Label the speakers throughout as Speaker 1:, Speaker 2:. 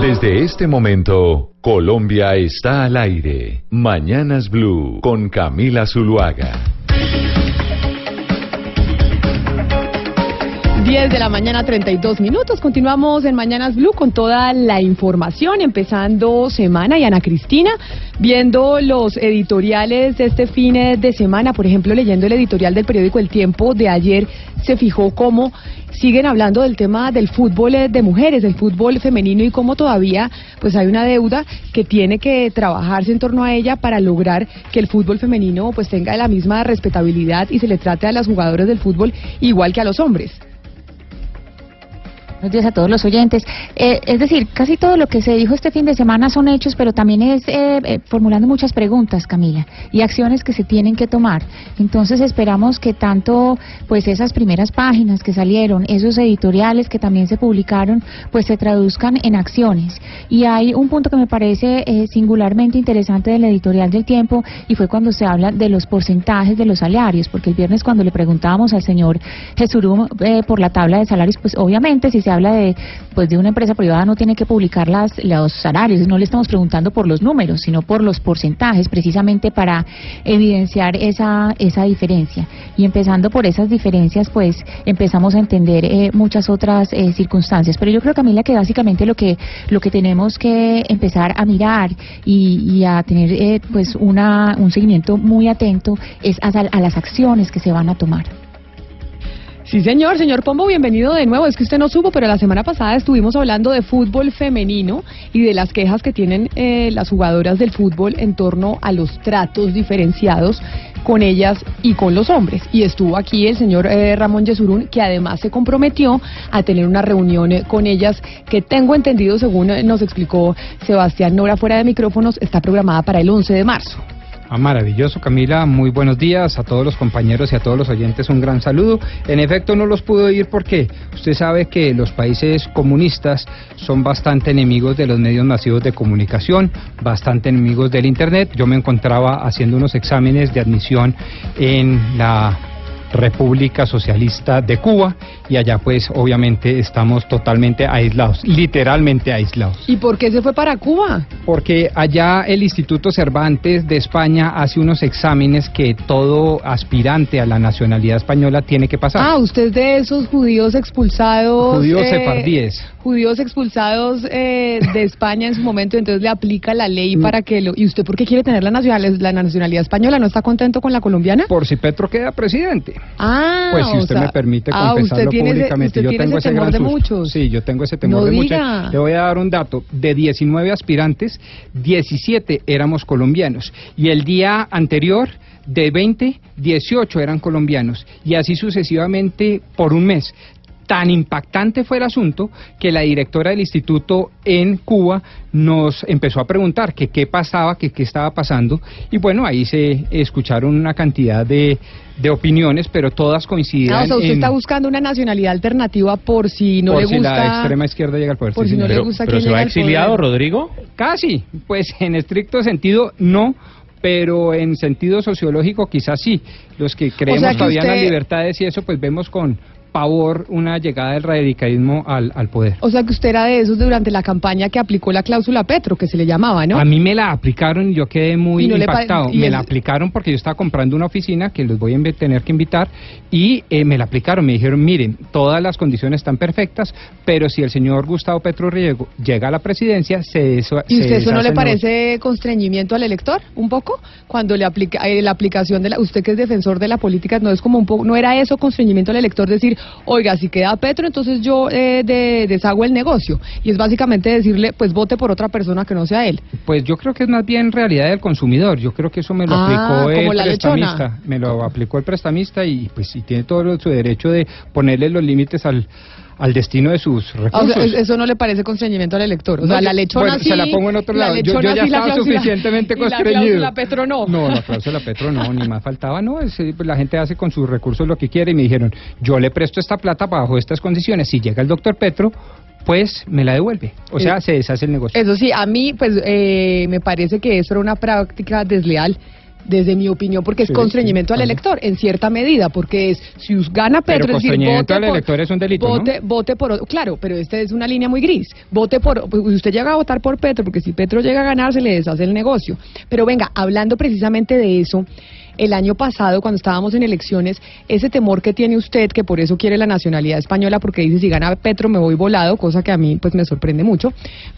Speaker 1: Desde este momento, Colombia está al aire. Mañanas Blue con Camila Zuluaga.
Speaker 2: 10 de la mañana, 32 minutos. Continuamos en Mañanas Blue con toda la información, empezando semana. Y Ana Cristina, viendo los editoriales de este fin de semana, por ejemplo, leyendo el editorial del periódico El Tiempo de ayer, se fijó cómo siguen hablando del tema del fútbol eh, de mujeres, del fútbol femenino y cómo todavía pues hay una deuda que tiene que trabajarse en torno a ella para lograr que el fútbol femenino pues tenga la misma respetabilidad y se le trate a las jugadoras del fútbol igual que a los hombres.
Speaker 3: Buenos días a todos los oyentes. Eh, es decir, casi todo lo que se dijo este fin de semana son hechos, pero también es eh, eh, formulando muchas preguntas, Camila, y acciones que se tienen que tomar. Entonces esperamos que tanto, pues esas primeras páginas que salieron, esos editoriales que también se publicaron, pues se traduzcan en acciones. Y hay un punto que me parece eh, singularmente interesante del editorial del tiempo, y fue cuando se habla de los porcentajes de los salarios, porque el viernes cuando le preguntábamos al señor Jesurum por la tabla de salarios, pues obviamente si se habla de pues de una empresa privada no tiene que publicar las, los salarios, no le estamos preguntando por los números, sino por los porcentajes, precisamente para evidenciar esa, esa diferencia. Y empezando por esas diferencias, pues empezamos a entender eh, muchas otras eh, circunstancias. Pero yo creo, Camila, que básicamente lo que, lo que tenemos que empezar a mirar y, y a tener eh, pues una, un seguimiento muy atento es a, a las acciones que se van a tomar.
Speaker 2: Sí, señor, señor Pombo, bienvenido de nuevo. Es que usted no supo, pero la semana pasada estuvimos hablando de fútbol femenino y de las quejas que tienen eh, las jugadoras del fútbol en torno a los tratos diferenciados con ellas y con los hombres. Y estuvo aquí el señor eh, Ramón Yesurún, que además se comprometió a tener una reunión eh, con ellas que tengo entendido, según eh, nos explicó Sebastián Nora fuera de micrófonos, está programada para el 11 de marzo.
Speaker 4: Ah, maravilloso, Camila. Muy buenos días a todos los compañeros y a todos los oyentes. Un gran saludo. En efecto, no los pudo ir porque usted sabe que los países comunistas son bastante enemigos de los medios masivos de comunicación, bastante enemigos del Internet. Yo me encontraba haciendo unos exámenes de admisión en la República Socialista de Cuba y allá pues obviamente estamos totalmente aislados, literalmente aislados.
Speaker 2: ¿Y por qué se fue para Cuba?
Speaker 4: Porque allá el Instituto Cervantes de España hace unos exámenes que todo aspirante a la nacionalidad española tiene que pasar.
Speaker 2: Ah, usted es de esos judíos expulsados.
Speaker 4: Judíos
Speaker 2: eh,
Speaker 4: sefardíes.
Speaker 2: Judíos expulsados eh, de España en su momento, entonces le aplica la ley
Speaker 4: Mm.
Speaker 2: para que lo. ¿Y usted por qué quiere tener la nacionalidad, la nacionalidad española? ¿No está contento con la colombiana?
Speaker 4: Por si Petro queda presidente.
Speaker 2: Ah,
Speaker 4: Pues si
Speaker 2: o
Speaker 4: usted
Speaker 2: sea,
Speaker 4: me permite
Speaker 2: ah,
Speaker 4: confesarlo
Speaker 2: usted tiene ese-
Speaker 4: públicamente,
Speaker 2: usted
Speaker 4: yo tengo
Speaker 2: ese
Speaker 4: ese
Speaker 2: temor
Speaker 4: gran
Speaker 2: de
Speaker 4: susto.
Speaker 2: muchos.
Speaker 4: Sí, yo tengo ese temor
Speaker 2: No
Speaker 4: de
Speaker 2: diga.
Speaker 4: muchos. Le voy a dar un dato. De 19 aspirantes, 17 éramos colombianos. Y el día anterior, de 20, 18 eran colombianos. Y así sucesivamente por un mes. Tan impactante fue el asunto que la directora del instituto en Cuba nos empezó a preguntar que qué pasaba, que qué estaba pasando. Y bueno, ahí se escucharon una cantidad de, de opiniones, pero todas coincidían
Speaker 2: Ah, o sea, usted
Speaker 4: en-
Speaker 2: está buscando una nacionalidad alternativa por si no
Speaker 4: por
Speaker 2: le
Speaker 4: si
Speaker 2: gusta.
Speaker 4: la extrema izquierda llega al poder.
Speaker 2: por
Speaker 4: sí,
Speaker 2: si no le gusta quién llega al poder.
Speaker 4: Rodrigo? Casi, pues en estricto sentido no, pero en sentido sociológico quizás sí. Los que creemos
Speaker 2: que
Speaker 4: todavía en las libertades y eso, pues vemos con pavor una llegada del radicalismo al, al poder.
Speaker 2: O sea que usted era de esos durante la campaña que aplicó la cláusula Petro, que se le llamaba, ¿no?
Speaker 4: A mí me la aplicaron y yo quedé muy
Speaker 2: no
Speaker 4: impactado. me la aplicaron porque yo estaba comprando una oficina que los voy a tener que invitar y eh, me la aplicaron. Me dijeron, miren, todas las condiciones están perfectas, pero si el señor Gustavo Petro Riego llega a la presidencia, se desa-
Speaker 2: ¿Y
Speaker 4: se
Speaker 2: usted eso no le parece constreñimiento al elector, un poco? Cuando le aplica eh, la aplicación de la, usted que es defensor de la política, no es como un poco, no era eso constreñimiento al elector decir, oiga, si queda Petro, entonces yo eh, de- deshago el negocio. Y es básicamente decirle, pues vote por otra persona que no sea él.
Speaker 4: Pues yo creo que es más bien realidad del consumidor. Yo creo que eso me lo
Speaker 2: Ah,
Speaker 4: aplicó el
Speaker 2: lechona.
Speaker 4: prestamista. Me lo aplicó el prestamista y pues y tiene todo su derecho de ponerle los límites al al destino de sus
Speaker 2: Ah, o
Speaker 4: recursos.
Speaker 2: sea, es- eso no le parece constreñimiento al elector. O
Speaker 4: No,
Speaker 2: sea,
Speaker 4: yo-
Speaker 2: la lechona
Speaker 4: bueno,
Speaker 2: sí.
Speaker 4: se la pongo en otro
Speaker 2: la
Speaker 4: lado. Yo, yo ya
Speaker 2: sí, la
Speaker 4: estaba
Speaker 2: cláusula-
Speaker 4: suficientemente
Speaker 2: la
Speaker 4: constreñido.
Speaker 2: cláusula Petro no.
Speaker 4: No, la cláusula Petro no, ni más faltaba, no. es, eh, pues, la gente hace con sus recursos lo que quiere y me dijeron, yo le presto esta plata bajo estas condiciones. Si llega el doctor Petro, pues me la devuelve. O sea,
Speaker 2: Eh,
Speaker 4: se deshace el negocio.
Speaker 2: Eso sí, a mí pues eh, me parece que eso era una práctica desleal. Desde mi opinión, porque
Speaker 4: Sí,
Speaker 2: es constreñimiento
Speaker 4: sí,
Speaker 2: al elector, en cierta medida, porque es, si us- gana
Speaker 4: Pero
Speaker 2: Petro, es decir,
Speaker 4: constreñimiento
Speaker 2: vote
Speaker 4: al
Speaker 2: por-
Speaker 4: elector es un delito, ¿no?
Speaker 2: vote, vote por, claro, pero esta es una línea muy gris, vote por, pues, usted llega a votar por Petro, porque si Petro llega a ganar, se le deshace el negocio. Pero venga, hablando precisamente de eso, el año pasado, cuando estábamos en elecciones, ese temor que tiene usted, que por eso quiere la nacionalidad española, porque dice si gana Petro me voy volado, cosa que a mí pues me sorprende mucho,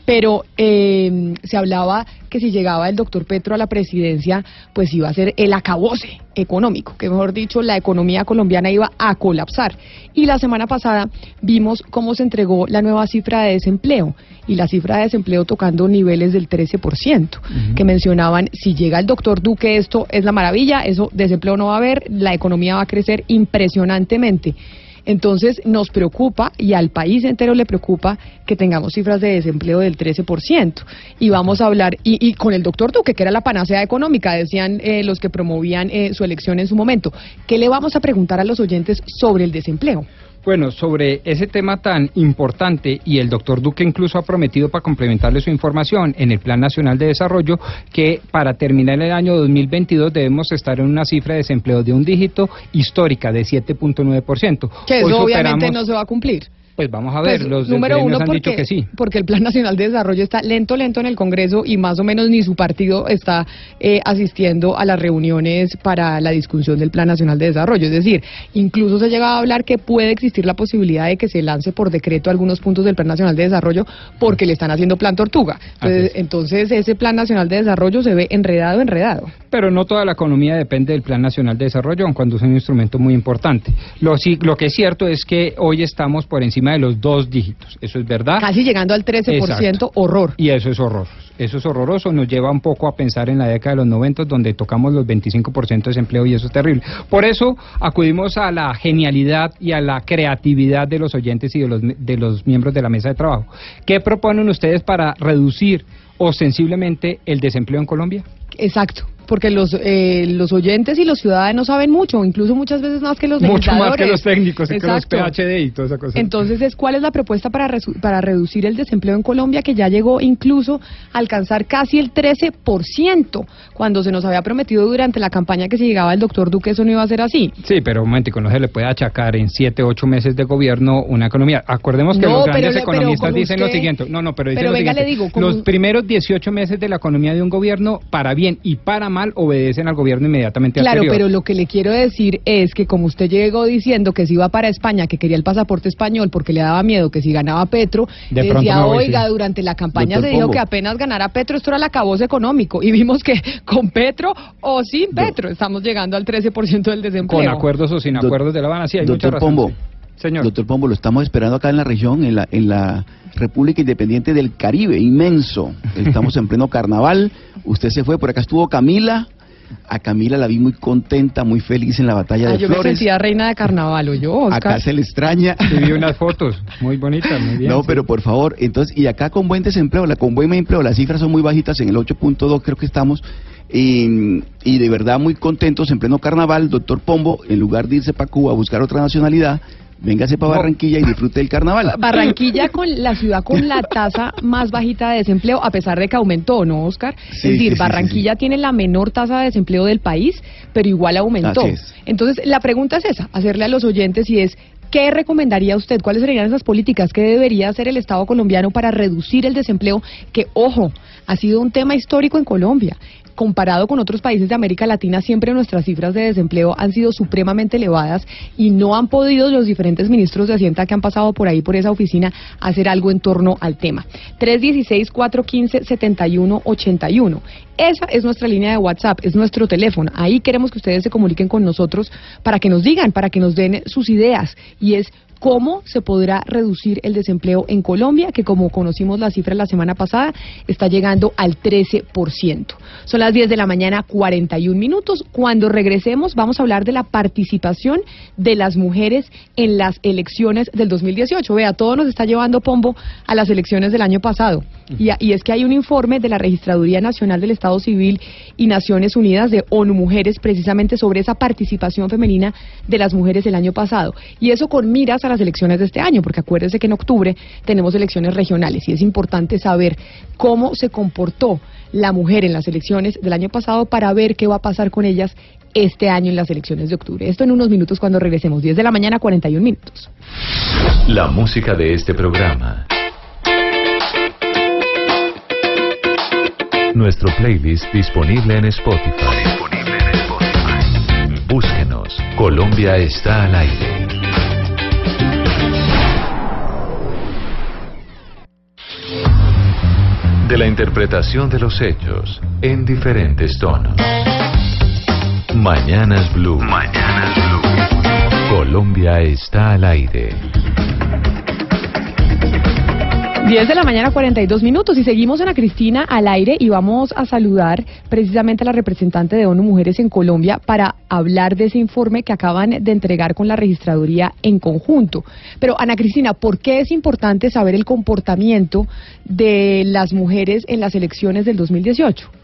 Speaker 2: pero eh, se hablaba que si llegaba el doctor Petro a la presidencia, pues iba a ser el acabose económico, que mejor dicho, la economía colombiana iba a colapsar. Y la semana pasada vimos cómo se entregó la nueva cifra de desempleo, y la cifra de desempleo tocando niveles del 13%, que mencionaban, si llega el doctor Duque, esto es la maravilla, eso desempleo no va a haber, la economía va a crecer impresionantemente. Entonces nos preocupa y al país entero le preocupa que tengamos cifras de desempleo del 13%. Y vamos a hablar, y, y con el doctor Duque, que era la panacea económica, decían eh, los que promovían eh, su elección en su momento. ¿Qué le vamos a preguntar a los oyentes sobre el desempleo?
Speaker 4: Bueno, sobre ese tema tan importante, y el doctor Duque incluso ha prometido para complementarle su información en el Plan Nacional de Desarrollo, que para terminar el año 2022 debemos estar en una cifra de desempleo de un dígito histórica de 7.9%.
Speaker 2: Que
Speaker 4: Hoy
Speaker 2: eso obviamente
Speaker 4: superamos-
Speaker 2: no se va a cumplir.
Speaker 4: Pues vamos a ver,
Speaker 2: Pues,
Speaker 4: los
Speaker 2: número uno
Speaker 4: han
Speaker 2: porque,
Speaker 4: dicho que sí.
Speaker 2: porque el Plan Nacional de Desarrollo está lento, lento en el Congreso y más o menos ni su partido está eh, asistiendo a las reuniones para la discusión del Plan Nacional de Desarrollo. Es decir, incluso se ha llegado a hablar que puede existir la posibilidad de que se lance por decreto algunos puntos del Plan Nacional de Desarrollo porque le están haciendo Plan Tortuga. Entonces,
Speaker 4: es.
Speaker 2: entonces ese Plan Nacional de Desarrollo se ve enredado, enredado.
Speaker 4: Pero no toda la economía depende del Plan Nacional de Desarrollo, aun cuando es un instrumento muy importante. Lo, sí- lo que es cierto es que hoy estamos por encima de los dos dígitos. Eso es verdad.
Speaker 2: Casi llegando al 13%,
Speaker 4: Exacto.
Speaker 2: horror.
Speaker 4: Y eso es horroroso. Eso es horroroso. Nos lleva un poco a pensar en la década de los 90, donde tocamos los 25% de desempleo y eso es terrible. Por eso acudimos a la genialidad y a la creatividad de los oyentes y de los, de los miembros de la mesa de trabajo. ¿Qué proponen ustedes para reducir ostensiblemente el desempleo en Colombia?
Speaker 2: Exacto, porque los eh, los oyentes y los ciudadanos saben mucho, incluso muchas veces más que los
Speaker 4: Mucho más que los técnicos y que los. PhD y toda esa cosa.
Speaker 2: Entonces, es, ¿cuál es la propuesta para, para reducir el desempleo en Colombia que ya llegó incluso a alcanzar casi el 13%, cuando se nos había prometido durante la campaña que si llegaba el doctor Duque eso no iba a ser así?
Speaker 4: Sí, pero un momentico, no se le puede achacar en siete, ocho meses de gobierno una economía. Acordemos que
Speaker 2: No,
Speaker 4: los grandes
Speaker 2: pero
Speaker 4: economistas dicen lo siguiente. No, no, pero dicen
Speaker 2: pero
Speaker 4: lo
Speaker 2: venga,
Speaker 4: siguiente.
Speaker 2: le digo, como-
Speaker 4: Los primeros 18 meses de la economía de un gobierno, para bien y para mal, obedecen al gobierno inmediatamente
Speaker 2: Claro,
Speaker 4: anterior.
Speaker 2: pero lo que le quiero decir es que como usted llegó diciendo que si iba para España, que quería el pasaporte español porque le daba miedo que si ganaba Petro,
Speaker 4: De
Speaker 2: decía, oiga,
Speaker 4: sí.
Speaker 2: durante la campaña
Speaker 5: Doctor
Speaker 2: se dijo
Speaker 5: Pombo.
Speaker 2: que apenas ganara Petro, esto era el acabose económico. Y vimos que con Petro o sin Petro estamos llegando al 13% del desempleo.
Speaker 4: Con acuerdos o sin acuerdos de La Habana, sí, hay mucha
Speaker 5: Doctor
Speaker 4: razón,
Speaker 5: Pombo,
Speaker 4: sí. Señor.
Speaker 5: Doctor Pombo, lo estamos esperando acá en la región, en la, en la República Independiente del Caribe, inmenso. Estamos en pleno carnaval. Usted se fue, por acá estuvo Camila. A Camila la vi muy contenta, muy feliz en la batalla
Speaker 2: Ah,
Speaker 5: de
Speaker 2: yo me
Speaker 5: Flores.
Speaker 2: sentía reina de carnaval, ¿o yo, Oscar?
Speaker 5: Acá se le extraña.
Speaker 4: Sí, vi unas fotos muy bonitas, muy bien.
Speaker 5: no,
Speaker 4: sí.
Speaker 5: pero por favor, entonces, y acá con buen desempleo, la, con buen empleo, las cifras son muy bajitas, en el 8.2 creo que estamos, y, y de verdad muy contentos en pleno carnaval, doctor Pombo, en lugar de irse para Cuba a buscar otra nacionalidad, véngase para. Barranquilla y disfrute del carnaval.
Speaker 2: Barranquilla con la ciudad con la tasa más bajita de desempleo, a pesar de que aumentó, ¿no, Oscar?
Speaker 5: Sí,
Speaker 2: es decir,
Speaker 5: sí, sí,
Speaker 2: Barranquilla tiene la menor tasa de desempleo del país, pero igual aumentó. Entonces, la pregunta es esa, hacerle a los oyentes y es, ¿qué recomendaría usted? ¿Cuáles serían esas políticas que debería hacer el Estado colombiano para reducir el desempleo? Que, ojo, ha sido un tema histórico en Colombia. Comparado con otros países de América Latina, siempre nuestras cifras de desempleo han sido supremamente elevadas y no han podido los diferentes ministros de Hacienda que han pasado por ahí, por esa oficina, hacer algo en torno al tema. 316-415-7181. Esa es nuestra línea de WhatsApp, es nuestro teléfono. Ahí queremos que ustedes se comuniquen con nosotros para que nos digan, para que nos den sus ideas. Y es cómo se podrá reducir el desempleo en Colombia, que como conocimos la cifra la semana pasada, está llegando al 13%. Son las 10 de la mañana, 41 minutos. Cuando regresemos, vamos a hablar de la participación de las mujeres en las elecciones del 2018. Vea, todo nos está llevando Pombo a las elecciones del año pasado. Y, y es que hay un informe de la Registraduría Nacional del Estado Civil y Naciones Unidas de ONU Mujeres precisamente sobre esa participación femenina de las mujeres el año pasado. Y eso con miras a las elecciones de este año, porque acuérdense que en octubre tenemos elecciones regionales y es importante saber cómo se comportó la mujer en las elecciones del año pasado para ver qué va a pasar con ellas este año en las elecciones de octubre. Esto en unos minutos cuando regresemos, 10 de la mañana, 41 minutos.
Speaker 1: La música de este programa. Nuestro playlist disponible en Spotify. Disponible en Spotify. Búsquenos. Colombia está al aire. De la interpretación de los hechos en diferentes tonos. Mañanas Blue. Mañanas Blue. Colombia está al aire.
Speaker 2: 10 de la mañana, 42 minutos. Y seguimos Ana Cristina al aire y vamos a saludar precisamente a la representante de ONU Mujeres en Colombia para hablar de ese informe que acaban de entregar con la registraduría en conjunto. Pero Ana Cristina, ¿por qué es importante saber el comportamiento de las mujeres en las elecciones del 2018?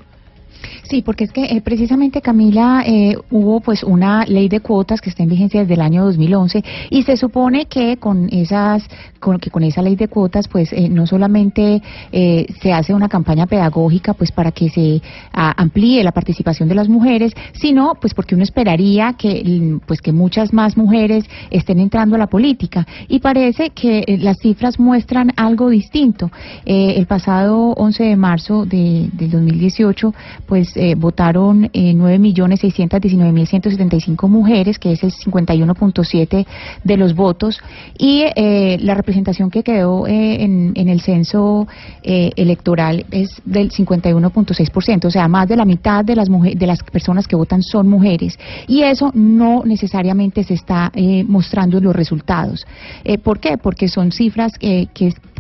Speaker 3: Sí, porque es que eh, precisamente Camila eh, hubo pues una ley de cuotas que está en vigencia desde el año 2011 y se supone que con esas con que con esa ley de cuotas pues eh, no solamente eh, se hace una campaña pedagógica pues para que se a, amplíe la participación de las mujeres, sino pues porque uno esperaría que pues que muchas más mujeres estén entrando a la política y parece que eh, las cifras muestran algo distinto. Eh, el pasado 11 de marzo de, del 2018 pues eh, votaron eh, 9.619.175 mujeres, que es el 51.7 de los votos, y eh, la representación que quedó eh, en, en, el censo eh, electoral es del 51.6%, o sea, más de la mitad de las, mujeres, de las personas que votan son mujeres, y eso no necesariamente se está eh, mostrando en los resultados. ¿Por qué? Porque son cifras que,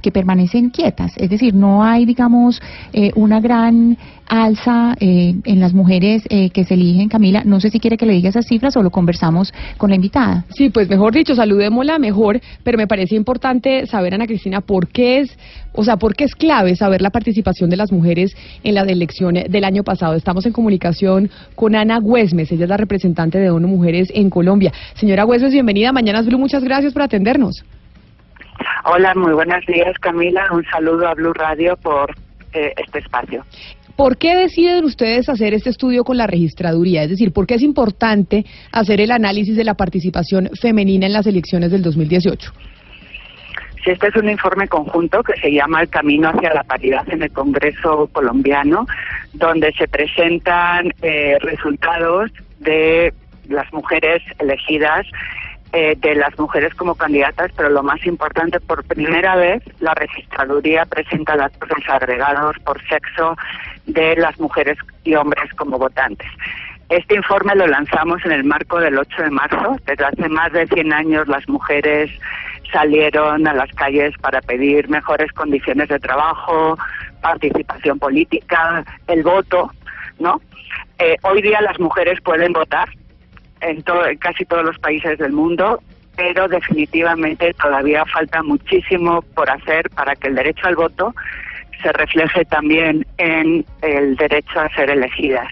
Speaker 3: que permanecen quietas, es decir, no hay, digamos, eh, una gran alza eh, en las mujeres eh, que se eligen. Camila, no sé si quiere que le diga esas cifras o lo conversamos con la invitada.
Speaker 2: Sí, pues mejor dicho, saludémosla mejor, pero me parece importante saber, Ana Cristina, por qué es, o sea, por qué es clave saber la participación de las mujeres en las elecciones del año pasado. Estamos en comunicación con Ana Güesmes, ella es la representante de ONU Mujeres en Colombia. Señora Güesmes, bienvenida Mañanas Blue, muchas gracias por atendernos.
Speaker 6: Hola, muy buenos días Camila. Un saludo a Blue Radio por eh, este espacio.
Speaker 2: ¿Por qué deciden ustedes hacer este estudio con la registraduría? Es decir, ¿por qué es importante hacer el análisis de la participación femenina en las elecciones del 2018?
Speaker 6: Sí, este es un informe conjunto que se llama El Camino hacia la Paridad en el Congreso colombiano, donde se presentan eh, resultados de las mujeres elegidas eh, de las mujeres como candidatas, pero lo más importante, por primera vez la registraduría presenta datos desagregados por sexo de las mujeres y hombres como votantes. Este informe lo lanzamos en el marco del 8 de marzo. Desde hace más de 100 años las mujeres salieron a las calles para pedir mejores condiciones de trabajo, participación política, el voto, ¿no? Eh, hoy día las mujeres pueden votar, en, casi todos los países del mundo, pero definitivamente todavía falta muchísimo por hacer para que el derecho al voto se refleje también en el derecho a ser elegidas.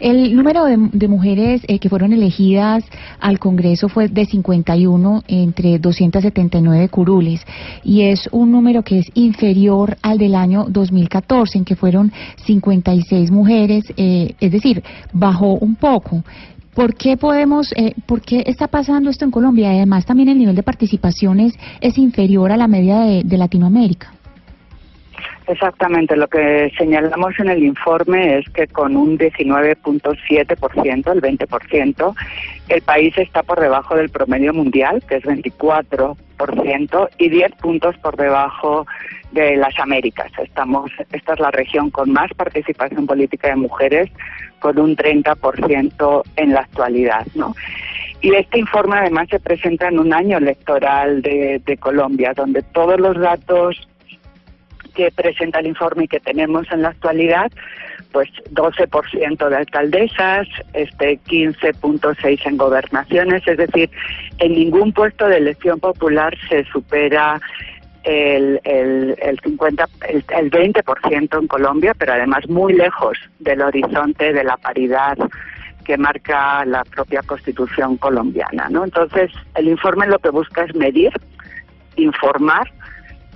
Speaker 3: El número de, de mujeres eh, que fueron elegidas al Congreso fue de 51 entre 279 curules y es un número que es inferior al del año 2014 en que fueron 56 mujeres, eh, es decir, bajó un poco. ¿Por qué podemos, eh, por qué está pasando esto en Colombia? Además, también el nivel de participación es, es inferior a la media de, de Latinoamérica.
Speaker 6: Exactamente, lo que señalamos en el informe es que con un 19.7%, el 20%, el país está por debajo del promedio mundial, que es 24%, 10% y 10 puntos por debajo de las Américas. Estamos, esta es la región con más participación política de mujeres, con un 30% en la actualidad, ¿no? Y este informe además se presenta en un año electoral de, de Colombia, donde todos los datos que presenta el informe que tenemos en la actualidad, pues 12% de alcaldesas, este 15.6 en gobernaciones, es decir, en ningún puesto de elección popular se supera el, el, el 50, el, el 20% en Colombia, pero además muy lejos del horizonte de la paridad que marca la propia Constitución colombiana, ¿no? Entonces, el informe lo que busca es medir, informar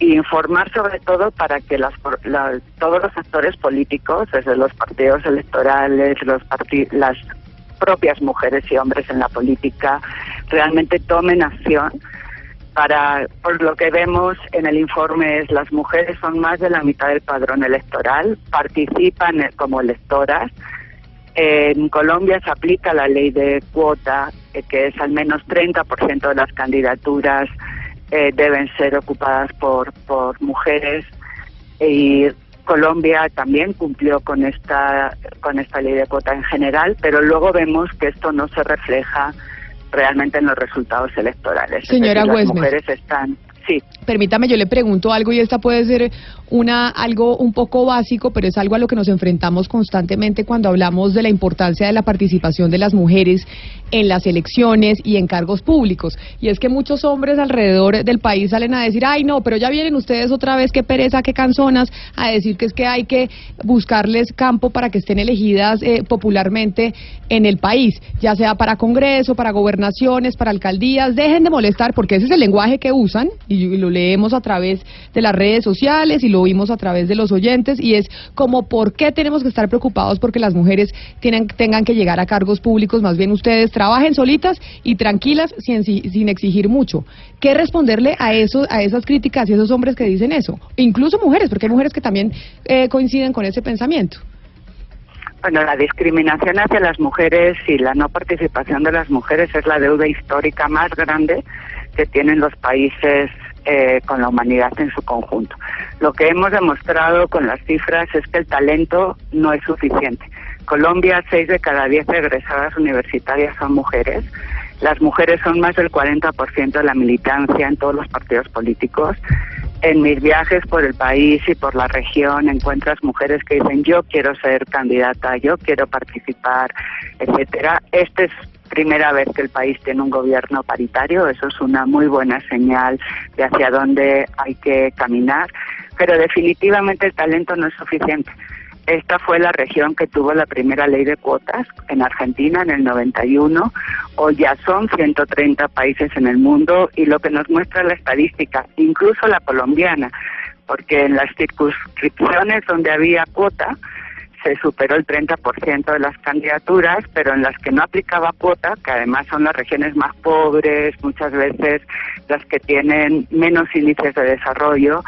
Speaker 6: y informar sobre todo para que las, la, todos los actores políticos, desde los partidos electorales, los las propias mujeres y hombres en la política, realmente tomen acción para, por lo que vemos en el informe es las mujeres son más de la mitad del padrón electoral, participan como electoras. En Colombia se aplica la ley de cuota, eh, que es al menos 30% de las candidaturas eh, deben ser ocupadas por, por mujeres. Y Colombia también cumplió con esta con esta ley de cuota en general, pero luego vemos que esto no se refleja realmente en los resultados electorales.
Speaker 2: Señora
Speaker 6: decir, las mujeres están sí.
Speaker 2: Permítame, yo le pregunto algo y esta puede ser una algo un poco básico, pero es algo a lo que nos enfrentamos constantemente cuando hablamos de la importancia de la participación de las mujeres en las elecciones y en cargos públicos. Y es que muchos hombres alrededor del país salen a decir, ay no, pero ya vienen ustedes otra vez, qué pereza, qué canzonas, a decir que es que hay que buscarles campo para que estén elegidas eh, popularmente en el país, ya sea para Congreso, para gobernaciones, para alcaldías. Dejen de molestar porque ese es el lenguaje que usan y, lo leemos a través de las redes sociales y lo vimos a través de los oyentes y es como por qué tenemos que estar preocupados porque las mujeres tienen, tengan que llegar a cargos públicos, más bien ustedes trabajen solitas y tranquilas sin, sin exigir mucho. ¿Qué responderle a eso, a esas críticas y esos hombres que dicen eso? Incluso mujeres, porque hay mujeres que también eh, coinciden con ese pensamiento.
Speaker 6: Bueno, la discriminación hacia las mujeres y la no participación de las mujeres es la deuda histórica más grande que tienen los países eh, con la humanidad en su conjunto. Lo que hemos demostrado con las cifras es que el talento no es suficiente. Colombia, seis de cada diez egresadas universitarias son mujeres. Las mujeres son más del 40% de la militancia en todos los partidos políticos. En mis viajes por el país y por la región encuentras mujeres que dicen yo quiero ser candidata, yo quiero participar, etcétera. Esta es primera vez que el país tiene un gobierno paritario, eso es una muy buena señal de hacia dónde hay que caminar, pero definitivamente el talento no es suficiente. Esta fue la región que tuvo la primera ley de cuotas en Argentina en el 91. Hoy ya son 130 países en el mundo y lo que nos muestra la estadística, incluso la colombiana, porque en las circunscripciones donde había cuota se superó el 30% de las candidaturas, pero en las que no aplicaba cuota, que además son las regiones más pobres, muchas veces las que tienen menos índices de desarrollo,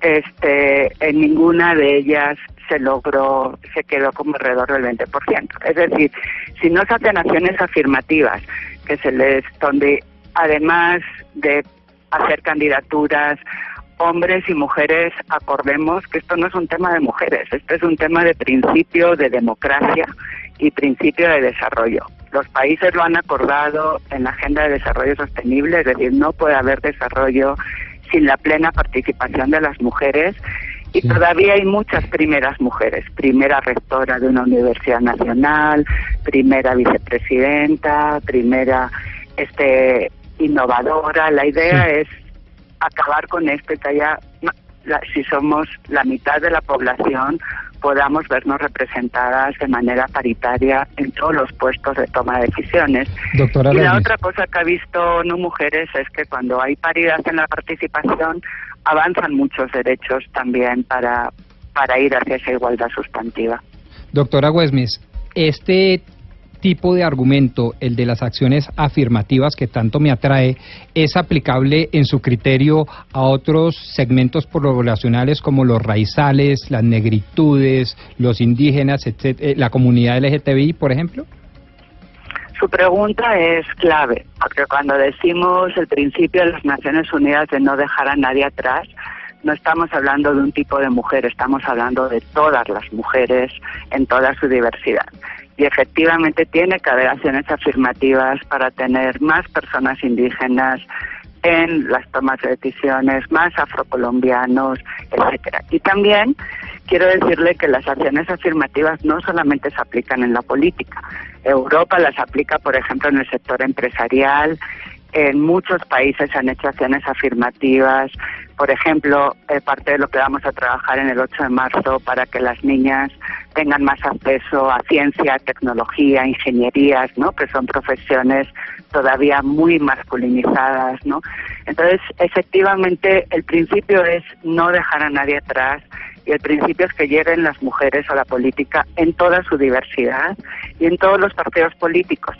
Speaker 6: este, en ninguna de ellas se logró, se quedó como alrededor del 20%. Es decir, si no se hacen acciones afirmativas, que se les, donde además de hacer candidaturas, hombres y mujeres acordemos que esto no es un tema de mujeres, esto es un tema de principio de democracia y principio de desarrollo. Los países lo han acordado en la Agenda de Desarrollo Sostenible, es decir, no puede haber desarrollo sin la plena participación de las mujeres y todavía hay muchas primeras mujeres, primera rectora de una universidad nacional, primera vicepresidenta, primera este innovadora. La idea sí. es acabar con esto que haya, la, si somos la mitad de la población, podamos vernos representadas de manera paritaria en todos los puestos de toma de decisiones.
Speaker 4: Doctora
Speaker 6: y la
Speaker 4: López.
Speaker 6: otra cosa que ha visto No Mujeres es que cuando hay paridad en la participación, avanzan muchos derechos también para, para ir hacia esa igualdad sustantiva.
Speaker 4: Doctora Wesmis, este tipo de argumento, el de las acciones afirmativas que tanto me atrae, es aplicable en su criterio a otros segmentos poblacionales como los raizales, las negritudes, los indígenas, etc., la comunidad LGTBI, por ejemplo?
Speaker 6: Su pregunta es clave, porque cuando decimos el principio de las Naciones Unidas de no dejar a nadie atrás, no estamos hablando de un tipo de mujer, estamos hablando de todas las mujeres en toda su diversidad. Y efectivamente tiene que haber acciones afirmativas para tener más personas indígenas en las tomas de decisiones, más afrocolombianos, etcétera. Y también quiero decirle que las acciones afirmativas no solamente se aplican en la política. Europa las aplica, por ejemplo, en el sector empresarial. En muchos países se han hecho acciones afirmativas. Por ejemplo, eh, parte de lo que vamos a trabajar en el 8 de marzo para que las niñas tengan más acceso a ciencia, tecnología, ingenierías, ¿no? Que son profesiones todavía muy masculinizadas, ¿no? Entonces, efectivamente, el principio es no dejar a nadie atrás y el principio es que lleguen las mujeres a la política en toda su diversidad y en todos los partidos políticos.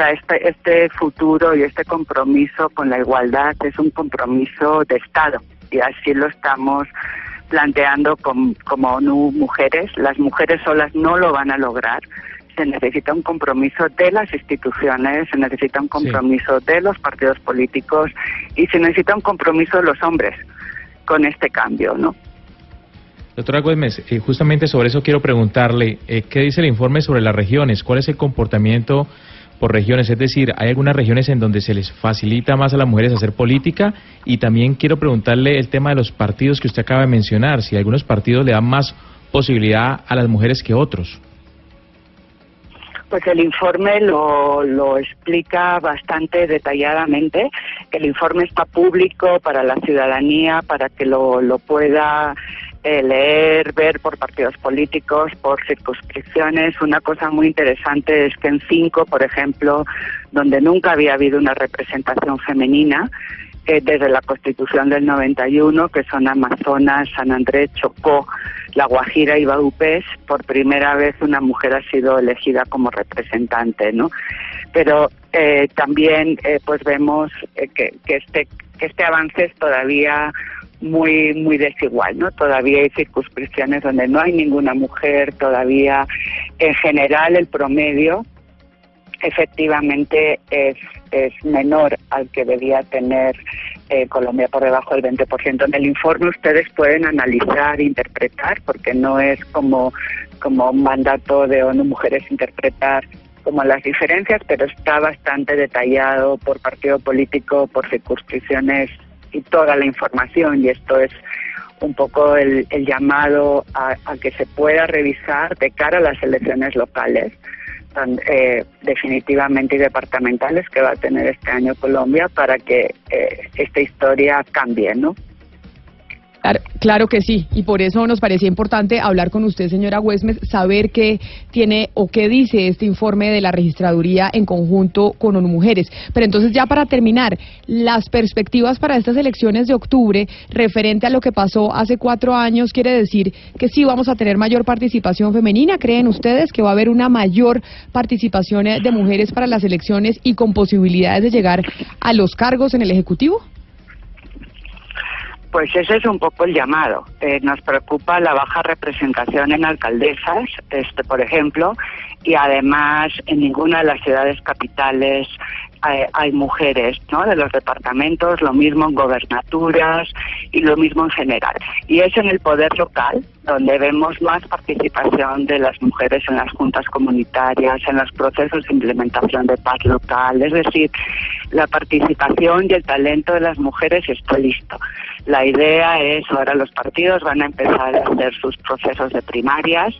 Speaker 6: Sea, este, este futuro y este compromiso con la igualdad es un compromiso de Estado y así lo estamos planteando como ONU Mujeres. Las mujeres solas no lo van a lograr. Se necesita un compromiso de las instituciones, se necesita un compromiso de los partidos políticos y se necesita un compromiso de los hombres con este cambio, ¿no?
Speaker 7: Doctora Güemes, eh, justamente sobre eso quiero preguntarle, eh, ¿qué dice el informe sobre las regiones? ¿Cuál es el comportamiento por regiones? Es decir, ¿hay algunas regiones en donde se les facilita más a las mujeres hacer política? Y también quiero preguntarle el tema de los partidos que usted acaba de mencionar, si algunos partidos le dan más posibilidad a las mujeres que otros.
Speaker 6: Pues el informe lo, lo explica bastante detalladamente. El informe está público para la ciudadanía, para que lo, lo pueda eh, leer, ver por partidos políticos, por circunscripciones. Una cosa muy interesante es que en cinco, por ejemplo, donde nunca había habido una representación femenina, eh, desde la Constitución del 91, que son Amazonas, San Andrés, Chocó, La Guajira y Baupés, por primera vez una mujer ha sido elegida como representante, ¿no? Pero eh, también pues vemos que, que, este, que este avance es todavía muy muy desigual, ¿no? Todavía hay circunscripciones donde no hay ninguna mujer, todavía en general el promedio efectivamente es, es menor al que debía tener eh, Colombia por debajo del 20%. En el informe ustedes pueden analizar, interpretar, porque no es como, como un mandato de ONU Mujeres interpretar como las diferencias, pero está bastante detallado por partido político, por circunscripciones y toda la información y esto es un poco el, llamado a, que se pueda revisar de cara a las elecciones locales, eh, definitivamente y departamentales que va a tener este año Colombia para que eh, esta historia cambie, ¿no?
Speaker 2: Claro, que sí, y por eso nos parecía importante hablar con usted, señora Huesmes, saber qué tiene o qué dice este informe de la registraduría en conjunto con Mujeres. Pero entonces, ya para terminar, las perspectivas para estas elecciones de octubre, referente a lo que pasó hace cuatro años, quiere decir que sí vamos a tener mayor participación femenina. ¿Creen ustedes que va a haber una mayor participación de mujeres para las elecciones y con posibilidades de llegar a los cargos en el Ejecutivo?
Speaker 6: Pues ese es un poco el llamado. Eh, nos preocupa la baja representación en alcaldesas, este, por ejemplo, y además en ninguna de las ciudades capitales hay, hay, mujeres, ¿no? De los departamentos, lo mismo en gobernaturas y lo mismo en general. Y es en el poder local donde vemos más participación de las mujeres en las juntas comunitarias, en los procesos de implementación de paz local. Es decir, la participación y el talento de las mujeres está listo. La idea es, ahora los partidos van a empezar a hacer sus procesos de primarias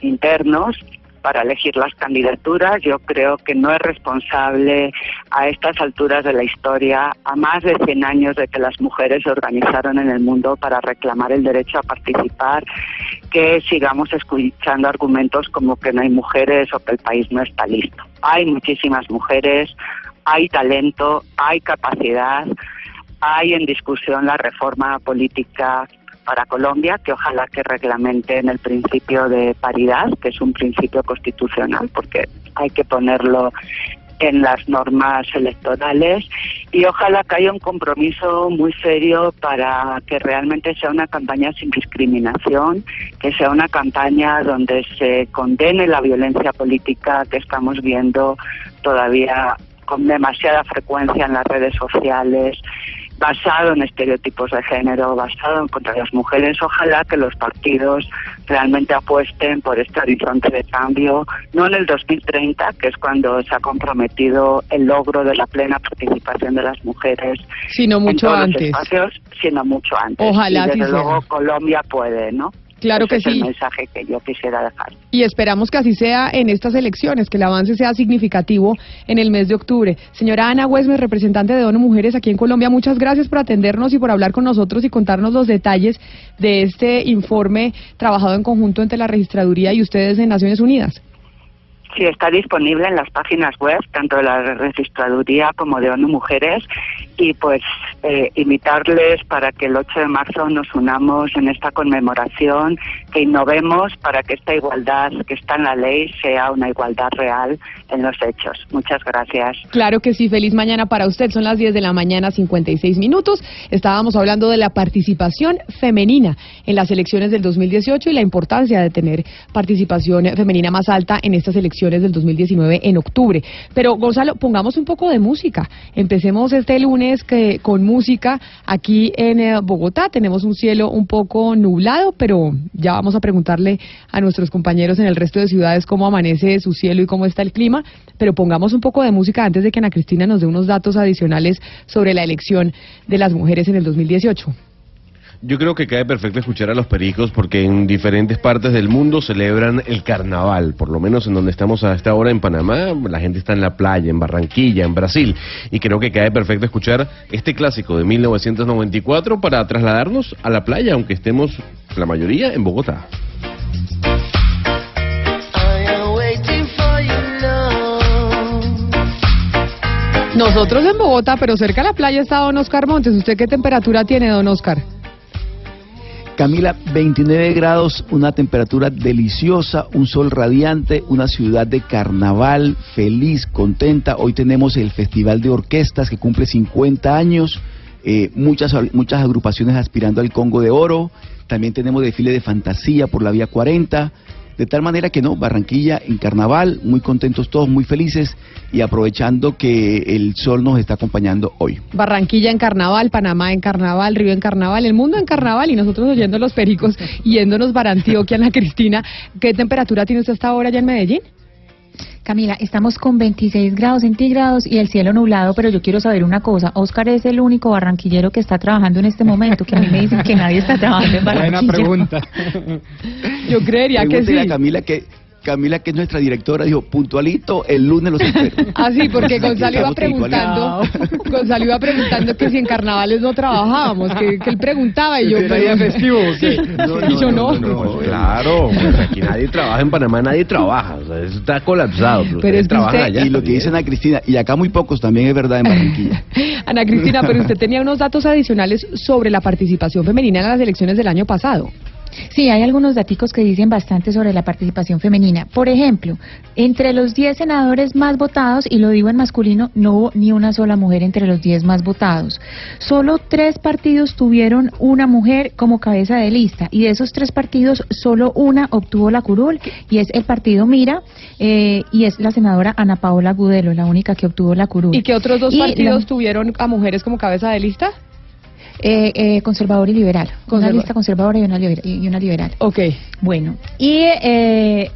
Speaker 6: internos para elegir las candidaturas. Yo creo que no es responsable a estas alturas de la historia, a más de 100 años de que las mujeres se organizaron en el mundo para reclamar el derecho a participar, que sigamos escuchando argumentos como que no hay mujeres o que el país no está listo. Hay muchísimas mujeres, hay talento, hay capacidad, hay en discusión la reforma política para Colombia, que ojalá que reglamenten el principio de paridad, que es un principio constitucional, porque hay que ponerlo en las normas electorales. Y ojalá que haya un compromiso muy serio para que realmente sea una campaña sin discriminación, que sea una campaña donde se condene la violencia política que estamos viendo todavía con demasiada frecuencia en las redes sociales basado en estereotipos de género, basado en contra las mujeres. Ojalá que los partidos realmente apuesten por este horizonte de cambio, no en el 2030, que es cuando se ha comprometido el logro de la plena participación de las mujeres,
Speaker 2: sino mucho
Speaker 6: en todos
Speaker 2: antes.
Speaker 6: Los espacios, sino mucho antes.
Speaker 2: Ojalá
Speaker 6: y desde
Speaker 2: sea.
Speaker 6: luego Colombia puede, ¿no?
Speaker 2: Claro
Speaker 6: Ese
Speaker 2: que
Speaker 6: es
Speaker 2: sí.
Speaker 6: el mensaje que yo quisiera dejar.
Speaker 2: Y esperamos que así sea en estas elecciones, que el avance sea significativo en el mes de octubre. Señora Ana Huesmes, representante de ONU Mujeres aquí en Colombia, muchas gracias por atendernos y por hablar con nosotros y contarnos los detalles de este informe trabajado en conjunto entre la Registraduría y ustedes en Naciones Unidas.
Speaker 6: Sí, está disponible en las páginas web, tanto de la registraduría como de ONU Mujeres, y pues eh, invitarles para que el 8 de marzo nos unamos en esta conmemoración, que innovemos para que esta igualdad que está en la ley sea una igualdad real en los hechos. Muchas gracias.
Speaker 2: Claro que sí, feliz mañana para usted. Son las 10 de la mañana, 56 minutos. Estábamos hablando de la participación femenina en las elecciones del 2018 y la importancia de tener participación femenina más alta en estas elecciones del 2019 en octubre. Pero Gonzalo, pongamos un poco de música. Empecemos este lunes que, con música aquí en eh, Bogotá. Tenemos un cielo un poco nublado, pero ya vamos a preguntarle a nuestros compañeros en el resto de ciudades cómo amanece su cielo y cómo está el clima. Pero pongamos un poco de música antes de que Ana Cristina nos dé unos datos adicionales sobre la elección de las mujeres en el 2018.
Speaker 8: Yo creo que cae perfecto escuchar a los pericos porque en diferentes partes del mundo celebran el carnaval, por lo menos en donde estamos a esta hora en Panamá, la gente está en la playa, en Barranquilla, en Brasil, y creo que cae perfecto escuchar este clásico de 1994 para trasladarnos a la playa, aunque estemos la mayoría en Bogotá.
Speaker 2: Nosotros en Bogotá, pero cerca de la playa está don Oscar Montes. ¿Usted qué temperatura tiene, don Oscar?
Speaker 5: Camila, 29 grados, una temperatura deliciosa, un sol radiante, una ciudad de carnaval, feliz, contenta. Hoy tenemos el Festival de Orquestas que cumple 50 años, eh, muchas, muchas agrupaciones aspirando al Congo de Oro. También tenemos desfile de fantasía por la Vía 40. De tal manera que no, Barranquilla en carnaval, muy contentos todos, muy felices y aprovechando que el sol nos está acompañando hoy.
Speaker 2: Barranquilla en carnaval, Panamá en carnaval, Río en carnaval, el mundo en carnaval y nosotros oyendo los pericos, yéndonos para Antioquia, Ana Cristina. ¿Qué temperatura tiene usted hasta ahora allá en Medellín?
Speaker 3: Camila, estamos con 26 grados centígrados y el cielo nublado, pero yo quiero saber una cosa. Oscar es el único barranquillero que está trabajando en este momento, que a mí me dicen que nadie está trabajando en Barranquilla.
Speaker 4: Buena pregunta.
Speaker 2: Yo creería que sí.
Speaker 5: a Camila que Camila, que es nuestra directora, dijo, puntualito, el lunes los espero.
Speaker 2: Ah, sí, porque Gonzalo iba preguntando, Gonzalo iba preguntando que si en carnavales no trabajábamos, que, que él preguntaba y yo...
Speaker 4: ¿Era día festivo o qué?
Speaker 2: Sí, y yo no.
Speaker 8: Pues claro, pues aquí nadie trabaja en Panamá, nadie trabaja, o sea, eso está colapsado. Pero,
Speaker 5: es que
Speaker 8: trabajan
Speaker 5: usted-
Speaker 8: allá
Speaker 5: y lo que
Speaker 8: también.
Speaker 5: dicen a Cristina, y acá muy pocos también es verdad en Barranquilla.
Speaker 2: Ana Cristina, pero usted tenía unos datos adicionales sobre la participación femenina en las elecciones del año pasado.
Speaker 3: Sí, hay algunos daticos que dicen bastante sobre la participación femenina. Por ejemplo, entre los 10 senadores más votados, y lo digo en masculino, no hubo ni una sola mujer entre los 10 más votados. Solo tres partidos tuvieron una mujer como cabeza de lista, y de esos tres partidos, solo una obtuvo la curul, y es el partido Mira, eh, y es la senadora Ana Paola Gudelo, la única que obtuvo la curul.
Speaker 2: ¿Y qué otros dos
Speaker 3: Y la-
Speaker 2: partidos tuvieron a mujeres como cabeza de lista?
Speaker 3: Eh, eh, conservador y liberal. Una lista conservadora y una, libera- y una liberal.
Speaker 2: Ok.
Speaker 3: Bueno, y eh,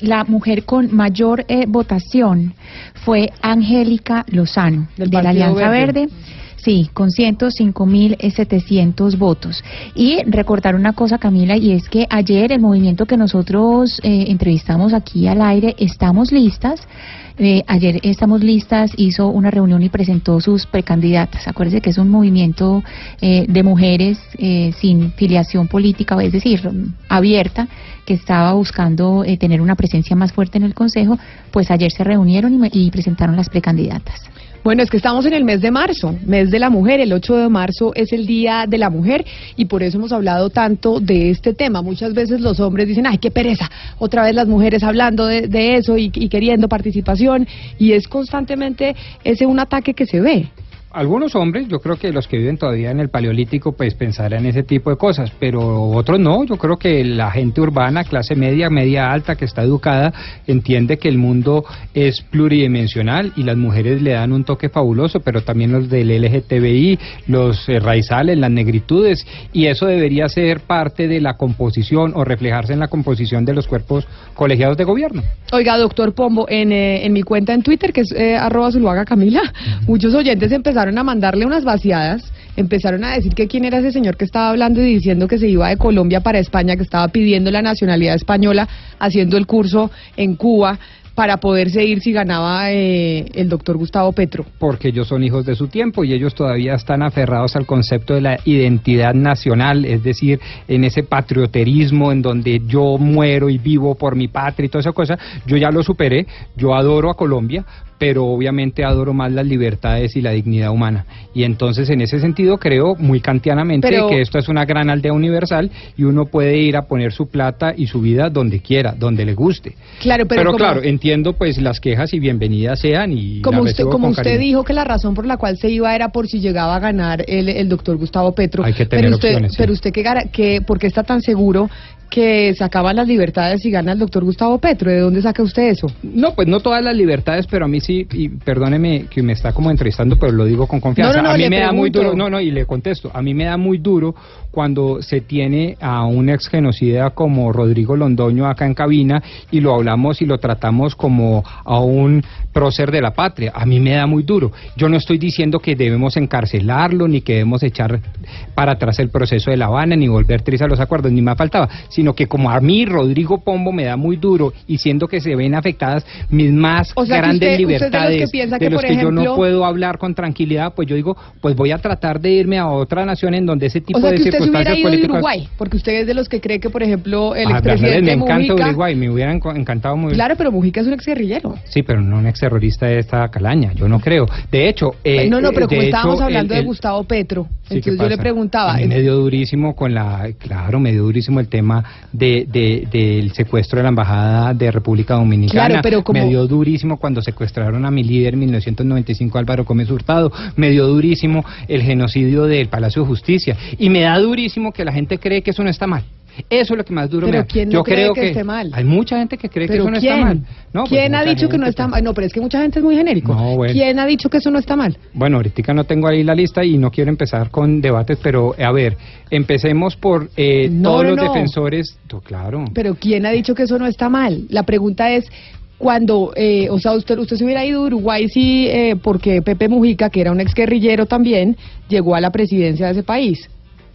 Speaker 3: la mujer con mayor eh, votación fue Angélica Lozano,
Speaker 2: Del
Speaker 3: de la Alianza
Speaker 2: Verde.
Speaker 3: Verde. Sí, con 105.700 votos. Y recordar una cosa, Camila, y es que ayer el movimiento que nosotros eh, entrevistamos aquí al aire, Estamos Listas, eh, ayer Estamos Listas hizo una reunión y presentó sus precandidatas. Acuérdense que es un movimiento eh, de mujeres eh, sin filiación política, es decir, abierta, que estaba buscando eh, tener una presencia más fuerte en el Consejo. Pues ayer se reunieron y, y presentaron las precandidatas.
Speaker 2: Bueno, es que estamos en el mes de marzo, mes de la mujer. El 8 de marzo es el Día de la Mujer y por eso hemos hablado tanto de este tema. Muchas veces los hombres dicen, ay, qué pereza, otra vez las mujeres hablando de, de eso y, y queriendo participación y es constantemente ese un ataque que se ve.
Speaker 4: Algunos hombres, yo creo que los que viven todavía en el paleolítico, pues pensarán en ese tipo de cosas, pero otros no. Yo creo que la gente urbana, clase media, media alta, que está educada, entiende que el mundo es pluridimensional y las mujeres le dan un toque fabuloso, pero también los del LGTBI, los eh, raizales, las negritudes, y eso debería ser parte de la composición o reflejarse en la composición de los cuerpos colegiados de gobierno.
Speaker 2: Oiga, doctor Pombo, en, eh, en mi cuenta en Twitter, que es eh, arroba Zuluaga Camila, muchos oyentes empezaron a mandarle unas vaciadas, empezaron a decir que quién era ese señor que estaba hablando y diciendo que se iba de Colombia para España, que estaba pidiendo la nacionalidad española, haciendo el curso en Cuba para poderse ir si ganaba eh, el doctor Gustavo Petro.
Speaker 4: Porque ellos son hijos de su tiempo y ellos todavía están aferrados al concepto de la identidad nacional, es decir, en ese patrioterismo en donde yo muero y vivo por mi patria y toda esa cosa. Yo ya lo superé, yo adoro a Colombia, pero obviamente adoro más las libertades y la dignidad humana. Y entonces, en ese sentido, creo muy kantianamente
Speaker 2: Pero-
Speaker 4: que esto es una gran aldea universal y uno puede ir a poner su plata y su vida donde quiera, donde le guste.
Speaker 2: Claro, pero, como,
Speaker 4: claro, entiendo pues las quejas y bienvenidas sean y
Speaker 2: como usted, como usted
Speaker 4: cariño.
Speaker 2: dijo que la razón por la cual se iba era por si llegaba a ganar el, el doctor Gustavo Petro.
Speaker 4: Hay que tener
Speaker 2: pero usted,
Speaker 4: opciones,
Speaker 2: pero usted que, que, ¿por qué está tan seguro que se acaban las libertades y gana el doctor Gustavo Petro? ¿De dónde saca usted eso?
Speaker 4: No, pues no todas las libertades, pero a mí sí, y perdóneme que me está como entrevistando, pero lo digo con confianza.
Speaker 2: No, no, no,
Speaker 4: a mí me da muy duro, no, no, y le contesto, a mí me da muy duro cuando se tiene a un ex genocida como Rodrigo Londoño acá en cabina y lo hablamos y lo tratamos como a un prócer de la patria. A mí me da muy duro. Yo no estoy diciendo que debemos encarcelarlo, ni que debemos echar para atrás el proceso de La Habana, ni volver trizas los acuerdos, ni más faltaba, sino que como a mí Rodrigo Pombo me da muy duro y siendo que se ven afectadas mis más
Speaker 2: O sea, que
Speaker 4: grandes
Speaker 2: usted- usted es de los que
Speaker 4: libertades, de
Speaker 2: que,
Speaker 4: los
Speaker 2: por
Speaker 4: que yo no
Speaker 2: ejemplo-
Speaker 4: puedo hablar con tranquilidad, pues yo digo, pues voy a tratar de irme a otra nación en donde ese tipo
Speaker 2: O sea,
Speaker 4: de
Speaker 2: que usted se hubiera
Speaker 4: circunstancias
Speaker 2: ido de. Uruguay, porque usted es de los que cree que, por ejemplo, el
Speaker 4: Ah,
Speaker 2: expresidente
Speaker 4: me encanta
Speaker 2: Mujica...
Speaker 4: Uruguay, me hubiera encantado muy
Speaker 2: Claro, pero Mujica es un exguerrillero.
Speaker 4: Sí, pero no un exterrorista de esta calaña, yo no creo. De hecho... eh,
Speaker 2: no, no, pero
Speaker 4: de
Speaker 2: como
Speaker 4: hecho,
Speaker 2: estábamos
Speaker 4: el-
Speaker 2: hablando de
Speaker 4: el-
Speaker 2: Gustavo Petro,
Speaker 4: Sí, ¿qué
Speaker 2: entonces yo le preguntaba...
Speaker 4: A mí me dio durísimo con la, claro, me dio durísimo el tema de, de- del secuestro de la embajada de República Dominicana.
Speaker 2: Claro, pero como-
Speaker 4: Me dio durísimo cuando secuestraron a mi líder en 1995, Álvaro Gómez Hurtado. Me dio durísimo el genocidio del Palacio de Justicia. Y me da durísimo que la gente cree que eso no está mal. Eso es lo que más duro
Speaker 2: Pero
Speaker 4: me da.
Speaker 2: ¿quién no
Speaker 4: Yo
Speaker 2: cree
Speaker 4: creo
Speaker 2: que esté mal?
Speaker 4: Hay mucha gente que cree que
Speaker 2: ¿Pero
Speaker 4: eso no está mal. No, pues
Speaker 2: ¿Quién ha
Speaker 4: mucha
Speaker 2: dicho que no está mal? No, pero es que mucha gente es muy genérico.
Speaker 4: No, bueno.
Speaker 2: ¿Quién ha dicho que eso no está mal?
Speaker 4: Bueno, ahorita no tengo ahí la lista y no quiero empezar con debates, pero a ver, empecemos por eh,
Speaker 2: No,
Speaker 4: todos los defensores. No, claro.
Speaker 2: Pero ¿quién ha dicho que eso no está mal? La pregunta es cuando, eh, o sea, usted usted se hubiera ido a Uruguay sí, eh, porque Pepe Mujica, que era un exguerrillero también, llegó a la presidencia de ese país.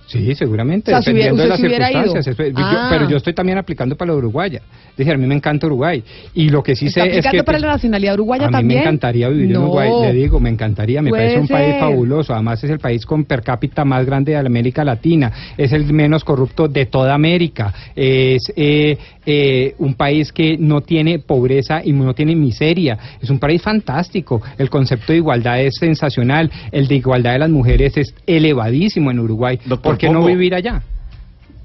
Speaker 4: Sí, seguramente,
Speaker 2: O sea, si hubiera-
Speaker 4: dependiendo de las circunstancias. Eso- yo-
Speaker 2: Ah.
Speaker 4: pero yo estoy también aplicando para la uruguaya. Es decir, a mí me encanta Uruguay. Y lo que sí
Speaker 2: ¿Está
Speaker 4: sé es
Speaker 2: aplicando
Speaker 4: que...
Speaker 2: para la nacionalidad uruguaya
Speaker 4: a mí
Speaker 2: también?
Speaker 4: me encantaría vivir
Speaker 2: No.
Speaker 4: en Uruguay, le digo, me encantaría, me
Speaker 2: Puede
Speaker 4: parece un país fabuloso, además es el país con per cápita más grande de América Latina, es el menos corrupto de toda América, es eh, eh, un país que no tiene pobreza y no tiene miseria, es un país fantástico, el concepto de igualdad es sensacional, el de igualdad de las mujeres es elevadísimo en Uruguay,
Speaker 8: Doctor
Speaker 4: ¿por qué no vivir allá?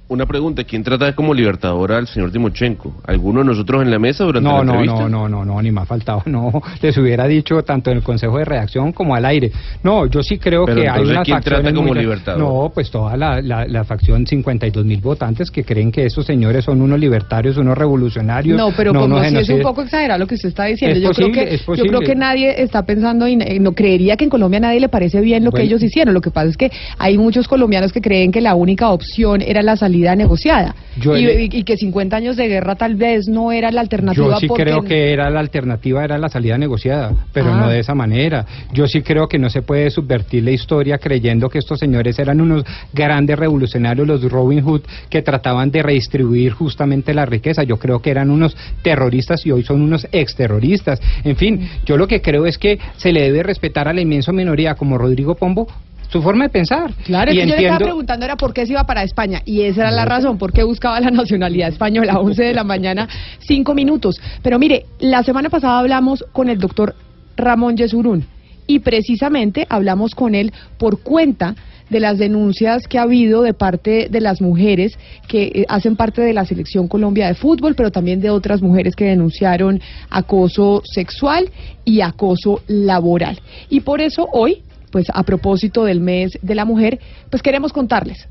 Speaker 8: Una pregunta, ¿quién trata como libertadora al señor Timochenko? ¿Alguno de nosotros en la mesa durante
Speaker 4: No,
Speaker 8: la
Speaker 4: no,
Speaker 8: entrevista?
Speaker 4: no, no, no, no, ni más faltaba, no, les hubiera dicho tanto en el Consejo de Redacción como al aire. No, yo sí creo
Speaker 8: Pero
Speaker 4: que hay unas
Speaker 8: ¿quién trata como
Speaker 4: muy-
Speaker 8: libertador?
Speaker 4: No, pues toda la, la, la facción 52 mil votantes que creen que esos señores son unos libertarios, unos revolucionarios.
Speaker 2: No, pero
Speaker 4: no
Speaker 2: como si es un poco exagerado lo que usted está diciendo.
Speaker 4: Es
Speaker 2: yo
Speaker 4: posible,
Speaker 2: creo que
Speaker 4: es
Speaker 2: yo creo que nadie está pensando y no creería que en Colombia a nadie le parece bien lo que ellos hicieron. Lo que pasa es que hay muchos colombianos que creen que la única opción era la salida negociada
Speaker 4: Yo
Speaker 2: y, que 50 años de guerra tal vez no era la alternativa.
Speaker 4: Yo sí
Speaker 2: porque
Speaker 4: creo que era la alternativa, era la salida negociada, pero
Speaker 2: Ah.
Speaker 4: no de esa manera. Yo sí creo que no se puede subvertir la historia creyendo que estos señores eran unos grandes revolucionarios, los Robin Hood, que trataban de redistribuir justamente la riqueza. Yo creo que eran unos terroristas y hoy son unos exterroristas. En fin, yo lo que creo es que se le debe respetar a la inmensa minoría como Rodrigo Pombo su forma de pensar.
Speaker 2: Claro, es
Speaker 4: y
Speaker 2: que yo le estaba preguntando era por qué se iba para España y esa era la razón, por qué buscaba la nacionalidad española, 11 de la mañana, 5 minutos. Pero mire, la semana pasada hablamos con el doctor Ramón Yesurún y precisamente hablamos con él por cuenta de las denuncias que ha habido de parte de las mujeres que eh, hacen parte de la selección Colombia de fútbol, pero también de otras mujeres que denunciaron acoso sexual y acoso laboral. Y por eso hoy, pues a propósito del mes de la mujer, pues queremos contarles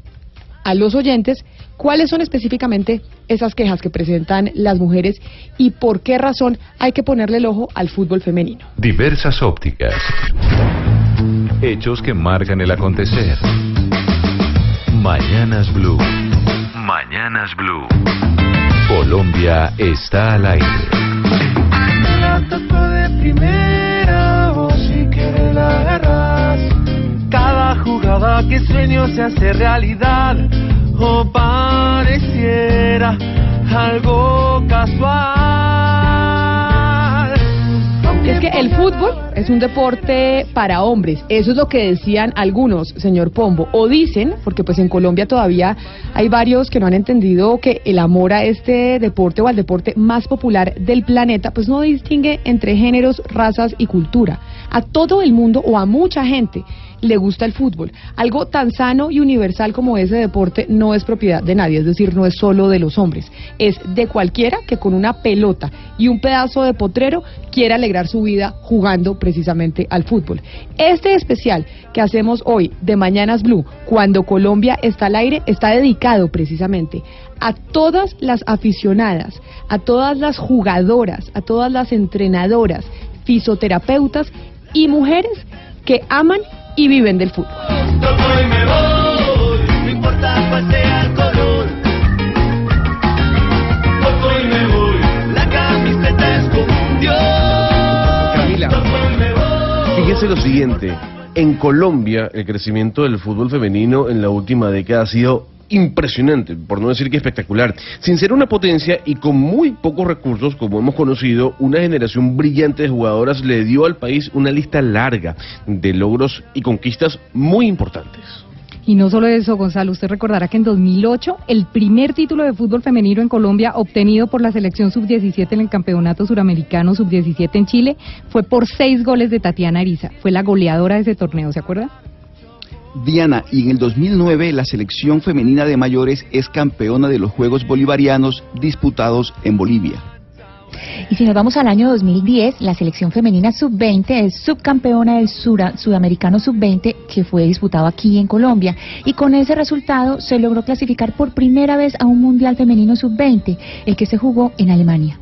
Speaker 2: a los oyentes cuáles son específicamente esas quejas que presentan las mujeres y por qué razón hay que ponerle el ojo al fútbol femenino.
Speaker 1: Diversas ópticas. Hechos que marcan el acontecer. Mañanas Blue. Mañanas Blue. Colombia está al aire.
Speaker 9: Cada que sueño se hace realidad o pareciera algo casual.
Speaker 2: Es que el fútbol es un deporte para hombres. Eso es lo que decían algunos, señor Pombo. O dicen, porque pues en Colombia todavía hay varios que no han entendido que el amor a este deporte o al deporte más popular del planeta, pues no distingue entre géneros, razas y cultura. A todo el mundo o a mucha gente le gusta el fútbol. Algo tan sano y universal como ese deporte no es propiedad de nadie, es decir, no es solo de los hombres, es de cualquiera que con una pelota y un pedazo de potrero quiera alegrar su vida jugando precisamente al fútbol. Este especial que hacemos hoy de Mañanas Blue, cuando Colombia está al aire, está dedicado precisamente a todas las aficionadas, a todas las jugadoras, a todas las entrenadoras, fisioterapeutas y mujeres que aman y viven del fútbol.
Speaker 8: Camila. Fíjese lo siguiente, en Colombia el crecimiento del fútbol femenino en la última década ha sido impresionante, por no decir que espectacular. Sin ser una potencia y con muy pocos recursos, como hemos conocido, una generación brillante de jugadoras le dio al país una lista larga de logros y conquistas muy importantes.
Speaker 10: Y no solo eso, Gonzalo, usted recordará que en 2008 el primer título de fútbol femenino en Colombia obtenido por la selección sub-17 en el Campeonato Suramericano sub-17 en Chile fue por seis goles de Tatiana Ariza. Fue la goleadora de ese torneo, ¿se acuerda?
Speaker 5: Diana, y en el 2009 la selección femenina de mayores es campeona de los Juegos Bolivarianos disputados en Bolivia.
Speaker 3: Y si nos vamos al año 2010, la selección femenina sub-20 es subcampeona del Sura- Sudamericano sub-20 que fue disputado aquí en Colombia. Y con ese resultado se logró clasificar por primera vez a un Mundial Femenino sub-20, el que se jugó en Alemania.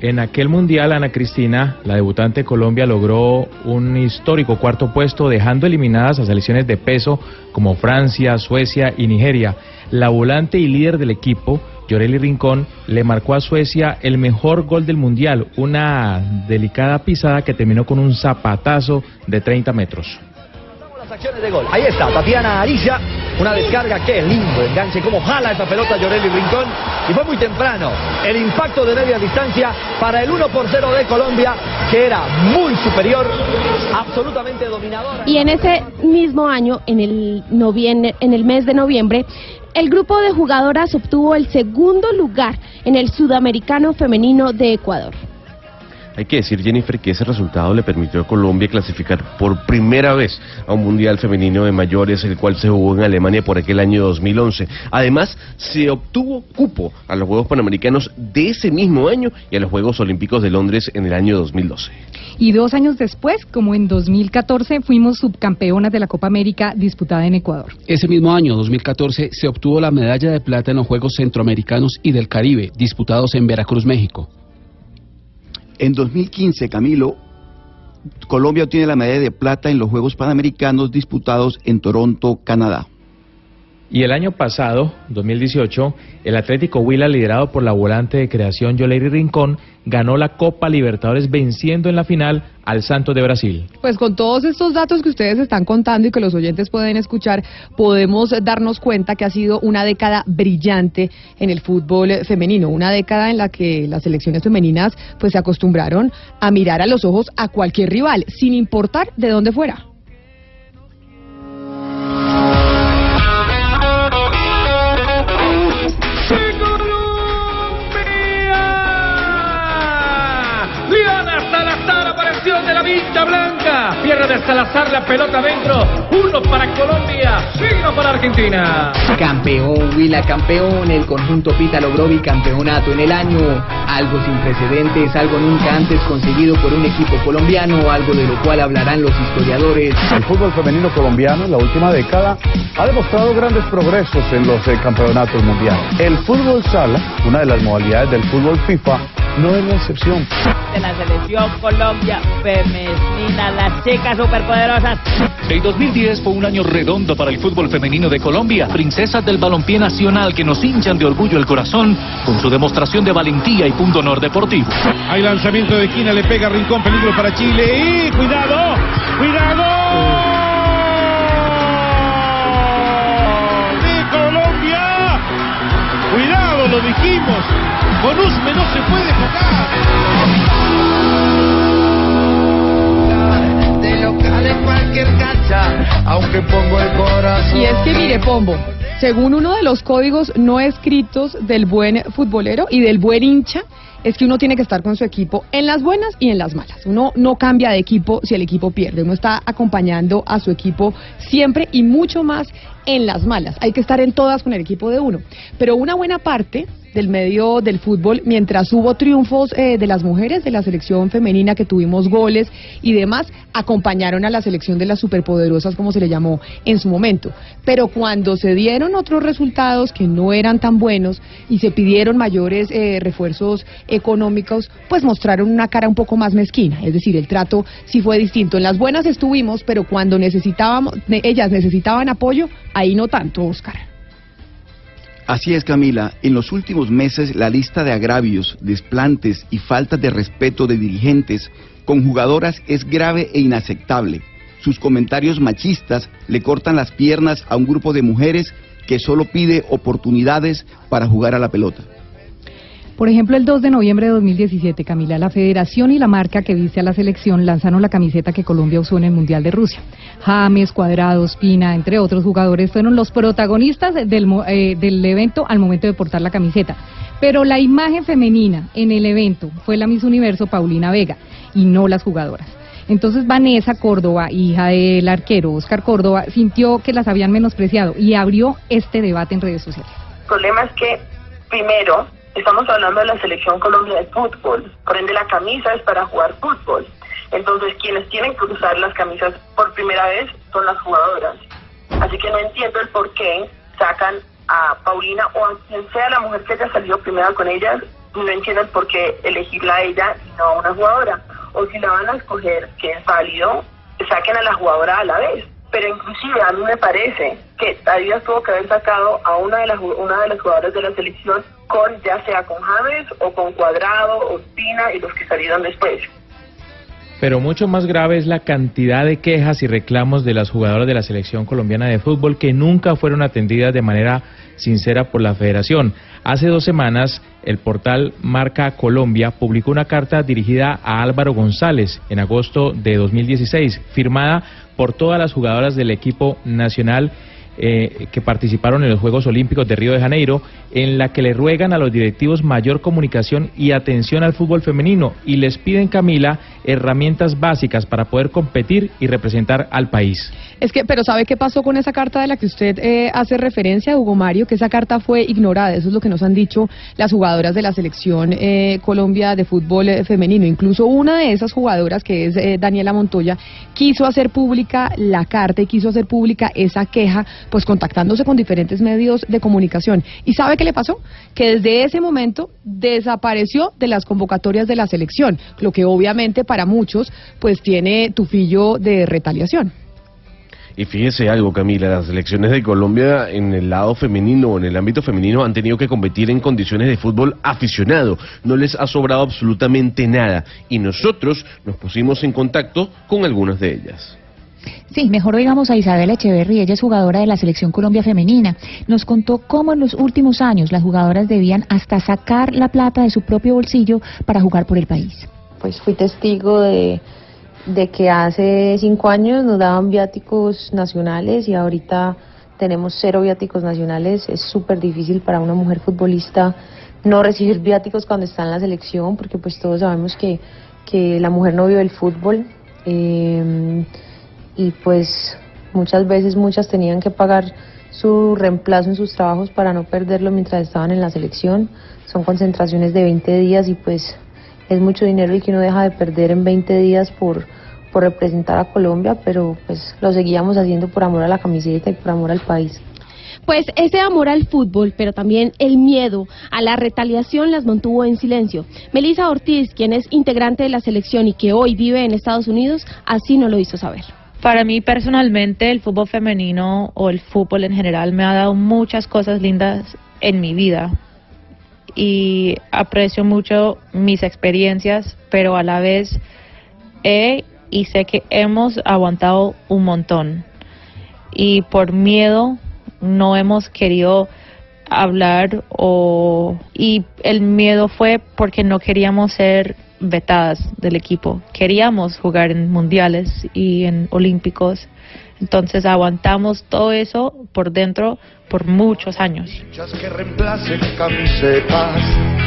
Speaker 7: En aquel mundial, Ana Cristina, la debutante de Colombia, logró un histórico cuarto puesto, dejando eliminadas a selecciones de peso como Francia, Suecia y Nigeria. La volante y líder del equipo, Yoreli Rincón, le marcó a Suecia el mejor gol del mundial, una delicada pisada que terminó con un zapatazo de 30 metros.
Speaker 11: Las acciones de gol. Ahí está, Tatiana Arilla, una descarga, qué lindo enganche, cómo jala esa pelota Llorelli Rincón. Y fue muy temprano el impacto de media distancia para el 1 por 0 de Colombia, que era muy superior, absolutamente dominadora.
Speaker 12: Y en ese mismo año, en el, en el mes de noviembre, el grupo de jugadoras obtuvo el segundo lugar en el Sudamericano Femenino de Ecuador.
Speaker 8: Hay que decir, Jennifer, que ese resultado le permitió a Colombia clasificar por primera vez a un Mundial Femenino de Mayores, el cual se jugó en Alemania por aquel año 2011. Además, se obtuvo cupo a los Juegos Panamericanos de ese mismo año y a los Juegos Olímpicos de Londres en el año 2012.
Speaker 10: Y dos años después, como en 2014, fuimos subcampeonas de la Copa América disputada en Ecuador.
Speaker 13: Ese mismo año, 2014, se obtuvo la medalla de plata en los Juegos Centroamericanos y del Caribe, disputados en Veracruz, México.
Speaker 5: En 2015, Camilo, Colombia obtiene la medalla de plata en los Juegos Panamericanos disputados en Toronto, Canadá.
Speaker 7: Y el año pasado, 2018, el Atlético Huila, liderado por la volante de creación Yoleiri Rincón, ganó la Copa Libertadores venciendo en la final al Santos de Brasil.
Speaker 2: Pues con todos estos datos que ustedes están contando y que los oyentes pueden escuchar, podemos darnos cuenta que ha sido una década brillante en el fútbol femenino, una década en la que las selecciones femeninas pues se acostumbraron a mirar a los ojos a cualquier rival, sin importar de dónde fuera.
Speaker 9: Horacio. De la Villa Blanca. Fiesta
Speaker 14: Salazar la pelota dentro. Uno para Colombia, cero para Argentina.
Speaker 15: Campeón, Huila campeón, el conjunto Pita logró bicampeonato en el año, algo sin precedentes, algo nunca antes conseguido por un equipo colombiano, algo de lo cual hablarán los historiadores.
Speaker 16: El fútbol femenino colombiano en la última década ha demostrado grandes progresos en los eh, campeonatos mundiales. El fútbol sala, una de las modalidades del fútbol FIFA, no es la excepción.
Speaker 17: De la selección Colombia femenina, las chicas superpoderosas.
Speaker 18: El 2010 fue un año redondo para el fútbol femenino de Colombia, princesas del balompié nacional que nos hinchan de orgullo el corazón con su demostración de valentía y punto honor deportivo.
Speaker 19: Hay lanzamiento de esquina, le pega Rincón, peligro para Chile. ¡Y cuidado! ¡Cuidado! ¡De Colombia! ¡Cuidado! Lo dijimos. Con Usme no se puede jugar.
Speaker 15: De cualquier cancha, aunque pongo el corazón.
Speaker 2: Y es que mire, Pombo, según uno de los códigos no escritos del buen futbolero y del buen hincha, es que uno tiene que estar con su equipo en las buenas y en las malas. Uno no cambia de equipo si el equipo pierde. Uno está acompañando a su equipo siempre y mucho más en las malas. Hay que estar en todas con el equipo de uno. Pero una buena parte del medio del fútbol, mientras hubo triunfos eh, de las mujeres de la selección femenina que tuvimos goles y demás, acompañaron a la selección de las superpoderosas, como se le llamó en su momento. Pero cuando se dieron otros resultados que no eran tan buenos y se pidieron mayores eh, refuerzos económicos, pues mostraron una cara un poco más mezquina. Es decir, el trato sí fue distinto. En las buenas estuvimos, pero cuando necesitábamos, ne- ellas necesitaban apoyo, ahí no tanto, Oscar.
Speaker 5: Así es, Camila. En los últimos meses, la lista de agravios, desplantes y faltas de respeto de dirigentes con jugadoras es grave e inaceptable. Sus comentarios machistas le cortan las piernas a un grupo de mujeres que solo pide oportunidades para jugar a la pelota.
Speaker 10: Por ejemplo, el 2 de noviembre de 2017, Camila, la federación y la marca que viste a la selección lanzaron la camiseta que Colombia usó en el Mundial de Rusia. James, Cuadrado, Espina, entre otros jugadores, fueron los protagonistas del, eh, del evento al momento de portar la camiseta. Pero la imagen femenina en el evento fue la Miss Universo Paulina Vega y no las jugadoras. Entonces Vanessa Córdoba, hija del arquero Oscar Córdoba, sintió que las habían menospreciado y abrió este debate en redes sociales.
Speaker 20: El problema es que, primero, estamos hablando de la selección Colombia de fútbol, por ende la camisa es para jugar fútbol. Entonces, quienes tienen que usar las camisas por primera vez son las jugadoras. Así que no entiendo el por qué sacan a Paulina o a quien sea la mujer que haya salido primero con ellas, no entiendo el por qué elegirla a ella y no a una jugadora. O si la van a escoger, que es válido, saquen a la jugadora a la vez. Pero inclusive a mí me parece que Adidas tuvo que haber sacado a una de las una de las jugadoras de la selección con ya sea con James o con Cuadrado o Espina y los que salieron después.
Speaker 7: Pero mucho más grave es la cantidad de quejas y reclamos de las jugadoras de la selección colombiana de fútbol que nunca fueron atendidas de manera sincera por la federación. Hace dos semanas, el portal Marca Colombia publicó una carta dirigida a Álvaro González en agosto de 2016, firmada por todas las jugadoras del equipo nacional eh, que participaron en los Juegos Olímpicos de Río de Janeiro, en la que le ruegan a los directivos mayor comunicación y atención al fútbol femenino y les piden, Camila, herramientas básicas para poder competir y representar al país.
Speaker 2: Es que, pero ¿sabe qué pasó con esa carta de la que usted eh, hace referencia, Hugo Mario? Que esa carta fue ignorada. Eso es lo que nos han dicho las jugadoras de la selección eh, Colombia de fútbol eh, femenino. Incluso una de esas jugadoras, que es eh, Daniela Montoya, quiso hacer pública la carta y quiso hacer pública esa queja, pues contactándose con diferentes medios de comunicación. ¿Y sabe qué le pasó? Que desde ese momento desapareció de las convocatorias de la selección, lo que obviamente para muchos pues tiene tufillo de retaliación.
Speaker 8: Y fíjese algo, Camila, las selecciones de Colombia en el lado femenino en el ámbito femenino han tenido que competir en condiciones de fútbol aficionado. No les ha sobrado absolutamente nada. Y nosotros nos pusimos en contacto con algunas de ellas.
Speaker 3: Sí, mejor digamos a Isabel Echeverry, ella es jugadora de la Selección Colombia Femenina. Nos contó cómo en los últimos años las jugadoras debían hasta sacar la plata de su propio bolsillo para jugar por el país.
Speaker 21: pues fui testigo de, de que hace cinco años nos daban viáticos nacionales y ahorita tenemos cero viáticos nacionales. Es súper difícil para una mujer futbolista no recibir viáticos cuando está en la selección porque pues todos sabemos que, que la mujer no vive el fútbol. Eh, y pues muchas veces muchas tenían que pagar su reemplazo en sus trabajos para no perderlo mientras estaban en la selección. Son concentraciones de 20 días y pues es mucho dinero y que uno deja de perder en 20 días por, por representar a Colombia, pero pues lo seguíamos haciendo por amor a la camiseta y por amor al país.
Speaker 12: Pues ese amor al fútbol, pero también el miedo a la retaliación las mantuvo en silencio. Melissa Ortiz, quien es integrante de la selección y que hoy vive en Estados Unidos, así no lo hizo saber.
Speaker 22: Para mí personalmente el fútbol femenino o el fútbol en general me ha dado muchas cosas lindas en mi vida. Y aprecio mucho mis experiencias, pero a la vez he y sé que hemos aguantado un montón. Y por miedo no hemos querido hablar o y el miedo fue porque no queríamos ser vetadas del equipo. Queríamos jugar en mundiales y en olímpicos. Entonces aguantamos todo eso por dentro por muchos años.
Speaker 23: que reemplacen camisetas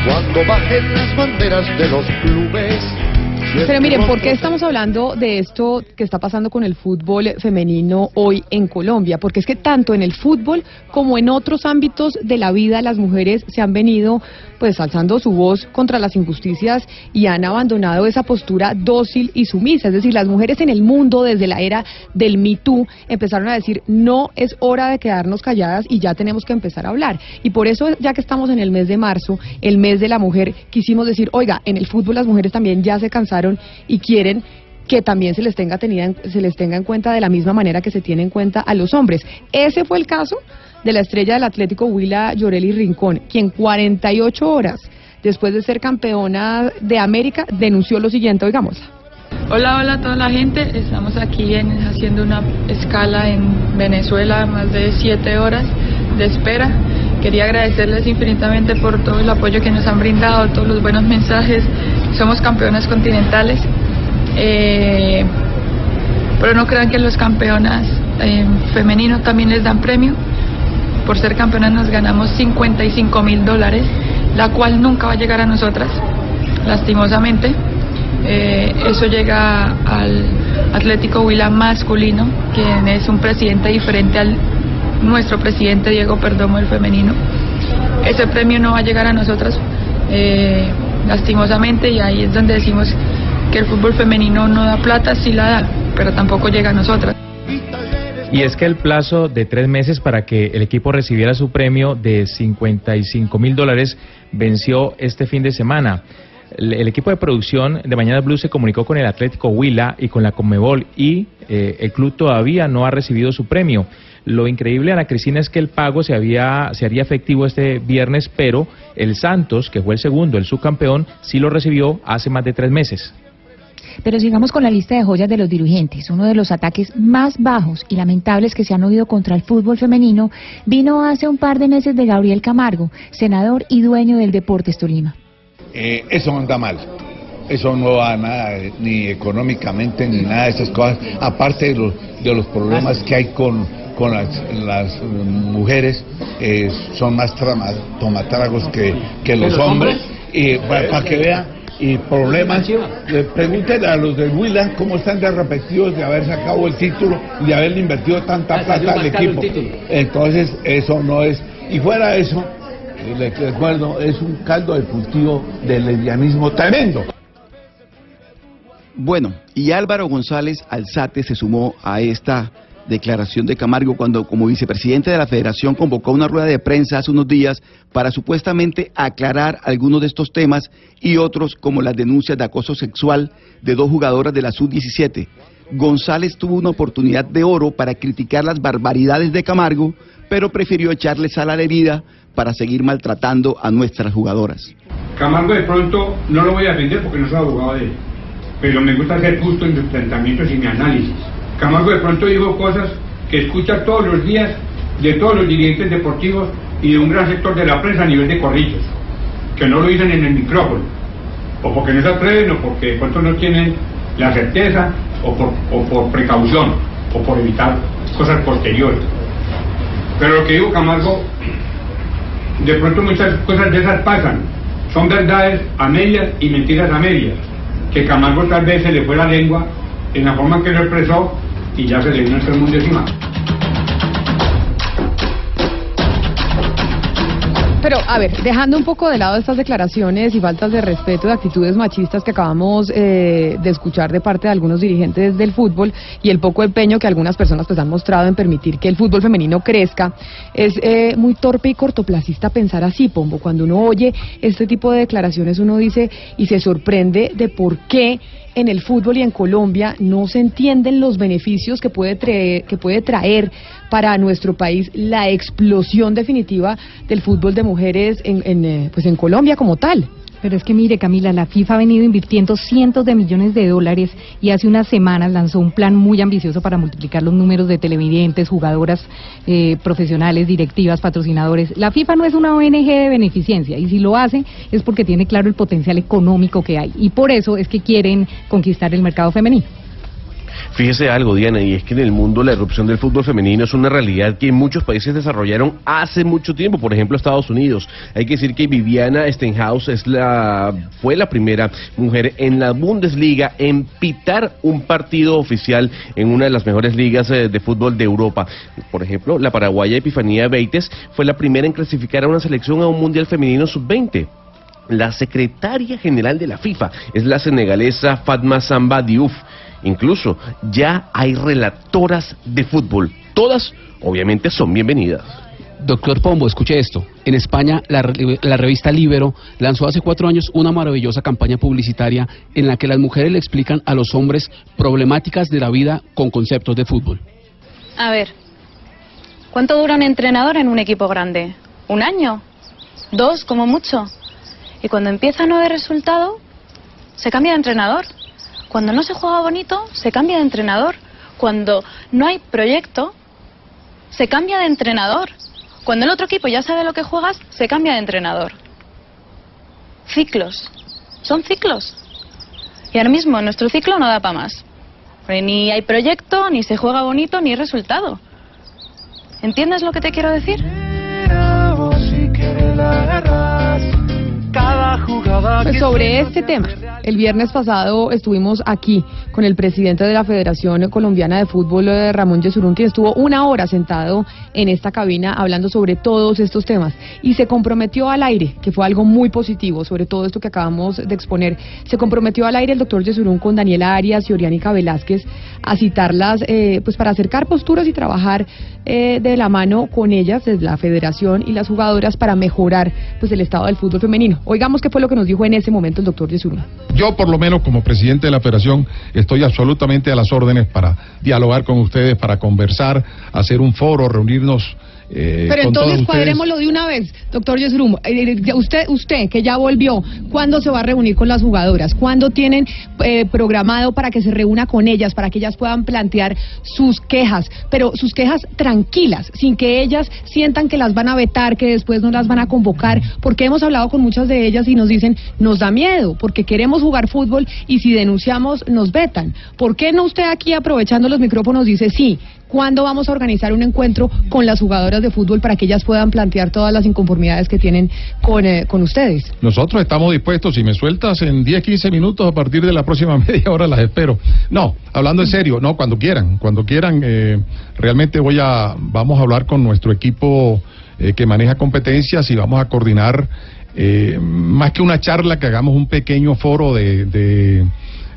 Speaker 23: cuando bajen las banderas de los clubes.
Speaker 2: Pero miren, ¿por qué estamos hablando de esto que está pasando con el fútbol femenino hoy en Colombia? Porque es que tanto en el fútbol como en otros ámbitos de la vida las mujeres se han venido pues alzando su voz contra las injusticias y han abandonado esa postura dócil y sumisa. Es decir, las mujeres en el mundo desde la era del Me Too empezaron a decir no es hora de quedarnos calladas y ya tenemos que empezar a hablar. Y por eso, ya que estamos en el mes de marzo, el mes de la mujer, quisimos decir, oiga, en el fútbol las mujeres también ya se cansaron y quieren que también se les tenga tenida en- se les tenga en cuenta de la misma manera que se tiene en cuenta a los hombres. Ese fue el caso de la estrella del Atlético Huila Lloreli Rincón, quien 48 horas después de ser campeona de América denunció lo siguiente, oigamos.
Speaker 24: Hola, hola a toda la gente. Estamos aquí en- haciendo una escala en Venezuela, más de siete horas de espera. Quería agradecerles infinitamente por todo el apoyo que nos han brindado, todos los buenos mensajes. Somos campeonas continentales. Eh, pero no crean que los campeonas eh, femeninos también les dan premio. Por ser campeonas nos ganamos 55 mil dólares, la cual nunca va a llegar a nosotras, lastimosamente. Eh, eso llega al Atlético Huila masculino, quien es un presidente diferente al nuestro presidente Diego Perdomo, el femenino. Ese premio no va a llegar a nosotras, lastimosamente, y ahí es donde decimos que el fútbol femenino no da plata, sí la da, pero tampoco llega a nosotras.
Speaker 7: Y es que el plazo de tres meses para que el equipo recibiera su premio de 55 mil dólares venció este fin de semana. El, equipo de producción de Mañana Blue se comunicó con el Atlético Huila y con la Conmebol y eh, el club todavía no ha recibido su premio. Lo increíble, Ana Cristina, es que el pago se, había, se haría efectivo este viernes, pero el Santos, que fue el segundo, el subcampeón, sí lo recibió hace más de tres meses.
Speaker 3: Pero sigamos con la lista de joyas de los dirigentes. Uno de los ataques más bajos y lamentables que se han oído contra el fútbol femenino vino hace un par de meses de Gabriel Camargo, senador y dueño del Deportes Tolima.
Speaker 25: Eh, eso anda mal. Eso no va a nada, eh, ni económicamente, ni nada de esas cosas. Aparte de los, de los problemas que hay con, con las, las, eh, mujeres, eh, son más trama- tomatragos que, que los
Speaker 26: los
Speaker 25: hombres.
Speaker 26: hombres?
Speaker 25: Y para que vean, y problemas, le pregunten a los del Huila cómo están de arrepentidos de haber sacado el título y de haberle invertido tanta
Speaker 26: Ah,
Speaker 25: plata al equipo. Entonces, eso no es. Y fuera de eso, eh, le recuerdo, es un caldo de cultivo del lesbianismo tremendo.
Speaker 5: Bueno, y Álvaro González Alzate se sumó a esta declaración de Camargo cuando como vicepresidente de la federación convocó una rueda de prensa hace unos días para supuestamente aclarar algunos de estos temas y otros como las denuncias de acoso sexual de dos jugadoras de la sub-17. González tuvo una oportunidad de oro para criticar las barbaridades de Camargo, pero prefirió echarle sal a la herida para seguir maltratando a nuestras jugadoras.
Speaker 27: Camargo de pronto no lo voy a defender porque no soy abogado de él, pero me gusta ser justo en mis planteamientos y mi análisis. Camargo de pronto dijo cosas que escucha todos los días de todos los dirigentes deportivos y de un gran sector de la prensa a nivel de corrillos, que no lo dicen en el micrófono, o porque no se atreven, o porque de pronto no tienen la certeza, o por, o por precaución, o por evitar cosas posteriores. Pero lo que digo Camargo de pronto muchas cosas de esas pasan. Son verdades a medias y mentiras a medias. Que Camargo tal vez se le fue la lengua en la forma que lo expresó y ya se le vino el mundo encima.
Speaker 2: Pero, a ver, dejando un poco de lado estas declaraciones y faltas de respeto de actitudes machistas que acabamos eh, de escuchar de parte de algunos dirigentes del fútbol y el poco empeño que algunas personas pues han mostrado en permitir que el fútbol femenino crezca, es eh, muy torpe y cortoplacista pensar así, Pombo. Cuando uno oye este tipo de declaraciones, uno dice y se sorprende de por qué en el fútbol y en Colombia no se entienden los beneficios que puede, traer, que puede traer para nuestro país la explosión definitiva del fútbol de mujeres en, en, eh, pues en Colombia como tal.
Speaker 10: Pero es que mire, Camila, la FIFA ha venido invirtiendo cientos de millones de dólares y hace unas semanas lanzó un plan muy ambicioso para multiplicar los números de televidentes, jugadoras eh, profesionales, directivas, patrocinadores. La FIFA no es una ONG de beneficencia y si lo hace es porque tiene claro el potencial económico que hay y por eso es que quieren conquistar el mercado femenino.
Speaker 8: Fíjese algo, Diana, y es que en el mundo la erupción del fútbol femenino es una realidad que muchos países desarrollaron hace mucho tiempo, por ejemplo Estados Unidos. Hay que decir que Viviana Stenhouse es la, fue la primera mujer en la Bundesliga en pitar un partido oficial en una de las mejores ligas eh, de fútbol de Europa. Por ejemplo, la paraguaya Epifanía Beites fue la primera en clasificar a una selección a un Mundial Femenino Sub-20. La secretaria general de la FIFA es la senegalesa Fatma Samba Diouf. Incluso ya hay relatoras de fútbol. Todas, obviamente, son bienvenidas.
Speaker 28: Doctor Pombo, escuche esto. En España, la, re- la revista Libero lanzó hace cuatro años una maravillosa campaña publicitaria en la que las mujeres le explican a los hombres problemáticas de la vida con conceptos de fútbol.
Speaker 29: A ver, ¿cuánto dura un entrenador en un equipo grande? ¿Un año? ¿Dos, como mucho? Y cuando empieza a no dar resultado, se cambia de entrenador. Cuando no se juega bonito, se cambia de entrenador. Cuando no hay proyecto, se cambia de entrenador. Cuando el otro equipo ya sabe lo que juegas, se cambia de entrenador. Ciclos. Son ciclos. Y ahora mismo nuestro ciclo no da para más. Ni hay proyecto, ni se juega bonito, ni hay resultado. ¿Entiendes lo que te quiero decir?
Speaker 2: Pues sobre este tema, el viernes pasado estuvimos aquí con el presidente de la Federación Colombiana de Fútbol, eh, Ramón Yesurún, quien estuvo una hora sentado en esta cabina hablando sobre todos estos temas y se comprometió al aire, que fue algo muy positivo sobre todo esto que acabamos de exponer. Se comprometió al aire el doctor Yesurún con Daniela Arias y Oriánica Velázquez a citarlas eh, pues para acercar posturas y trabajar eh, de la mano con ellas, desde la Federación y las jugadoras para mejorar pues el estado del fútbol femenino. Oigamos fue lo que nos dijo en ese momento el doctor.
Speaker 26: Yo, por lo menos, como presidente de la federación, estoy absolutamente a las órdenes para dialogar con ustedes, para conversar, hacer un foro, reunirnos. Eh,
Speaker 2: Pero entonces cuadrémoslo de una vez, doctor Yesrum. Eh, ya Usted, usted que ya volvió, ¿cuándo se va a reunir con las jugadoras? ¿Cuándo tienen eh, programado para que se reúna con ellas, para que ellas puedan plantear sus quejas, pero sus quejas tranquilas, sin que ellas sientan que las van a vetar, que después no las van a convocar? Porque hemos hablado con muchas de ellas y nos dicen, nos da miedo, porque queremos jugar fútbol y si denunciamos nos vetan. ¿Por qué no usted aquí aprovechando los micrófonos dice sí? ¿Cuándo vamos a organizar un encuentro con las jugadoras de fútbol para que ellas puedan plantear todas las inconformidades que tienen con, eh, con ustedes?
Speaker 26: Nosotros estamos dispuestos, si me sueltas en 10, 15 minutos a partir de la próxima media hora las espero. No, hablando en serio, no, cuando quieran, cuando quieran, eh, realmente voy a, vamos a hablar con nuestro equipo eh, que maneja competencias y vamos a coordinar, eh, más que una charla, que hagamos un pequeño foro de, de,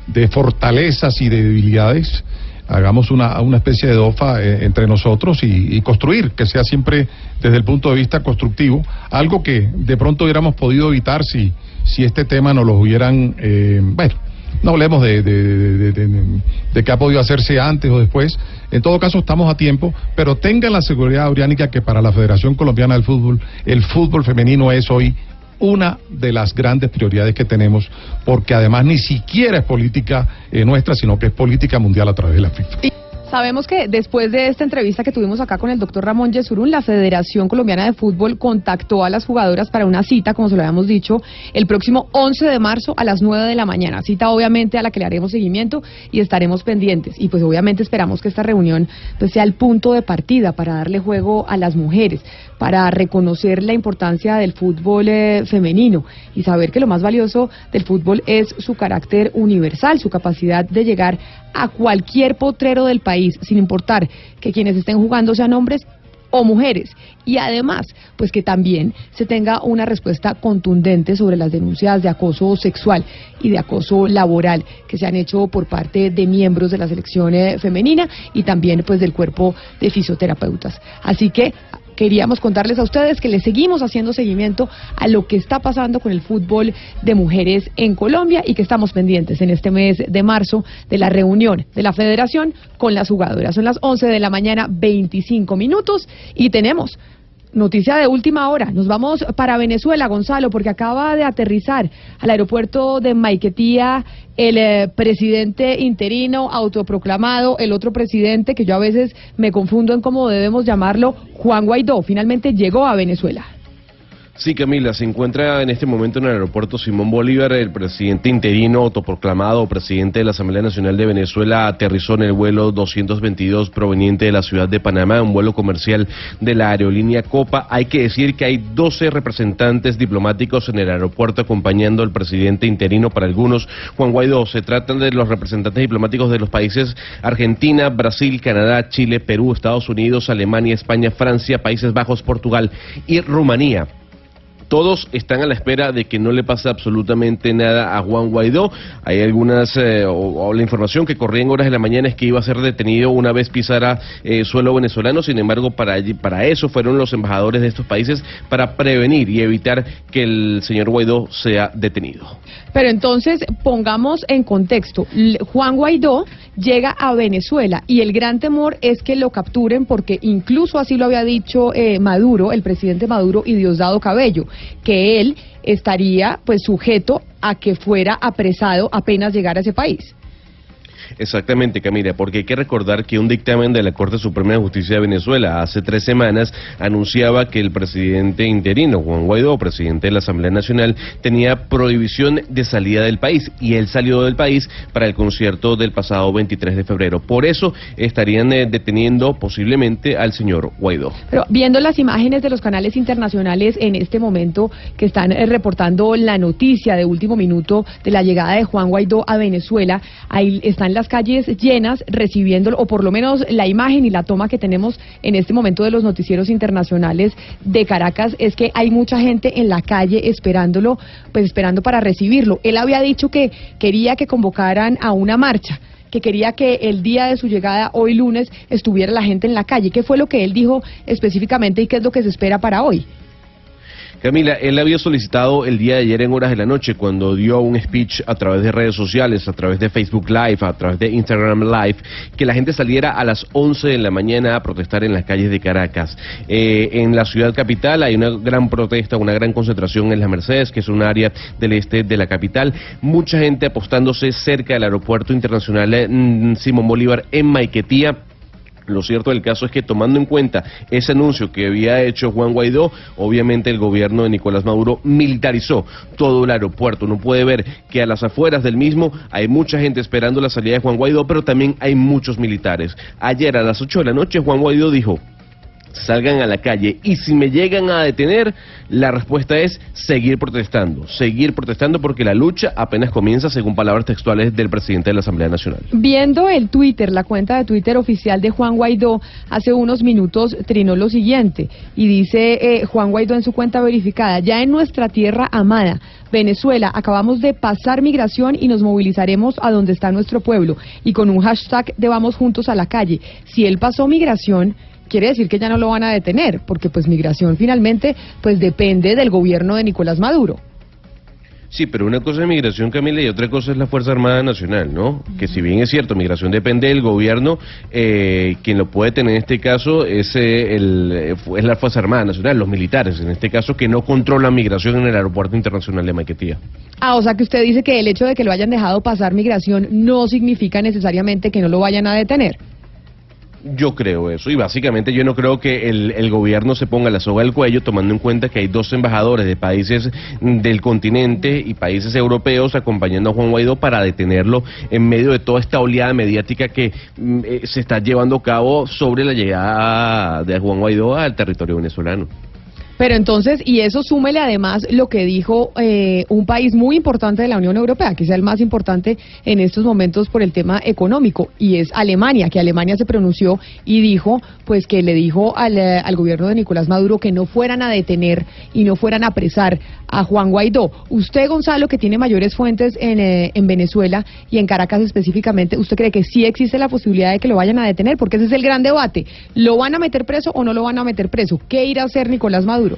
Speaker 26: de fortalezas y de debilidades hagamos una, una especie de DOFA eh, entre nosotros y, y construir, que sea siempre desde el punto de vista constructivo, algo que de pronto hubiéramos podido evitar si, si este tema no lo hubieran, eh, bueno, no hablemos de, de, de, qué ha podido hacerse antes o después, en todo caso estamos a tiempo, pero tengan la seguridad, Auriánica, que para la Federación Colombiana del Fútbol, el fútbol femenino es hoy una de las grandes prioridades que tenemos, porque además ni siquiera es política eh, nuestra, sino que es política mundial a través de la FIFA.
Speaker 2: Sabemos que después de esta entrevista que tuvimos acá con el doctor Ramón Yesurún, la Federación Colombiana de Fútbol contactó a las jugadoras para una cita, como se lo habíamos dicho, el próximo 11 de marzo a las 9 de la mañana. Cita obviamente a la que le haremos seguimiento y estaremos pendientes. Y pues obviamente esperamos que esta reunión pues, sea el punto de partida para darle juego a las mujeres, para reconocer la importancia del fútbol eh, femenino y saber que lo más valioso del fútbol es su carácter universal, su capacidad de llegar a cualquier potrero del país sin importar que quienes estén jugando sean hombres o mujeres. Y además, pues que también se tenga una respuesta contundente sobre las denuncias de acoso sexual y de acoso laboral que se han hecho por parte de miembros de la selección eh, femenina y también pues del cuerpo de fisioterapeutas. Así que queríamos contarles a ustedes que le seguimos haciendo seguimiento a lo que está pasando con el fútbol de mujeres en Colombia y que estamos pendientes en este mes de marzo de la reunión de la federación con las jugadoras. Son las 11 de la mañana, 25 minutos y tenemos Noticia de última hora. Nos vamos para Venezuela, Gonzalo, porque acaba de aterrizar al aeropuerto de Maiquetía el eh, presidente interino autoproclamado, el otro presidente que yo a veces me confundo en cómo debemos llamarlo, Juan Guaidó. Finalmente llegó a Venezuela.
Speaker 8: Sí, Camila, se encuentra en este momento en el aeropuerto Simón Bolívar, el presidente interino autoproclamado, presidente de la Asamblea Nacional de Venezuela, aterrizó en el vuelo 222 proveniente de la ciudad de Panamá, un vuelo comercial de la aerolínea Copa. Hay que decir que hay 12 representantes diplomáticos en el aeropuerto acompañando al presidente interino para algunos. Juan Guaidó, se tratan de los representantes diplomáticos de los países Argentina, Brasil, Canadá, Chile, Perú, Estados Unidos, Alemania, España, Francia, Países Bajos, Portugal y Rumanía. Todos están a la espera de que no le pase absolutamente nada a Juan Guaidó. Hay algunas, eh, o, la información que corría en horas de la mañana es que iba a ser detenido una vez pisara eh, suelo venezolano. Sin embargo, para, para eso fueron los embajadores de estos países para prevenir y evitar que el señor Guaidó sea detenido.
Speaker 2: Pero entonces pongamos en contexto, Juan Guaidó llega a Venezuela y el gran temor es que lo capturen porque incluso así lo había dicho eh, Maduro, el presidente Maduro y Diosdado Cabello, que él estaría pues sujeto a que fuera apresado apenas llegara a ese país.
Speaker 8: Exactamente, Camila, porque hay que recordar que un dictamen de la Corte Suprema de Justicia de Venezuela hace tres semanas anunciaba que el presidente interino, Juan Guaidó, presidente de la Asamblea Nacional, tenía prohibición de salida del país y él salió del país para el concierto del pasado 23 de febrero. Por eso estarían eh, deteniendo posiblemente al señor Guaidó.
Speaker 2: Pero viendo las imágenes de los canales internacionales en este momento que están eh, reportando la noticia de último minuto de la llegada de Juan Guaidó a Venezuela, ahí están las calles llenas recibiéndolo, o por lo menos la imagen y la toma que tenemos en este momento de los noticieros internacionales de Caracas es que hay mucha gente en la calle esperándolo, pues esperando para recibirlo. Él había dicho que quería que convocaran a una marcha que quería que el día de su llegada, hoy lunes, estuviera la gente en la calle. ¿Qué fue lo que él dijo específicamente y qué es lo que se espera para hoy?
Speaker 8: Camila, él había solicitado el día de ayer en horas de la noche cuando dio un speech a través de redes sociales, a través de Facebook Live, a través de Instagram Live, que la gente saliera a las 11 de la mañana a protestar en las calles de Caracas. Eh, en la ciudad capital hay una gran protesta, una gran concentración en las Mercedes, que es un área del este de la capital. Mucha gente apostándose cerca del aeropuerto internacional eh, mm, Simón Bolívar en Maiquetía. Lo cierto del caso es que tomando en cuenta ese anuncio que había hecho Juan Guaidó, obviamente el gobierno de Nicolás Maduro militarizó todo el aeropuerto. Uno puede ver que a las afueras del mismo hay mucha gente esperando la salida de Juan Guaidó, pero también hay muchos militares. Ayer a las 8 de la noche Juan Guaidó dijo, salgan a la calle y si me llegan a detener, la respuesta es seguir protestando, seguir protestando porque la lucha apenas comienza según palabras textuales del presidente de la Asamblea Nacional.
Speaker 2: Viendo el Twitter, la cuenta de Twitter oficial de Juan Guaidó, hace unos minutos trinó lo siguiente y dice eh, Juan Guaidó en su cuenta verificada, ya en nuestra tierra amada, Venezuela, acabamos de pasar migración y nos movilizaremos a donde está nuestro pueblo y con un hashtag de vamos juntos a la calle. Si él pasó migración, quiere decir que ya no lo van a detener, porque pues migración finalmente pues depende del gobierno de Nicolás Maduro.
Speaker 8: Sí, pero una cosa es migración, Camila, y otra cosa es la Fuerza Armada Nacional, ¿no? Que si bien es cierto, migración depende del gobierno, eh, quien lo puede tener en este caso es, eh, el, eh, es la Fuerza Armada Nacional, los militares, en este caso, que no controlan migración en el Aeropuerto Internacional de Maiquetía.
Speaker 2: Ah, o sea que usted dice que el hecho de que lo hayan dejado pasar migración no significa necesariamente que no lo vayan a detener.
Speaker 8: Yo creo eso, y básicamente yo no creo que el, el gobierno se ponga la soga al cuello tomando en cuenta que hay dos embajadores de países mm, del continente y países europeos acompañando a Juan Guaidó para detenerlo en medio de toda esta oleada mediática que mm, eh, se está llevando a cabo sobre la llegada de Juan Guaidó al territorio venezolano.
Speaker 2: Pero entonces, y eso súmele además lo que dijo eh, un país muy importante de la Unión Europea, que es el más importante en estos momentos por el tema económico, y es Alemania, que Alemania se pronunció y dijo, pues que le dijo al, eh, gobierno de Nicolás Maduro que no fueran a detener y no fueran a apresar a Juan Guaidó. Usted, Gonzalo, que tiene mayores fuentes en, eh, en Venezuela y en Caracas específicamente, ¿usted cree que sí existe la posibilidad de que lo vayan a detener? Porque ese es el gran debate. ¿Lo van a meter preso o no lo van a meter preso? ¿Qué irá a hacer Nicolás Maduro?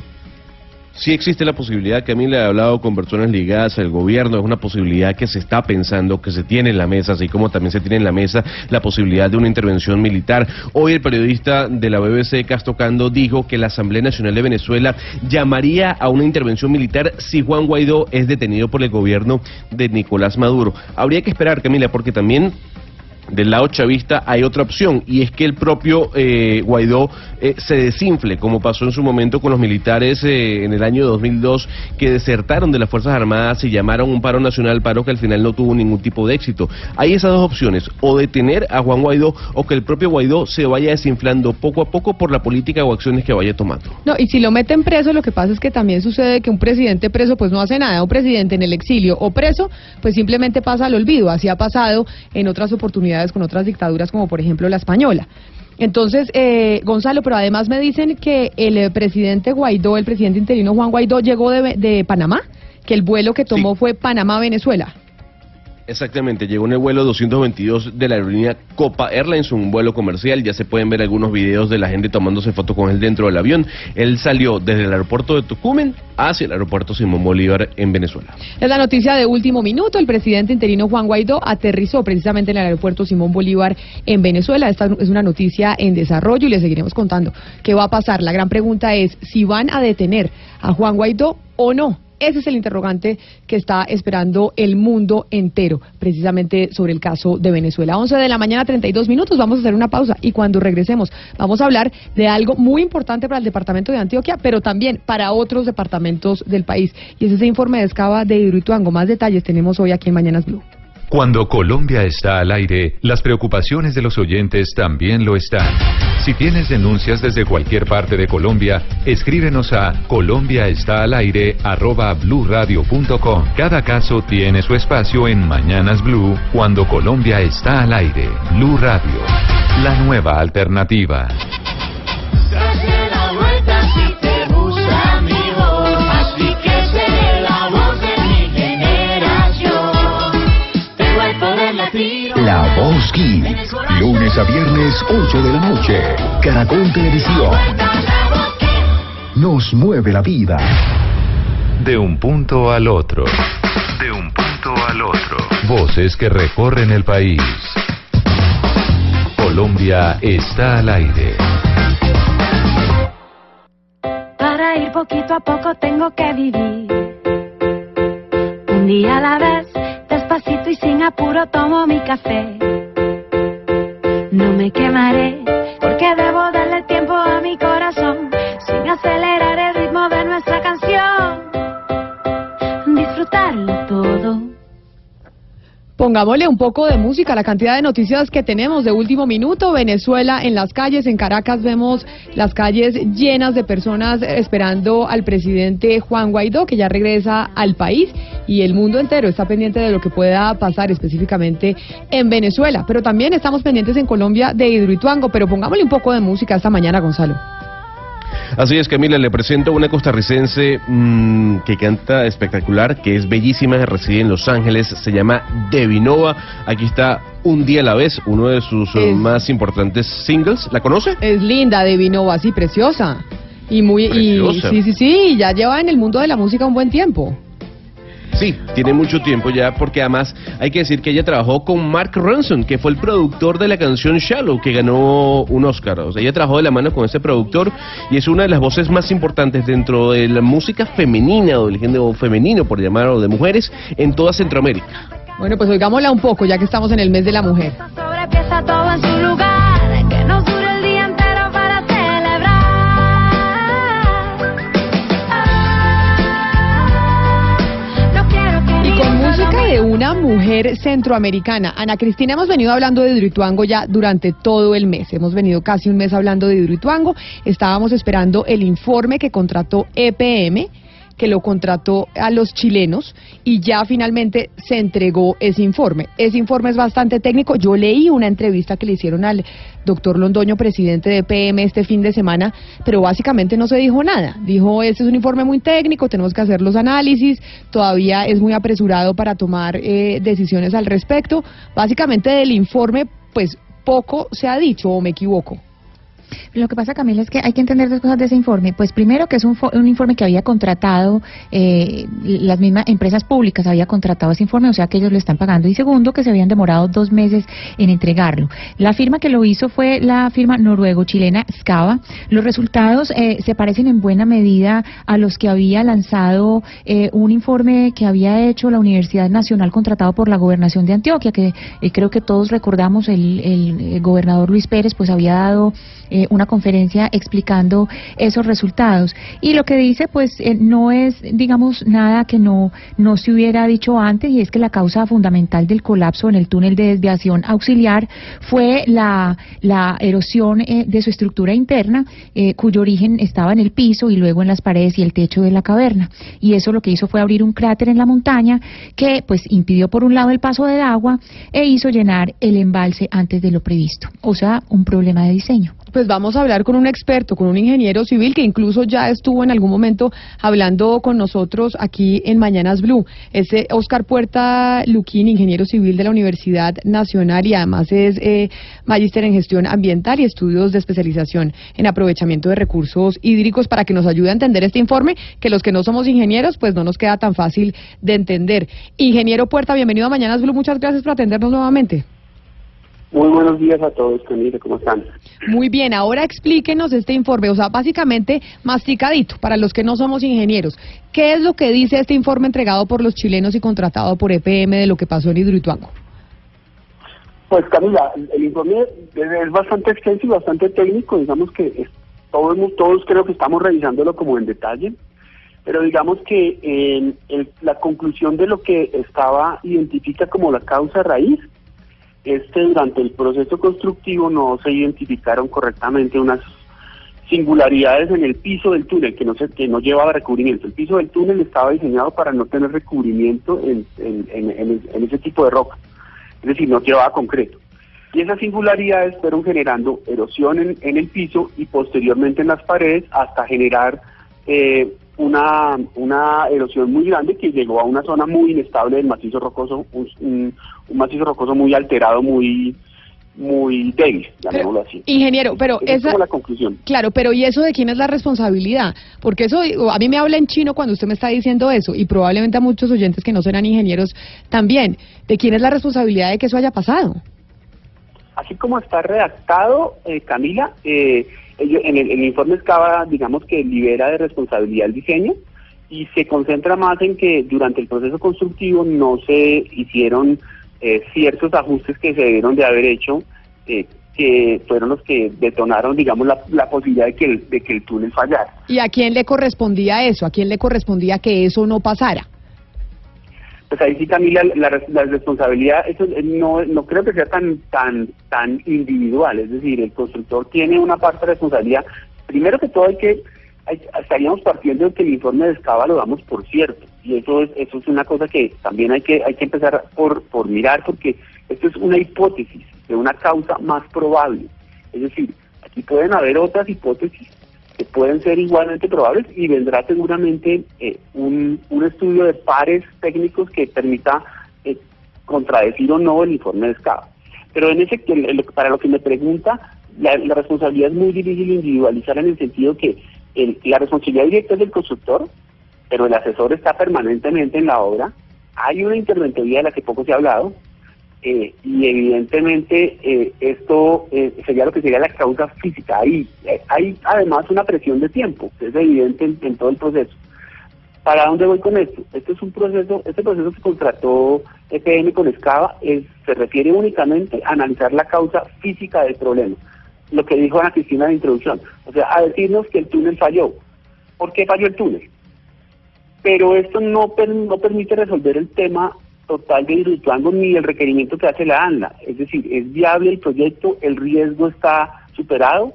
Speaker 8: Sí existe la posibilidad, Camila, he hablado con personas ligadas al gobierno, es una posibilidad que se está pensando, que se tiene en la mesa, así como también se tiene en la mesa la posibilidad de una intervención militar. Hoy el periodista de la BBC, Castocando, dijo que la Asamblea Nacional de Venezuela llamaría a una intervención militar si Juan Guaidó es detenido por el gobierno de Nicolás Maduro. Habría que esperar, Camila, porque también del lado chavista hay otra opción y es que el propio eh, Guaidó eh, se desinfle, como pasó en su momento con los militares eh, en el año 2002 que desertaron de las Fuerzas Armadas y llamaron un paro nacional, paro que al final no tuvo ningún tipo de éxito. Hay esas dos opciones, o detener a Juan Guaidó o que el propio Guaidó se vaya desinflando poco a poco por la política o acciones que vaya tomando.
Speaker 2: No, y si lo meten preso, lo que pasa es que también sucede que un presidente preso pues no hace nada, un presidente en el exilio o preso pues simplemente pasa al olvido, así ha pasado en otras oportunidades con otras dictaduras como por ejemplo la española. Entonces, eh, Gonzalo, pero además me dicen que el eh, presidente Guaidó, el presidente interino Juan Guaidó, llegó de, de Panamá, que el vuelo que tomó fue Panamá-Venezuela.
Speaker 8: Exactamente, llegó en el vuelo 222 de la aerolínea Copa Airlines, un vuelo comercial. Ya se pueden ver algunos videos de la gente tomándose fotos con él dentro del avión. Él salió desde el aeropuerto de Tucumán hacia el aeropuerto Simón Bolívar en Venezuela.
Speaker 2: Es la noticia de último minuto. El presidente interino Juan Guaidó aterrizó precisamente en el aeropuerto Simón Bolívar en Venezuela. Esta es una noticia en desarrollo y le seguiremos contando qué va a pasar. La gran pregunta es si van a detener a Juan Guaidó o no. Ese es el interrogante que está esperando el mundo entero, precisamente sobre el caso de Venezuela. 11 de la mañana, 32 minutos. Vamos a hacer una pausa y cuando regresemos vamos a hablar de algo muy importante para el departamento de Antioquia, pero también para otros departamentos del país. Y es ese informe de Escava de Hidroituango. Más detalles tenemos hoy aquí en Mañanas Blue.
Speaker 30: Cuando Colombia está al aire, las preocupaciones de los oyentes también lo están. Si tienes denuncias desde cualquier parte de Colombia, escríbenos a colombiaestalaire@bluradio.com. Cada caso tiene su espacio en Mañanas Blue cuando Colombia está al aire. Blue Radio, la nueva alternativa.
Speaker 31: Date La Voz
Speaker 32: Kids, lunes a viernes 8 de la noche, Caracol Televisión. Nos mueve la vida.
Speaker 30: De un punto al otro. De un punto al otro. Voces que recorren el país. Colombia está al aire.
Speaker 33: Para ir poquito a poco tengo que vivir. Un día a la vez, y sin apuro tomo mi café. No me quemaré, porque debo darle tiempo a mi corazón, sin acelerar el ritmo de nuestra canción. Disfrutarlo todo.
Speaker 2: Pongámosle un poco de música la cantidad de noticias que tenemos de último minuto. Venezuela en las calles, en Caracas vemos las calles llenas de personas esperando al presidente Juan Guaidó, que ya regresa al país, y el mundo entero está pendiente de lo que pueda pasar específicamente en Venezuela. Pero también estamos pendientes en Colombia de Hidroituango, pero pongámosle un poco de música esta mañana, Gonzalo.
Speaker 8: Así es, Camila, le presento una costarricense mm, que canta espectacular, que es bellísima, reside en Los Ángeles, se llama Devinova. Aquí está Un día a la vez, uno de sus eh,
Speaker 2: Es-
Speaker 8: más importantes singles. ¿La conoce?
Speaker 2: Es linda, de Vinova, sí, preciosa. Y muy, y, sí, sí, sí, ya lleva en el mundo de la música un buen tiempo.
Speaker 8: Sí, tiene mucho tiempo ya, porque además hay que decir que ella trabajó con Mark Ronson, que fue el productor de la canción Shallow, que ganó un Oscar. O sea, ella trabajó de la mano con ese productor y es una de las voces más importantes dentro de la música femenina o del género femenino, por llamarlo, de mujeres, en toda Centroamérica.
Speaker 2: Bueno, pues oigámosla un poco, ya que estamos en el mes de la mujer.
Speaker 33: Sobrepieza todo en su lugar,
Speaker 2: de una mujer centroamericana. Ana Cristina, hemos venido hablando de Hidroituango ya durante todo el mes. Hemos venido casi un mes hablando de Hidroituango. Estábamos esperando el informe que contrató EPM que lo contrató a los chilenos y ya finalmente se entregó ese informe. Ese informe es bastante técnico. Yo leí una entrevista que le hicieron al doctor Londoño, presidente de PM, este fin de semana, pero básicamente no se dijo nada. Dijo, este es un informe muy técnico, tenemos que hacer los análisis, todavía es muy apresurado para tomar eh, decisiones al respecto. Básicamente del informe, pues poco se ha dicho, o me equivoco.
Speaker 3: Lo que pasa, Camila, es que hay que entender dos cosas de ese informe. Pues primero que es un, un informe que había contratado, eh, las mismas empresas públicas había contratado ese informe, o sea que ellos lo están pagando. Y segundo, que se habían demorado dos meses en entregarlo. La firma que lo hizo fue la firma noruego-chilena Scava. Los resultados eh, se parecen en buena medida a los que había lanzado eh, un informe que había hecho la Universidad Nacional contratado por la Gobernación de Antioquia, que eh, creo que todos recordamos el, el, el gobernador Luis Pérez, pues había dado una conferencia explicando esos resultados. Y lo que dice, pues, eh, no es, digamos, nada que no, no se hubiera dicho antes, y es que la causa fundamental del colapso en el túnel de desviación auxiliar fue la, la erosión eh, de su estructura interna, eh, cuyo origen estaba en el piso y luego en las paredes y el techo de la caverna. Y eso lo que hizo fue abrir un cráter en la montaña que, pues, impidió por un lado el paso del agua e hizo llenar el embalse antes de lo previsto. O sea, un problema de diseño.
Speaker 2: Pues vamos a hablar con un experto, con un ingeniero civil que incluso ya estuvo en algún momento hablando con nosotros aquí en Mañanas Blue. Es eh, Oscar Puerta Luquín, ingeniero civil de la Universidad Nacional y además es eh, magíster en gestión ambiental y estudios de especialización en aprovechamiento de recursos hídricos para que nos ayude a entender este informe que los que no somos ingenieros pues no nos queda tan fácil de entender. Ingeniero Puerta, bienvenido a Mañanas Blue, muchas gracias por atendernos nuevamente.
Speaker 34: Muy buenos días a todos, Camila, ¿cómo están?
Speaker 2: Muy bien, ahora explíquenos este informe, o sea, básicamente masticadito para los que no somos ingenieros. ¿Qué es lo que dice este informe entregado por los chilenos y contratado por EPM de lo que pasó en Hidroituango?
Speaker 34: Pues Camila, el informe es bastante extenso y bastante técnico, digamos que todos, todos creo que estamos revisándolo como en detalle, pero digamos que eh, el- la conclusión de lo que estaba identifica como la causa raíz es que durante el proceso constructivo no se identificaron correctamente unas singularidades en el piso del túnel que no se, que no llevaba recubrimiento. El piso del túnel estaba diseñado para no tener recubrimiento en, en- ese tipo de roca, es decir, no llevaba concreto. Y esas singularidades fueron generando erosión en el piso y posteriormente en las paredes hasta generar eh, una, una erosión muy grande que llegó a una zona muy inestable del macizo rocoso, un, un- un macizo rocoso muy alterado, muy muy débil, llamémoslo así.
Speaker 2: Ingeniero, pero
Speaker 34: Esa es
Speaker 2: esa...
Speaker 34: como la conclusión.
Speaker 2: Claro, pero ¿y eso de quién es la responsabilidad? Porque eso, digo, a mí me habla en chino cuando usted me está diciendo eso, y probablemente a muchos oyentes que no serán ingenieros también. ¿De quién es la responsabilidad de que eso haya pasado?
Speaker 34: Así como está redactado, eh, Camila, eh, en el, informe Scava, digamos que libera de responsabilidad el diseño y se concentra más en que durante el proceso constructivo no se hicieron eh, ciertos ajustes que se debieron de haber hecho, eh, que fueron los que detonaron, digamos, la, posibilidad de que el túnel fallara.
Speaker 2: ¿Y a quién le correspondía eso? ¿A quién le correspondía que eso no pasara?
Speaker 34: Pues ahí sí, Camila, la, la responsabilidad, eso eh, no, no creo que sea tan, tan, tan individual. Es decir, el constructor tiene una parte de responsabilidad. Primero que todo hay que, hay- estaríamos partiendo de que el informe de Escava lo damos por cierto. Y eso es, eso es una cosa que también hay que, hay que empezar por, por mirar porque esto es una hipótesis de una causa más probable. Es decir, aquí pueden haber otras hipótesis que pueden ser igualmente probables y vendrá seguramente eh, un, un estudio de pares técnicos que permita eh, contradecir o no el informe de Escava. Pero en ese, para lo que me pregunta, la, la responsabilidad es muy difícil individualizar en el sentido que el- la responsabilidad directa es del constructor, pero el asesor está permanentemente en la obra. Hay una interventoría de la que poco se ha hablado, eh, y evidentemente eh, esto eh, sería lo que sería la causa física. Hay, eh, hay además una presión de tiempo, que es evidente en, todo el proceso. ¿Para dónde voy con esto? Este es un proceso, este proceso que contrató EPM con Escava es, se refiere únicamente a analizar la causa física del problema. Lo que dijo Ana Cristina en la introducción. O sea, a decirnos que el túnel falló. ¿Por qué falló el túnel? Pero esto no, per- no permite resolver el tema total de Hidroituango ni el requerimiento que hace la ANLA. Es decir, es viable el proyecto, el riesgo está superado,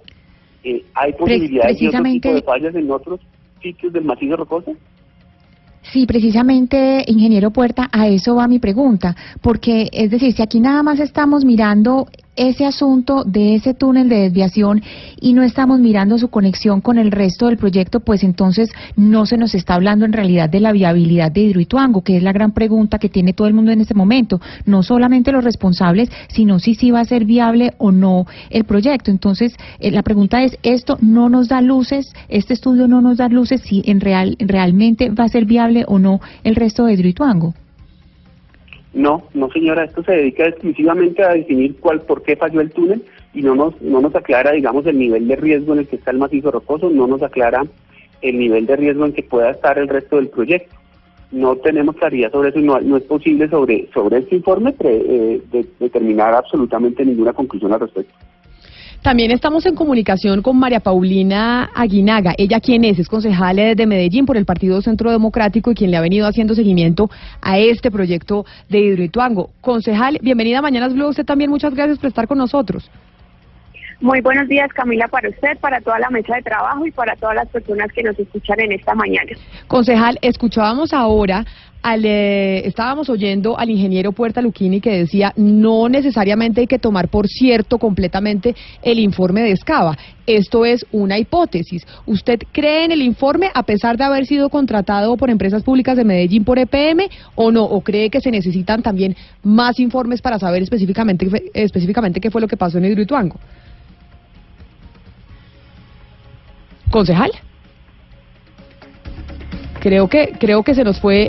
Speaker 34: eh, hay posibilidades de otro tipo de fallas en otros sitios del macizo rocoso.
Speaker 3: Sí, precisamente, ingeniero Puerta, a eso va mi pregunta, porque es decir, si aquí nada más estamos mirando ese asunto de ese túnel de desviación y no estamos mirando su conexión con el resto del proyecto, pues entonces no se nos está hablando en realidad de la viabilidad de Hidroituango, que es la gran pregunta que tiene todo el mundo en este momento, no solamente los responsables, sino si sí va a ser viable o no el proyecto. Entonces, eh, la pregunta es, ¿esto no nos da luces, este estudio no nos da luces si en real, realmente va a ser viable o no el resto de Hidroituango?
Speaker 34: No, no señora, esto se dedica exclusivamente a definir cuál, por qué falló el túnel y no nos, no nos aclara, digamos, el nivel de riesgo en el que está el macizo rocoso, no nos aclara el nivel de riesgo en que pueda estar el resto del proyecto. No tenemos claridad sobre eso, y no, no es posible sobre, sobre este informe eh, de- determinar absolutamente ninguna conclusión al respecto.
Speaker 2: También estamos en comunicación con María Paulina Aguinaga. ¿Ella quién es? Es concejal de Medellín por el Partido Centro Democrático y quien le ha venido haciendo seguimiento a este proyecto de Hidroituango. Concejal, bienvenida a Mañanas. Usted también muchas gracias por estar con nosotros.
Speaker 35: Muy buenos días, Camila, para usted, para toda la mesa de trabajo y para todas las personas que nos escuchan en esta mañana.
Speaker 2: Concejal, escuchábamos ahora, al, eh, estábamos oyendo al ingeniero Puerta Luquini que decía no necesariamente hay que tomar por cierto completamente el informe de Escava. Esto es una hipótesis. ¿Usted cree en el informe a pesar de haber sido contratado por empresas públicas de Medellín por EPM o no? ¿O cree que se necesitan también más informes para saber específicamente, específicamente qué fue lo que pasó en Hidroituango? Concejal. Creo que creo que se nos fue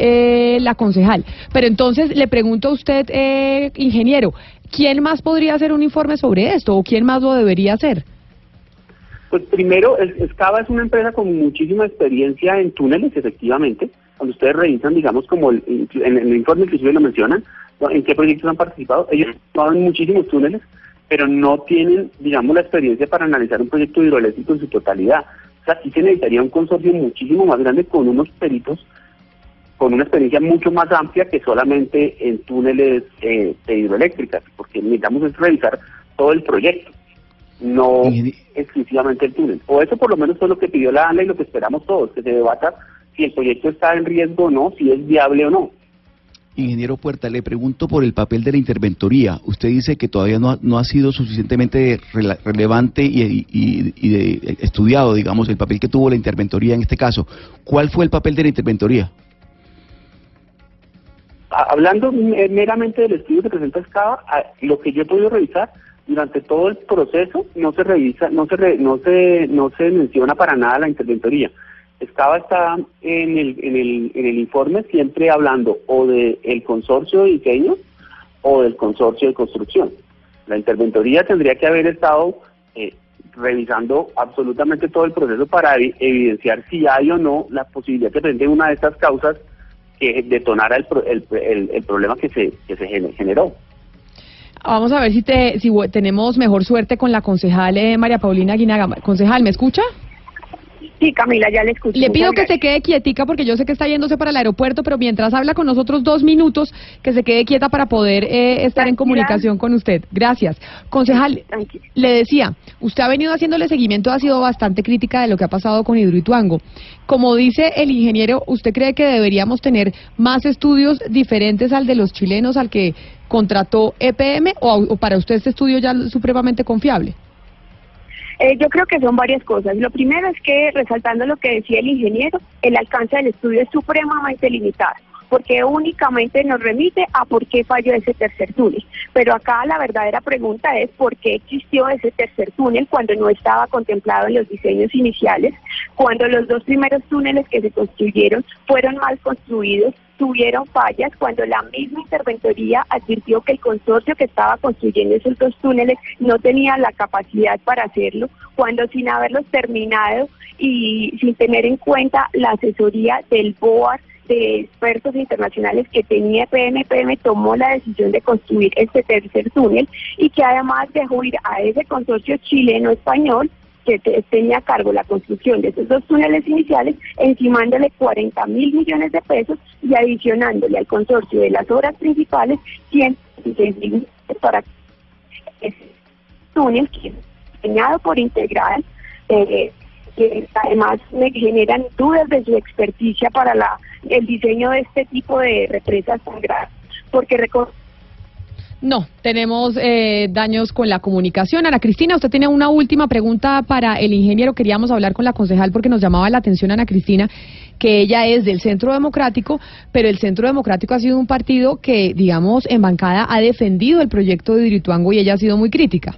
Speaker 2: eh, la concejal. Pero entonces le pregunto a usted, eh, ingeniero, ¿quién más podría hacer un informe sobre esto o quién más lo debería hacer?
Speaker 34: Pues primero, Escava es una empresa con muchísima experiencia en túneles, efectivamente. Cuando ustedes revisan, digamos, como el, en el informe inclusive lo mencionan, en qué proyectos han participado, ellos han en muchísimos túneles, pero no tienen, digamos, la experiencia para analizar un proyecto hidroeléctrico en su totalidad. Aquí se necesitaría un consorcio muchísimo más grande con unos peritos con una experiencia mucho más amplia que solamente en túneles eh, de hidroeléctricas, porque necesitamos es revisar todo el proyecto, no exclusivamente el túnel. O eso por lo menos fue lo que pidió la ANLA y lo que esperamos todos, que se debata si el proyecto está en riesgo o no, si es viable o no.
Speaker 5: Ingeniero Puerta, le pregunto por el papel de la interventoría. Usted dice que todavía no ha, no ha sido suficientemente relevante y, y- de- estudiado, digamos, el papel que tuvo la interventoría en este caso. ¿Cuál fue el papel de la interventoría?
Speaker 34: Hablando eh, meramente del estudio que presenta Escava, lo que yo he podido revisar durante todo el proceso no se revisa, no se re- no se no se menciona para nada la interventoría. Escava está en el, en el, en el informe siempre hablando o del consorcio de diseño o del consorcio de construcción. La interventoría tendría que haber estado eh, revisando absolutamente todo el proceso para evi- evidenciar si hay o no la posibilidad que presente una de estas causas que detonara el, el, el- problema que se, que se gener- generó.
Speaker 2: Vamos a ver si, te, si tenemos mejor suerte con la concejal eh, María Paulina Aguinaga. Concejal, ¿me escucha?
Speaker 35: Sí, Camila, ya le escucho.
Speaker 2: Le pido
Speaker 35: Muchas
Speaker 2: que se quede quietica porque yo sé que está yéndose para el aeropuerto, pero mientras habla con nosotros dos minutos, que se quede quieta para poder eh, estar en comunicación con usted. Gracias. Concejal, le decía, usted ha venido haciéndole seguimiento, ha sido bastante crítica de lo que ha pasado con Hidroituango. Como dice el ingeniero, ¿usted cree que deberíamos tener más estudios diferentes al de los chilenos, al que contrató EPM, o, o para usted este estudio ya es supremamente confiable?
Speaker 35: Eh, yo creo que son varias cosas. Lo primero es que, resaltando lo que decía el ingeniero, el alcance del estudio es supremamente limitado, porque únicamente nos remite a por qué falló ese tercer túnel. Pero acá la verdadera pregunta es por qué existió ese tercer túnel cuando no estaba contemplado en los diseños iniciales, cuando los dos primeros túneles que se construyeron fueron mal construidos, tuvieron fallas cuando la misma interventoría advirtió que el consorcio que estaba construyendo esos dos túneles no tenía la capacidad para hacerlo, cuando sin haberlos terminado y sin tener en cuenta la asesoría del BOAR de expertos internacionales que tenía PM, PM tomó la decisión de construir este tercer túnel y que además dejó ir a ese consorcio chileno-español que te- tenía a cargo la construcción de esos dos túneles iniciales, encimándole 40 mil millones de pesos y adicionándole al consorcio de las obras principales 116 mil para ese túnel diseñado por Integral, eh, que además me generan dudas de su experticia para la el diseño de este tipo de represas tan graves, porque reco-
Speaker 2: No, tenemos eh, daños con la comunicación. Ana Cristina, usted tiene una última pregunta para el ingeniero. Queríamos hablar con la concejal porque nos llamaba la atención Ana Cristina que ella es del Centro Democrático, pero el Centro Democrático ha sido un partido que, digamos, en bancada ha defendido el proyecto de Hidroituango y ella ha sido muy crítica.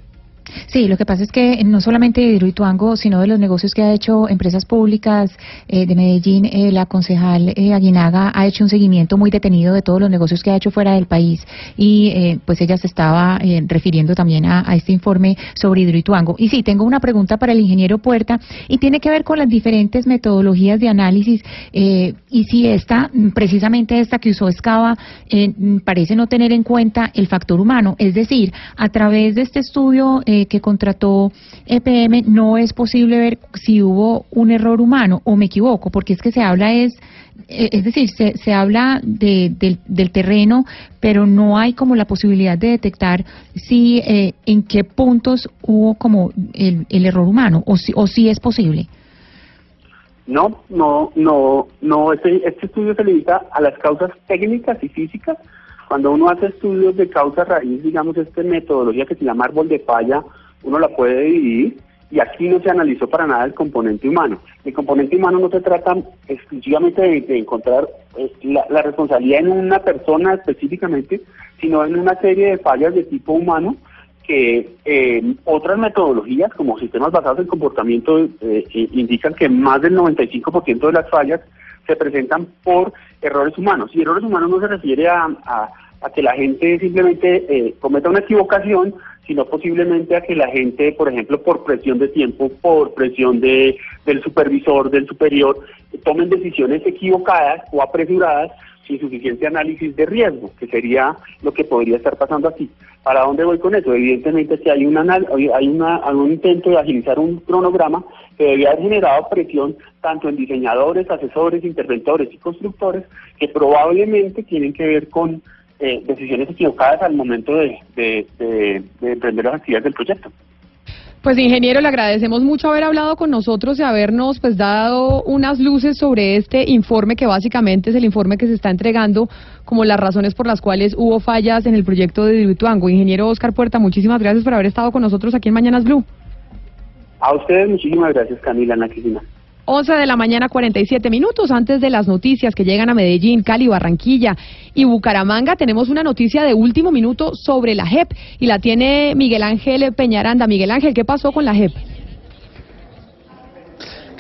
Speaker 3: Sí, lo que pasa es que no solamente de Hidroituango, sino de los negocios que ha hecho empresas públicas eh, de Medellín, eh, la concejal eh, Aguinaga ha hecho un seguimiento muy detenido de todos los negocios que ha hecho fuera del país y eh, pues ella se estaba eh, refiriendo también a, este informe sobre Hidroituango. Y sí, tengo una pregunta para el ingeniero Puerta y tiene que ver con las diferentes metodologías de análisis y si esta, precisamente esta que usó Escava, parece no tener en cuenta el factor humano, es decir, a través de este estudio eh, que contrató EPM no es posible ver si hubo un error humano o me equivoco, porque es que se habla es eh, es decir, se, se habla de, del, del terreno, pero no hay como la posibilidad de detectar si eh, en qué puntos hubo como el, el error humano o si, o si es posible.
Speaker 34: No, no, no, no, este, este estudio se limita a las causas técnicas y físicas. Cuando uno hace estudios de causa raíz, digamos, esta metodología que se llama árbol de falla, uno la puede dividir y aquí no se analizó para nada el componente humano. El componente humano no se trata exclusivamente de, encontrar eh, la, la responsabilidad en una persona específicamente, sino en una serie de fallas de tipo humano que eh, otras metodologías como sistemas basados en comportamiento eh, eh, indican que más del 95% de las fallas se presentan por errores humanos. Y errores humanos no se refiere a, a- que la gente simplemente eh, cometa una equivocación, sino posiblemente a que la gente, por ejemplo, por presión de tiempo, por presión de, del supervisor, del superior, tomen decisiones equivocadas o apresuradas sin suficiente análisis de riesgo, que sería lo que podría estar pasando aquí. ¿Para dónde voy con eso? Evidentemente que hay, un anal- hay una, intento de agilizar un cronograma que debería haber generado presión tanto en diseñadores, asesores, interventores y constructores que probablemente tienen que ver con eh, decisiones equivocadas al momento de emprender las actividades del proyecto.
Speaker 2: Pues ingeniero, le agradecemos mucho haber hablado con nosotros y habernos pues dado unas luces sobre este informe que básicamente es el informe que se está entregando como las razones por las cuales hubo fallas en el proyecto de Hidroituango. Ingeniero Oscar Puerta, muchísimas gracias por haber estado con nosotros aquí en Mañanas Blue.
Speaker 34: A ustedes muchísimas gracias Camila, Ana Cristina.
Speaker 2: 11 de la mañana, 47 minutos antes de las noticias que llegan a Medellín, Cali, Barranquilla y Bucaramanga. Tenemos una noticia de último minuto sobre la JEP y la tiene Miguel Ángel Peñaranda. Miguel Ángel, ¿qué pasó con la JEP?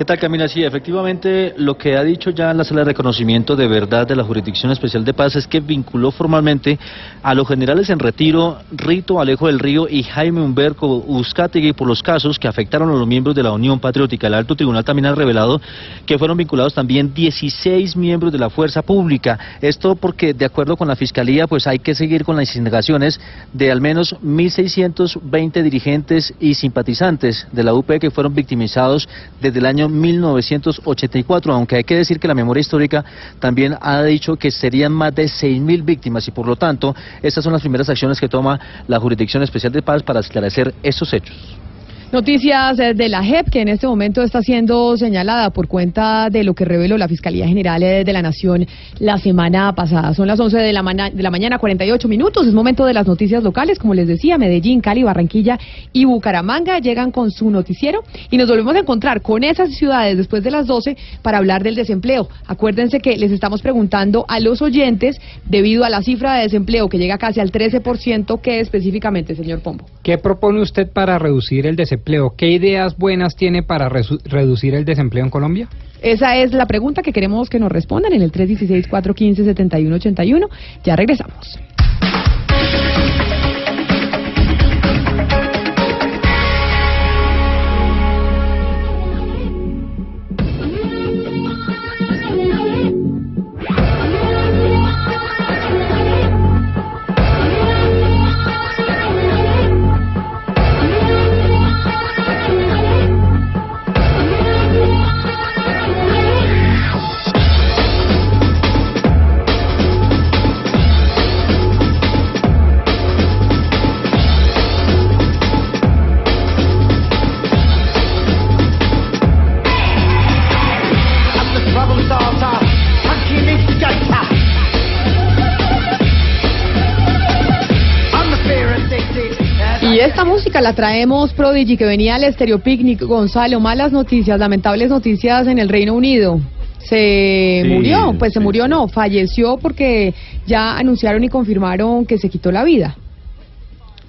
Speaker 36: ¿Qué tal, Camila? Sí, efectivamente, lo que ha dicho ya la sala de reconocimiento de verdad de la Jurisdicción Especial de Paz es que vinculó formalmente a los generales en retiro, Rito Alejo del Río y Jaime Humberto Uzcategui por los casos que afectaron a los miembros de la Unión Patriótica. El Alto Tribunal también ha revelado que fueron vinculados también 16 miembros de la Fuerza Pública. Esto porque, de acuerdo con la Fiscalía, pues hay que seguir con las indagaciones de al menos 1.620 dirigentes y simpatizantes de la UP que fueron victimizados desde el año 1984, aunque hay que decir que la memoria histórica también ha dicho que serían más de 6.000 víctimas y por lo tanto estas son las primeras acciones que toma la Jurisdicción Especial de Paz para esclarecer estos hechos.
Speaker 2: Noticias eh, de la JEP, que en este momento está siendo señalada por cuenta de lo que reveló la Fiscalía General eh, de la Nación la semana pasada. Son las 11 de la, mana- de la mañana, 48 minutos. Es momento de las noticias locales. Como les decía, Medellín, Cali, Barranquilla y Bucaramanga llegan con su noticiero y nos volvemos a encontrar con esas ciudades después de las 12 para hablar del desempleo. Acuérdense que les estamos preguntando a los oyentes, debido a la cifra de desempleo que llega casi al 13%, ¿qué específicamente, señor Pombo?
Speaker 37: ¿Qué propone usted para reducir el desempleo? ¿Qué ideas buenas tiene para reducir el desempleo en Colombia?
Speaker 2: Esa es la pregunta que queremos que nos respondan en el 316-415-7181. Ya regresamos. La traemos Prodigy, que venía al Estéreo Picnic. Gonzalo, malas noticias, lamentables noticias en el Reino Unido. Se
Speaker 8: Sí,
Speaker 2: murió, pues se murió no, falleció porque ya anunciaron y confirmaron que se quitó la vida.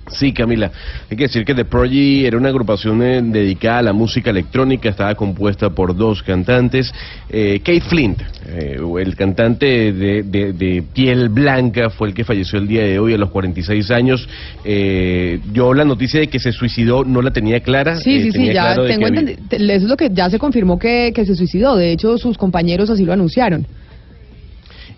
Speaker 8: Sí, Camila. Hay que decir que The Prodigy era una agrupación eh, dedicada a la música electrónica. Estaba compuesta por dos cantantes. Eh, Kate Flint, eh, el cantante de, de- de piel blanca, fue el que falleció el día de hoy a los 46 años. Eh, yo la noticia de que se suicidó no la tenía clara.
Speaker 2: Sí,
Speaker 8: eh,
Speaker 2: sí, sí, ya
Speaker 8: claro
Speaker 2: tengo
Speaker 8: había-
Speaker 2: Eso es lo que ya se confirmó que, que se suicidó. De hecho, sus compañeros así lo anunciaron.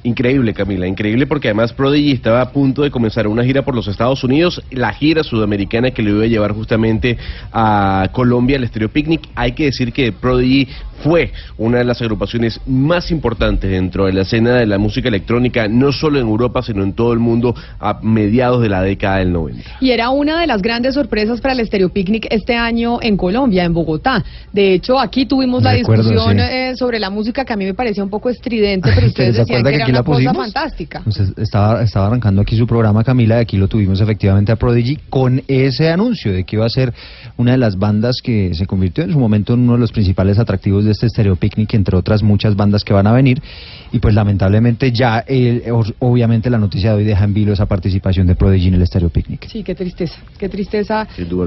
Speaker 8: Increíble, Camila, increíble porque además Prodigy estaba a punto de comenzar una gira por los Estados Unidos, la gira sudamericana que le iba a llevar justamente a Colombia, al Estéreo Picnic. Hay que decir que Prodigy fue una de las agrupaciones más importantes dentro de la escena de la música electrónica, no solo en Europa, sino en todo el mundo a mediados de la década del 90.
Speaker 2: Y era una de las grandes sorpresas para el Estéreo Picnic este año en Colombia, en Bogotá. De hecho, aquí tuvimos la discusión
Speaker 38: sí.
Speaker 2: eh, sobre la música que a mí me parecía un poco estridente, pero ustedes
Speaker 38: ¿Se
Speaker 2: decían que
Speaker 38: que
Speaker 2: era
Speaker 38: aquí
Speaker 2: una
Speaker 38: la
Speaker 2: cosa fantástica.
Speaker 38: Entonces, estaba, estaba arrancando aquí su programa, Camila, y aquí lo tuvimos efectivamente a Prodigy con ese anuncio de que iba a ser una de las bandas que se convirtió en su momento en uno de los principales atractivos de este Stereo Picnic, entre otras muchas bandas que van a venir. Y pues lamentablemente ya, os- obviamente la noticia de hoy deja en vilo esa participación de Prodigy en el Stereo Picnic.
Speaker 2: Sí, qué tristeza, qué tristeza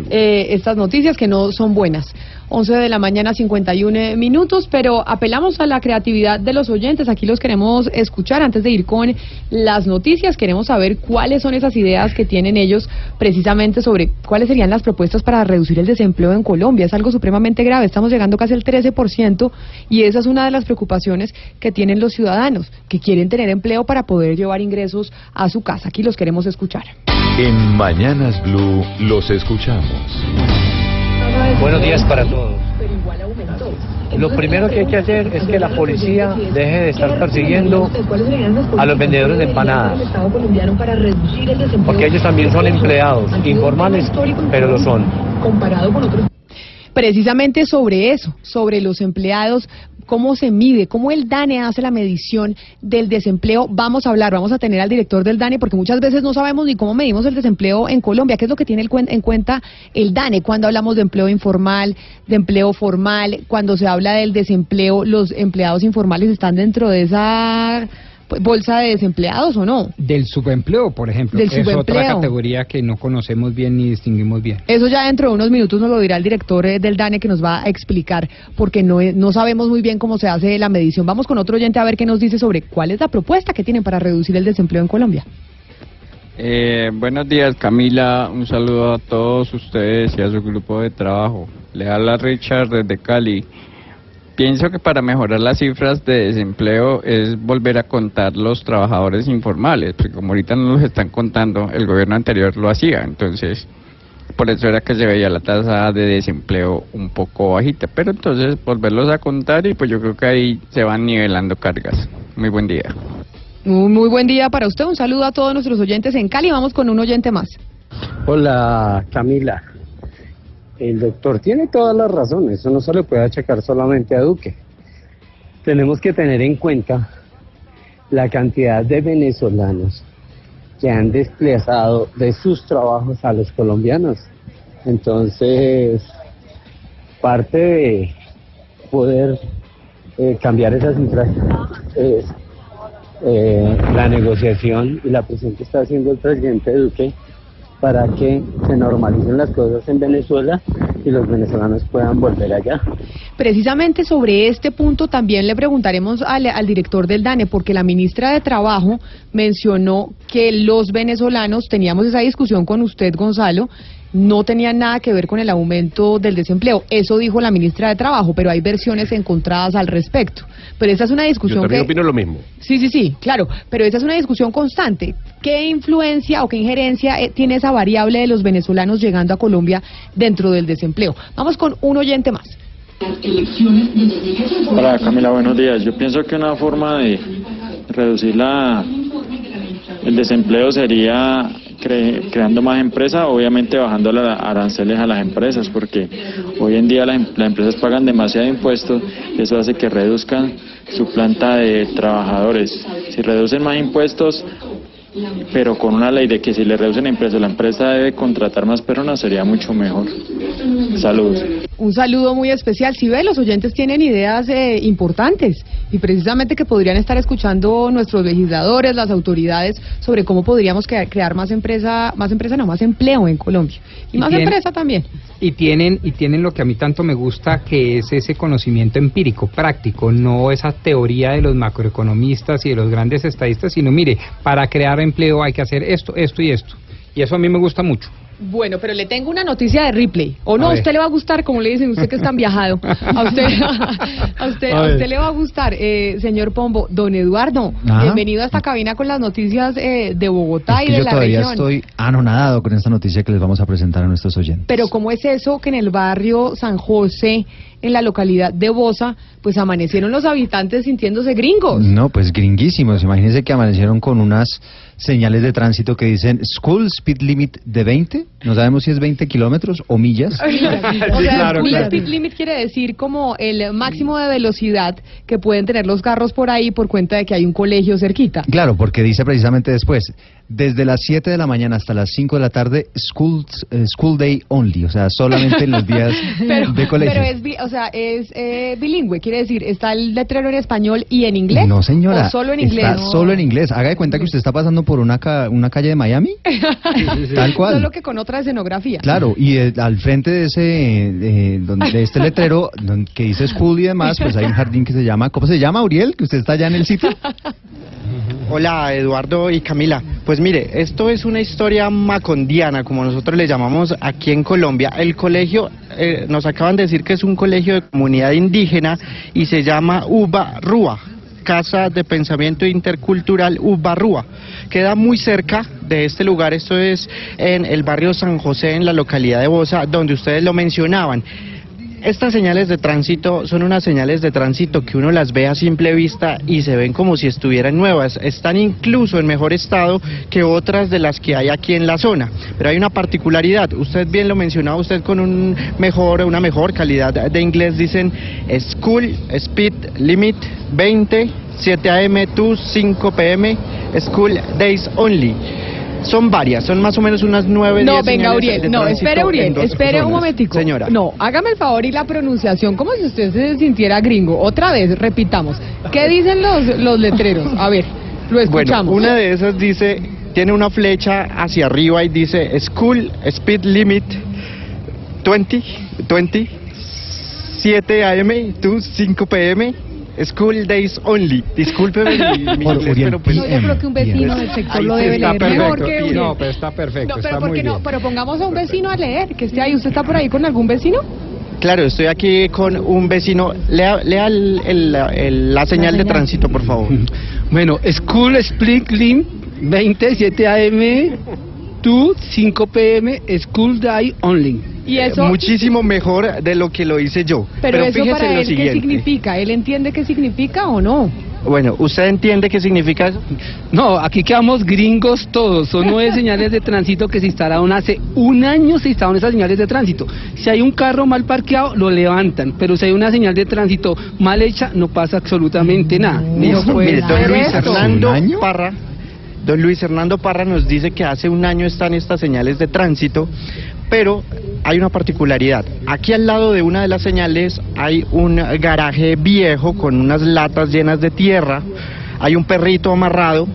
Speaker 2: eh, estas noticias que no son buenas. 11 de la mañana, 51 minutos, pero apelamos a la creatividad de los oyentes. Aquí los queremos escuchar antes de ir con las noticias. Queremos saber cuáles son esas ideas que tienen ellos precisamente sobre cuáles serían las propuestas para reducir el desempleo en Colombia. Es algo supremamente grave. Estamos llegando casi al 13% y esa es una de las preocupaciones que tienen los ciudadanos, que quieren tener empleo para poder llevar ingresos a su casa. Aquí los queremos escuchar.
Speaker 30: En Mañanas Blue los escuchamos.
Speaker 39: Buenos días para todos. Lo primero que hay que hacer es que la policía deje de estar persiguiendo a los vendedores de empanadas, porque ellos también son empleados informales, pero lo son.
Speaker 2: comparado con otros. Precisamente sobre eso, sobre los empleados, cómo se mide, cómo el DANE hace la medición del desempleo. Vamos a hablar, vamos a tener al director del DANE, porque muchas veces no sabemos ni cómo medimos el desempleo en Colombia. ¿Qué es lo que tiene el cuen- en cuenta el DANE cuando hablamos de empleo informal, de empleo formal, cuando se habla del desempleo, los empleados informales están dentro de esa bolsa de desempleados o no?
Speaker 37: Del subempleo, por ejemplo.
Speaker 2: Del
Speaker 37: es otra categoría que no conocemos bien ni distinguimos bien.
Speaker 2: Eso ya dentro de unos minutos nos lo dirá el director eh, del DANE que nos va a explicar, porque no, es- no sabemos muy bien cómo se hace la medición. Vamos con otro oyente a ver qué nos dice sobre cuál es la propuesta que tienen para reducir el desempleo en Colombia.
Speaker 40: Eh, buenos días Camila, un saludo a todos ustedes y a su grupo de trabajo. Le habla Richard desde Cali. Pienso que para mejorar las cifras de desempleo es volver a contar los trabajadores informales, porque como ahorita no los están contando, el gobierno anterior lo hacía, entonces por eso era que se veía la tasa de desempleo un poco bajita, pero entonces volverlos a contar y pues yo creo que ahí se van nivelando cargas. Muy buen día.
Speaker 2: Muy, muy buen día para usted, un saludo a todos nuestros oyentes en Cali. Vamos con un oyente más.
Speaker 41: Hola, Camila. El doctor tiene todas las razones, eso no se le puede achacar solamente a Duque. Tenemos que tener en cuenta la cantidad de venezolanos que han desplazado de sus trabajos a los colombianos. Entonces, parte de poder eh, cambiar esas cifras es eh, la negociación y la presión que está haciendo el presidente Duque para que se normalicen las cosas en Venezuela y los venezolanos puedan volver allá.
Speaker 2: Precisamente sobre este punto también le preguntaremos al, al director del DANE, porque la ministra de Trabajo mencionó que los venezolanos, teníamos esa discusión con usted, Gonzalo, no tenían nada que ver con el aumento del desempleo. Eso dijo la ministra de Trabajo, pero hay versiones encontradas al respecto. Pero esa es una
Speaker 8: Yo
Speaker 2: discusión
Speaker 8: también
Speaker 2: que...
Speaker 8: opino lo mismo.
Speaker 2: Sí, sí, sí, claro, pero esa es una discusión constante. ¿Qué influencia o qué injerencia eh, tiene esa variable de los venezolanos llegando a Colombia dentro del desempleo? Vamos con un oyente más.
Speaker 42: Hola Camila, buenos días. Yo pienso que una forma de reducir la, el desempleo sería cre- creando más empresas, obviamente bajando los aranceles a las empresas, porque hoy en día las, em- empresas pagan demasiado impuestos eso hace que reduzcan su planta de trabajadores. Si reducen más impuestos, pero con una ley de que si le reducen el impuesto la empresa debe contratar más personas sería mucho mejor. Saludos.
Speaker 2: Un saludo muy especial. Si ve, los oyentes tienen ideas eh, importantes y precisamente que podrían estar escuchando nuestros legisladores, las autoridades sobre cómo podríamos crea- crear más empresa, más empresa, no más empleo en Colombia y,
Speaker 37: Y
Speaker 2: más empresa también.
Speaker 37: Y tienen, y tienen lo que a mí tanto me gusta, que es ese conocimiento empírico, práctico, no esa teoría de los macroeconomistas y de los grandes estadistas, sino mire, para crear empleo hay que hacer esto, esto y esto. Y eso a mí me gusta mucho.
Speaker 2: Bueno, pero le tengo una noticia de Ripley. O no,
Speaker 37: A
Speaker 2: usted le va a gustar, como le dicen, usted que es tan viajado. A usted, a usted,
Speaker 37: A
Speaker 2: usted le va a gustar, eh, señor Pombo. Don Eduardo,
Speaker 38: Ah.
Speaker 2: bienvenido a esta cabina con las noticias eh, de Bogotá
Speaker 38: Es
Speaker 2: y de
Speaker 38: yo
Speaker 2: la
Speaker 38: todavía
Speaker 2: región.
Speaker 38: estoy anonadado con esta noticia que les vamos a presentar a nuestros oyentes.
Speaker 2: Pero ¿cómo es eso que en el barrio San José, en la localidad de Bosa, pues amanecieron los habitantes sintiéndose gringos?
Speaker 38: No, pues gringuísimos. Imagínense que amanecieron con unas señales de tránsito que dicen School Speed Limit de 20. No sabemos si es 20 kilómetros o millas.
Speaker 2: o sea,
Speaker 38: claro, claro.
Speaker 2: speed limit quiere decir como el máximo de velocidad que pueden tener los carros por ahí por cuenta de que hay un colegio cerquita.
Speaker 38: Claro, porque dice precisamente después, desde las 7 de la mañana hasta las 5 de la tarde, school, eh, school day only, o sea, solamente en los días
Speaker 2: Pero,
Speaker 38: de colegio.
Speaker 2: pero es, bi- o sea, es eh, bilingüe, quiere decir, está el letrero en español y en inglés.
Speaker 38: No, señora.
Speaker 2: O solo en inglés.
Speaker 38: Está solo en inglés. Haga de cuenta que usted está pasando por una, ca- una calle de Miami. Tal cual.
Speaker 2: Solo que con otra escenografía.
Speaker 38: Claro, y eh, al frente de ese, eh, donde, de este letrero don- que dice school y demás, pues hay un jardín que se llama, ¿cómo se llama, Uriel? Que usted está allá en el sitio.
Speaker 43: Hola Eduardo y Camila. Pues mire, esto es una historia macondiana, como nosotros le llamamos aquí en Colombia. El colegio, eh, nos acaban de decir que es un colegio de comunidad indígena y se llama Uba Rúa. Casa de Pensamiento Intercultural Ubarrúa. Queda muy cerca de este lugar, esto es en el barrio San José, en la localidad de Bosa, donde ustedes lo mencionaban. Estas señales de tránsito son unas señales de tránsito que uno las ve a simple vista y se ven como si estuvieran nuevas. Están incluso en mejor estado que otras de las que hay aquí en la zona. Pero hay una particularidad. Usted bien lo mencionaba, usted con un mejor, una mejor calidad de inglés dicen School Speed Limit 20, 7 AM to 5 PM, School Days Only. Son varias, son más o menos unas nueve
Speaker 2: No, venga, Uriel, no, espere, Uriel, espere un momentico.
Speaker 43: Señora.
Speaker 2: No, hágame el favor y la pronunciación como si usted se sintiera gringo. Otra vez, repitamos. ¿Qué dicen los, los letreros? A ver, lo escuchamos.
Speaker 43: Bueno, una de esas dice, tiene una flecha hacia arriba y dice School Speed Limit 20, 20, 7 AM to 5 PM, School Days Only. Discúlpeme mi, mi
Speaker 38: Por
Speaker 43: inglés,
Speaker 38: Uriel
Speaker 43: pero pues...
Speaker 2: No, yo creo que un vecino del sector lo debe
Speaker 43: está
Speaker 2: leer mejor
Speaker 43: perfecto.
Speaker 2: que Uriel.
Speaker 37: No, pero está perfecto,
Speaker 2: No, pero
Speaker 37: está
Speaker 2: ¿por
Speaker 37: muy
Speaker 2: qué no?
Speaker 37: bien.
Speaker 2: Pero pongamos a un vecino a leer, que esté ahí. ¿Usted está por ahí con algún vecino?
Speaker 43: Claro, estoy aquí con un vecino. Lea, lea el- el- el- la señal de tránsito, por favor.
Speaker 44: Bueno, School Split Lim 27 AM to 5 PM School Day Only.
Speaker 2: Y eso-
Speaker 43: Muchísimo mejor de lo que lo hice yo.
Speaker 2: Pero, eso
Speaker 43: fíjese
Speaker 2: para
Speaker 43: en lo
Speaker 2: él, ¿qué
Speaker 43: siguiente.
Speaker 2: significa? ¿Él entiende qué significa o no?
Speaker 43: Bueno, ¿usted entiende qué significa eso?
Speaker 44: No, aquí quedamos gringos todos. Son nueve señales de tránsito que se instalaron hace un año. Se instalaron esas señales de tránsito. Si hay un carro mal parqueado, lo levantan. Pero si hay una señal de tránsito mal hecha, no pasa absolutamente nada. Puede
Speaker 43: mire, don
Speaker 44: ser
Speaker 43: Luis. Hernando Parra, don Luis Hernando Parra nos dice que hace un año están estas señales de tránsito, pero hay una particularidad. Aquí al lado de una de las señales hay un garaje viejo con unas latas llenas de tierra, hay un perrito amarrado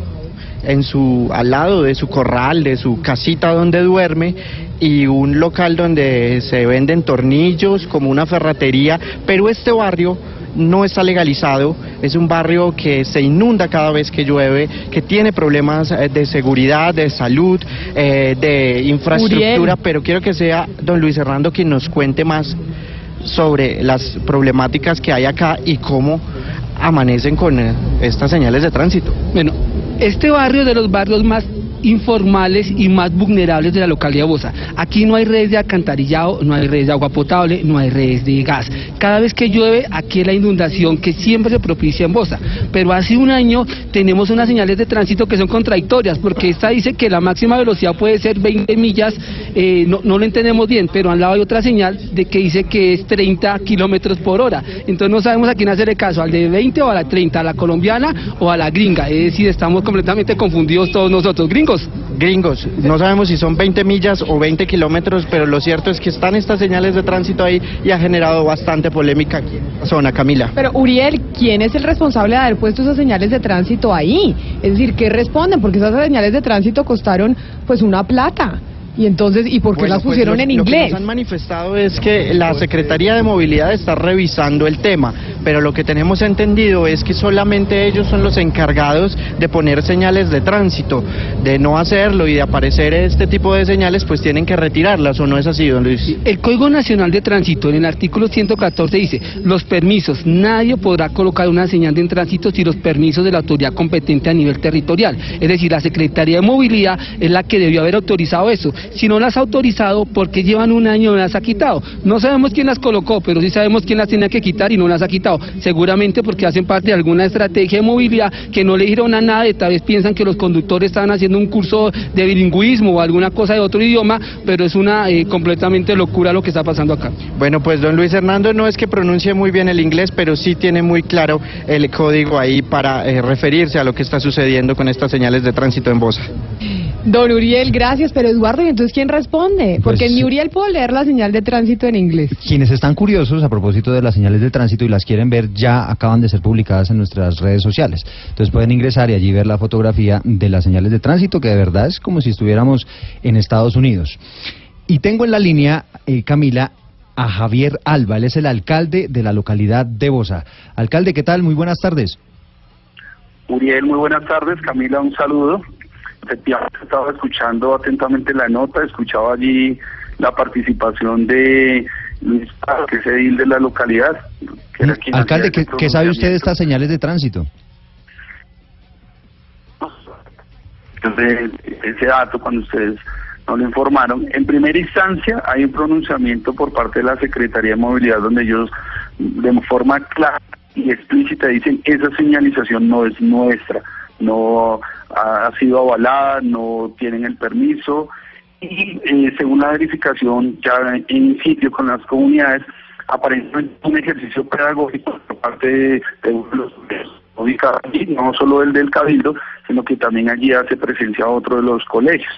Speaker 43: en su al lado de su corral, de su casita donde duerme y un local donde se venden tornillos como una ferretería, pero este barrio no está legalizado, es un barrio que se inunda cada vez que llueve, que tiene problemas eh, de seguridad, de salud, eh, de infraestructura,
Speaker 2: Uriel.
Speaker 43: pero quiero que sea don Luis Hernando quien nos cuente más sobre las problemáticas que hay acá y cómo amanecen con eh, estas señales de tránsito.
Speaker 44: Bueno, este barrio es de los barrios más informales y más vulnerables de la localidad de Bosa. Aquí no hay redes de alcantarillado, no hay redes de agua potable, no hay redes de gas. Cada vez que llueve, aquí es la inundación que siempre se propicia en Bosa. Pero hace un año tenemos unas señales de tránsito que son contradictorias, porque esta dice que la máxima velocidad puede ser 20 millas, eh, no, no lo entendemos bien, pero al lado hay otra señal de que dice que es 30 kilómetros por hora. Entonces no sabemos a quién hacerle caso, al de 20 o a la 30, a la colombiana o a la gringa. Es decir, estamos completamente confundidos todos nosotros. Gringos.
Speaker 43: Gringos, no sabemos si son 20 millas o 20 kilómetros, pero lo cierto es que están estas señales de tránsito ahí y ha generado bastante polémica aquí en la zona, Camila.
Speaker 2: Pero Uriel, ¿quién es el responsable de haber puesto esas señales de tránsito ahí? Es decir, ¿qué responden? Porque esas señales de tránsito costaron pues una plata. Y entonces, ¿y por qué
Speaker 43: Bueno,
Speaker 2: las
Speaker 43: pues,
Speaker 2: pusieron
Speaker 43: lo-
Speaker 2: en
Speaker 43: Lo que
Speaker 2: inglés?
Speaker 43: nos han manifestado es que la Secretaría de Movilidad está revisando el tema, pero lo que tenemos entendido es que solamente ellos son los encargados de poner señales de tránsito. De no hacerlo y de aparecer este tipo de señales, pues tienen que retirarlas, ¿o no es así, don Luis?
Speaker 44: El Código Nacional de Tránsito en el artículo 114 dice, los permisos, nadie podrá colocar una señal de tránsito si los permisos de la autoridad competente a nivel territorial. Es decir, la Secretaría de Movilidad es la que debió haber autorizado eso. Si no las ha autorizado, ¿por qué llevan un año no las ha quitado? No sabemos quién las colocó, pero sí sabemos quién las tenía que quitar y no las ha quitado. Seguramente porque hacen parte de alguna estrategia de movilidad que no le dijeron a nadie, tal vez piensan que los conductores estaban haciendo un curso de bilingüismo o alguna cosa de otro idioma, pero es una eh, completamente locura lo que está pasando acá.
Speaker 43: Bueno, pues don Luis Hernando no es que pronuncie muy bien el inglés, pero sí tiene muy claro el código ahí para eh, referirse a lo que está sucediendo con estas señales de tránsito en Bosa.
Speaker 2: Don Uriel, gracias. Pero Eduardo, ¿y entonces quién responde? Porque
Speaker 38: Pues-
Speaker 2: ni Uriel puedo leer la señal de tránsito en inglés.
Speaker 38: Quienes están curiosos a propósito de las señales de tránsito y las quieren ver ya acaban de ser publicadas en nuestras redes sociales. Entonces pueden ingresar y allí ver la fotografía de las señales de tránsito que de verdad es como si estuviéramos en Estados Unidos. Y tengo en la línea, eh, Camila, a Javier Alba. Él es el alcalde de la localidad de Bosa. Alcalde, ¿qué tal? Muy buenas tardes.
Speaker 45: Uriel, muy buenas tardes. Camila, un saludo. Efectivamente, estaba escuchando atentamente la nota, escuchaba allí la participación de Luis Paz, que es edil de la localidad. que era quien
Speaker 38: Alcalde, ¿qué, qué sabe usted de estas señales de tránsito?
Speaker 45: Entonces, ese dato, cuando ustedes no lo informaron, en primera instancia hay un pronunciamiento por parte de la Secretaría de Movilidad donde ellos de forma clara y explícita dicen esa señalización no es nuestra, no ha, sido avalada, no tienen el permiso y eh, según la verificación ya en sitio con las comunidades, aparentemente un ejercicio pedagógico por parte de, de los ubicados allí, no solo el del Cabildo, sino que también allí hace presencia otro de los colegios.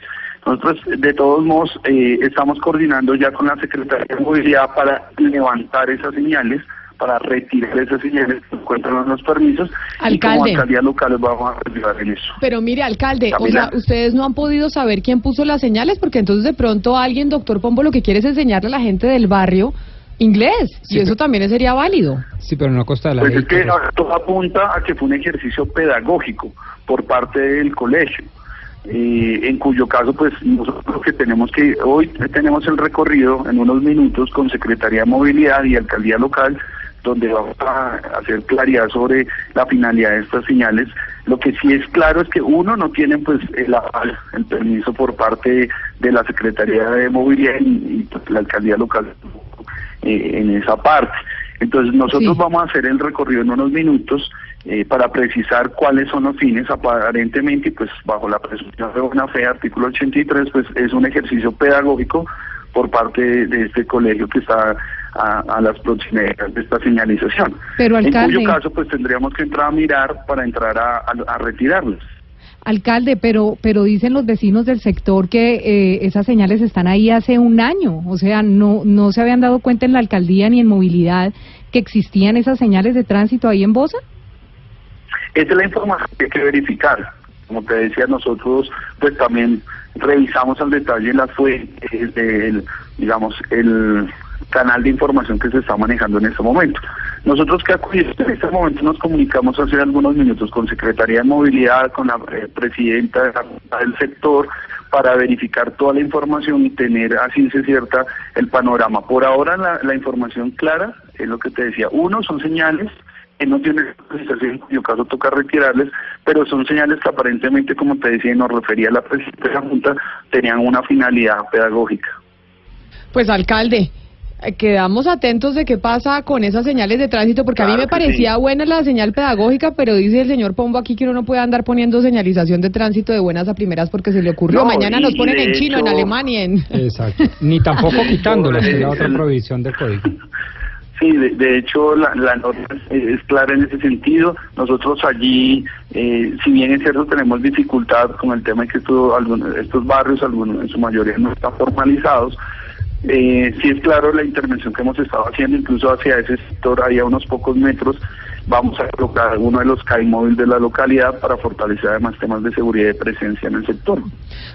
Speaker 45: Nosotros, de todos modos, eh, estamos coordinando ya con la Secretaría de Movilidad para levantar esas señales, para retirar esas señales que se encuentran en los permisos, y como alcaldía local vamos a ayudar en eso.
Speaker 2: Pero mire, alcalde, o sea, ustedes no han podido saber quién puso las señales porque entonces de pronto alguien, doctor Pombo, lo que quiere es enseñarle a la gente del barrio inglés y eso también sería válido.
Speaker 37: Sí, pero no costa la
Speaker 45: Pues
Speaker 37: ley.
Speaker 45: es que todo apunta a que fue un ejercicio pedagógico por parte del colegio, eh, en cuyo caso pues nosotros lo que tenemos que, hoy tenemos el recorrido en unos minutos con Secretaría de Movilidad y Alcaldía Local, donde vamos a hacer claridad sobre la finalidad de estas señales. Lo que sí es claro es que uno no tienen pues el permiso por parte de la Secretaría de Movilidad y, y, pues, la Alcaldía Local eh, en esa parte. Entonces nosotros vamos a hacer el recorrido en unos minutos eh, para precisar cuáles son los fines aparentemente, y, pues bajo la presunción de buena fe, artículo 83, pues es un ejercicio pedagógico por parte de, de este colegio que está a, a las proximidades de esta señalización.
Speaker 2: Pero,
Speaker 45: en
Speaker 2: alcalde-
Speaker 45: cuyo caso pues tendríamos que entrar a mirar para entrar a, a, a retirarlas.
Speaker 2: Alcalde, pero pero dicen los vecinos del sector que eh, esas señales están ahí hace un año, o sea, no no se habían dado cuenta en la alcaldía ni en movilidad que existían esas señales de tránsito ahí en Bosa.
Speaker 45: Esa es la información que hay que verificar. Como te decía, nosotros pues también revisamos al detalle las fuentes, del, digamos, el canal de información que se está manejando en este momento. Nosotros que acudimos en este momento nos comunicamos hace algunos minutos con Secretaría de Movilidad, con la eh, presidenta de la- del sector, para verificar toda la información y tener a ciencia cierta el panorama. Por ahora la, información clara es lo que te decía. Uno, son señales que no tienen autorización, en cuyo caso toca retirarles, pero son señales que aparentemente, como te decía y nos refería la presidenta de la Junta, tenían una finalidad pedagógica.
Speaker 2: Pues alcalde, quedamos atentos de qué pasa con esas señales de tránsito, porque a mí me parecía
Speaker 45: sí.
Speaker 2: buena la señal pedagógica, pero dice el señor Pombo aquí que uno no puede andar poniendo señalización de tránsito de buenas a primeras porque se le ocurrió.
Speaker 41: No,
Speaker 2: Mañana nos ponen en chino, en
Speaker 41: hecho-
Speaker 2: alemán y en...
Speaker 41: Exacto. Ni tampoco quitándolas, que es la otra prohibición del código.
Speaker 45: Sí, de, de hecho la, la norma es, es clara en ese sentido. Nosotros allí, eh, si bien es cierto, tenemos dificultad con el tema de que esto- algunos- estos barrios, algunos en su mayoría no están formalizados. Eh, sí es claro la intervención que hemos estado haciendo, incluso hacia ese sector, ahí a unos pocos metros, vamos a colocar uno de los CAI móvil de la localidad para fortalecer además temas de seguridad y presencia en el sector.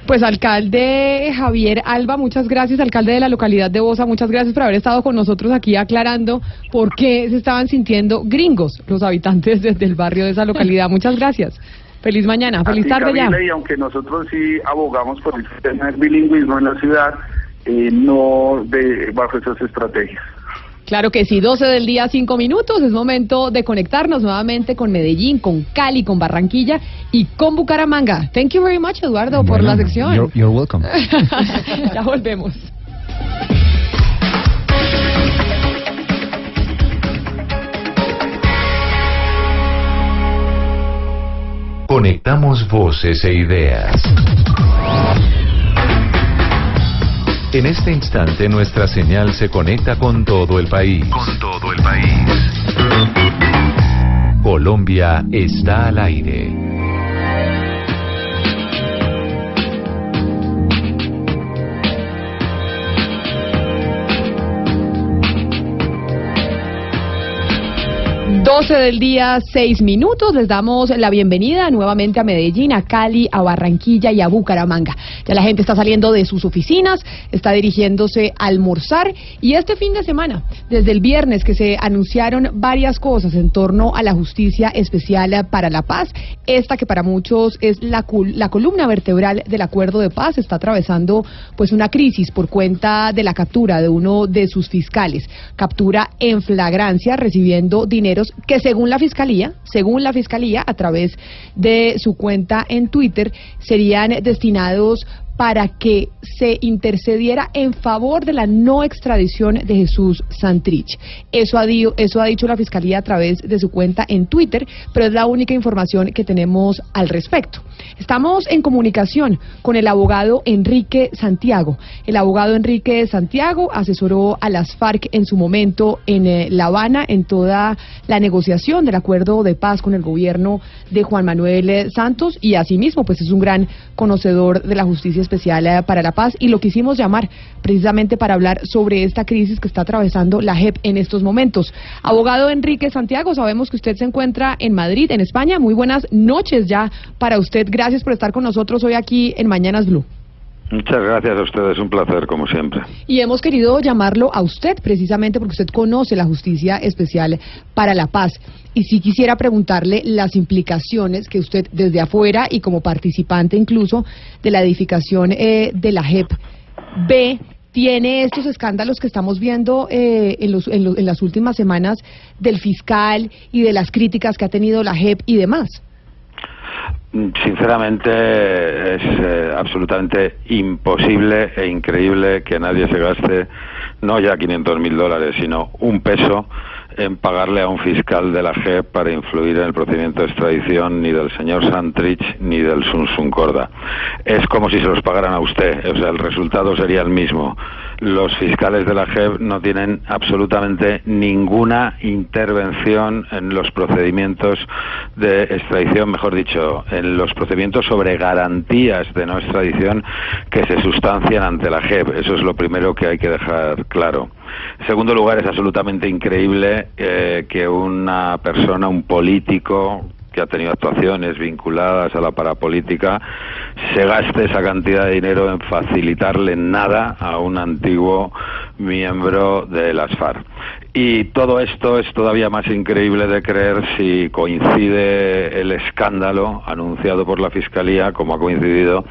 Speaker 2: Pues alcalde Javier Alba, muchas gracias, alcalde de la localidad de Bosa, muchas gracias por haber estado con nosotros aquí aclarando por qué se estaban sintiendo gringos los habitantes de- del barrio de esa localidad. Muchas gracias. Feliz mañana, feliz tarde ya.
Speaker 45: Y aunque nosotros sí abogamos por el bilingüismo en la ciudad, eh, no de, bajo esas estrategias.
Speaker 2: Claro que sí, 12 del día, 5 minutos. Es momento de conectarnos nuevamente con Medellín, con Cali, con Barranquilla y con Bucaramanga. Thank you very much, Eduardo, por la sección.
Speaker 38: You're, you're welcome.
Speaker 2: ya volvemos.
Speaker 30: Conectamos voces e ideas. En este instante nuestra señal se conecta con todo el país. Con todo el país. Colombia está al aire.
Speaker 2: Doce del día, seis minutos. Les damos la bienvenida nuevamente a Medellín, a Cali, a Barranquilla y a Bucaramanga. Ya la gente está saliendo de sus oficinas, está dirigiéndose a almorzar y este fin de semana, desde el viernes que se anunciaron varias cosas en torno a la justicia especial para la paz, esta que para muchos es la, la columna vertebral del acuerdo de paz, está atravesando pues una crisis por cuenta de la captura de uno de sus fiscales, captura en flagrancia recibiendo dineros que según la fiscalía, según la fiscalía a través de su cuenta en Twitter serían destinados para que se intercediera en favor de la no extradición de Jesús Santrich. Eso ha, di- eso ha dicho la Fiscalía a través de su cuenta en Twitter, pero es la única información que tenemos al respecto. Estamos en comunicación con el abogado Enrique Santiago. El abogado Enrique Santiago asesoró a las FARC en su momento en eh, La Habana en toda la negociación del acuerdo de paz con el gobierno de Juan Manuel eh, Santos y asimismo pues es un gran conocedor de la justicia especial eh, para la paz y lo quisimos llamar precisamente para hablar sobre esta crisis que está atravesando la JEP en estos momentos. Abogado Enrique Santiago, sabemos que usted se encuentra en Madrid, en España. Muy buenas noches ya para usted. Gracias por estar con nosotros hoy aquí en Mañanas Blue.
Speaker 46: Muchas gracias a ustedes, un placer como siempre.
Speaker 2: Y hemos querido llamarlo a usted precisamente porque usted conoce la justicia especial para la paz. Y sí quisiera preguntarle las implicaciones que usted desde afuera y como participante incluso de la edificación eh, de la JEP ve tiene estos escándalos que estamos viendo eh, en, los- en los- en las últimas semanas del fiscal y de las críticas que ha tenido la JEP y demás.
Speaker 46: Sinceramente es eh, absolutamente imposible e increíble que nadie se gaste no ya 500 mil dólares, sino un peso en pagarle a un fiscal de la JEP para influir en el procedimiento de extradición ni del señor Santrich ni del Sun Sun Corda. Es como si se los pagaran a usted, o sea, el resultado sería el mismo. Los fiscales de la JEP no tienen absolutamente ninguna intervención en los procedimientos de extradición, mejor dicho, en los procedimientos sobre garantías de no extradición que se sustancian ante la JEP. Eso es lo primero que hay que dejar claro. En segundo lugar, es absolutamente increíble eh, que una persona, un político que ha tenido actuaciones vinculadas a la parapolítica, se gaste esa cantidad de dinero en facilitarle nada a un antiguo miembro de las FARC. Y todo esto es todavía más increíble de creer si coincide el escándalo anunciado por la Fiscalía, como ha coincidido,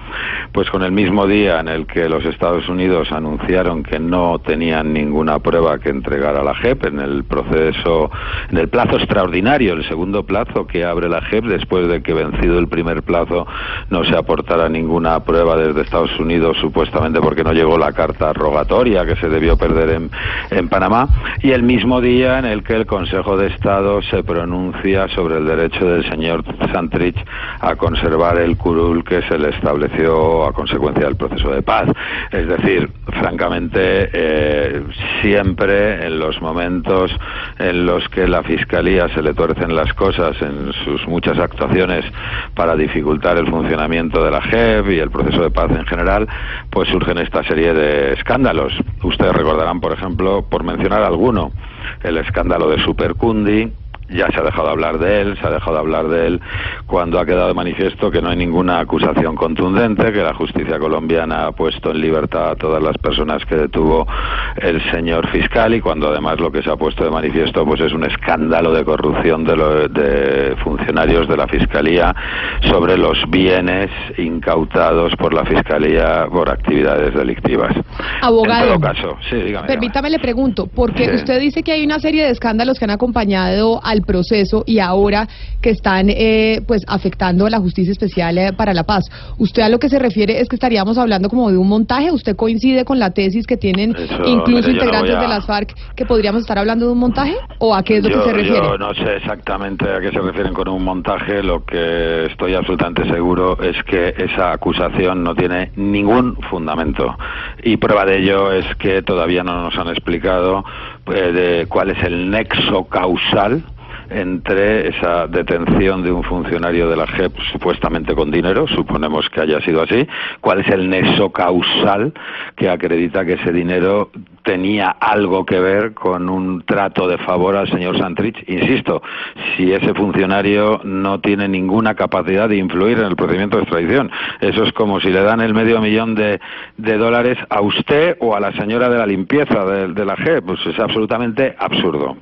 Speaker 46: pues con el mismo día en el que los Estados Unidos anunciaron que no tenían ninguna prueba que entregar a la JEP en el proceso, en el plazo extraordinario, el segundo plazo que abre la JEP después de que vencido el primer plazo no se aportara ninguna prueba desde Estados Unidos, supuestamente porque no llegó la carta rogatoria que se debió perder en, en Panamá. Y el mismo día en el que el Consejo de Estado se pronuncia sobre el derecho del señor Santrich a conservar el curul que se le estableció a consecuencia del proceso de paz. Es decir, francamente, eh, siempre en los momentos en los que la Fiscalía se le tuercen las cosas en sus muchas actuaciones para dificultar el funcionamiento de la JEP y el proceso de paz en general, pues surgen esta serie de escándalos. Ustedes recordarán, por ejemplo, por mencionar alguno, el escándalo de Supercundi, ya se ha dejado de hablar de él, se ha dejado de hablar de él cuando ha quedado de manifiesto que no hay ninguna acusación contundente, que la justicia colombiana ha puesto en libertad a todas las personas que detuvo el señor fiscal y cuando además lo que se ha puesto de manifiesto pues es un escándalo de corrupción de, lo- de funcionarios de la fiscalía sobre los bienes incautados por la fiscalía por actividades delictivas.
Speaker 2: Abogado.
Speaker 46: En todo caso, sí, dígame.
Speaker 2: Permítame le pregunto, porque
Speaker 46: Sí.
Speaker 2: usted dice que hay una serie de escándalos que han acompañado al proceso y ahora que están eh, pues afectando a la Justicia Especial eh, para la Paz. ¿Usted a lo que se refiere es que estaríamos hablando como de un montaje? ¿Usted coincide con la tesis que tienen
Speaker 46: Eso,
Speaker 2: incluso
Speaker 46: mire, yo no
Speaker 2: integrantes
Speaker 46: a-
Speaker 2: de las FARC que podríamos estar hablando de un montaje? ¿O a qué es lo
Speaker 46: yo,
Speaker 2: que se refiere?
Speaker 46: yo no sé exactamente a qué se refieren con un montaje. Lo que estoy absolutamente seguro es que esa acusación no tiene ningún fundamento. Y prueba de ello es que todavía no nos han explicado eh, de cuál es el nexo causal entre esa detención de un funcionario de la JEP supuestamente con dinero, suponemos que haya sido así, cuál es el nexo causal que acredita que ese dinero tenía algo que ver con un trato de favor al señor Santrich. Insisto, si ese funcionario no tiene ninguna capacidad de influir en el procedimiento de extradición, eso es como si le dan el medio millón de, dólares a usted o a la señora de la limpieza de, de la JEP, pues es absolutamente absurdo.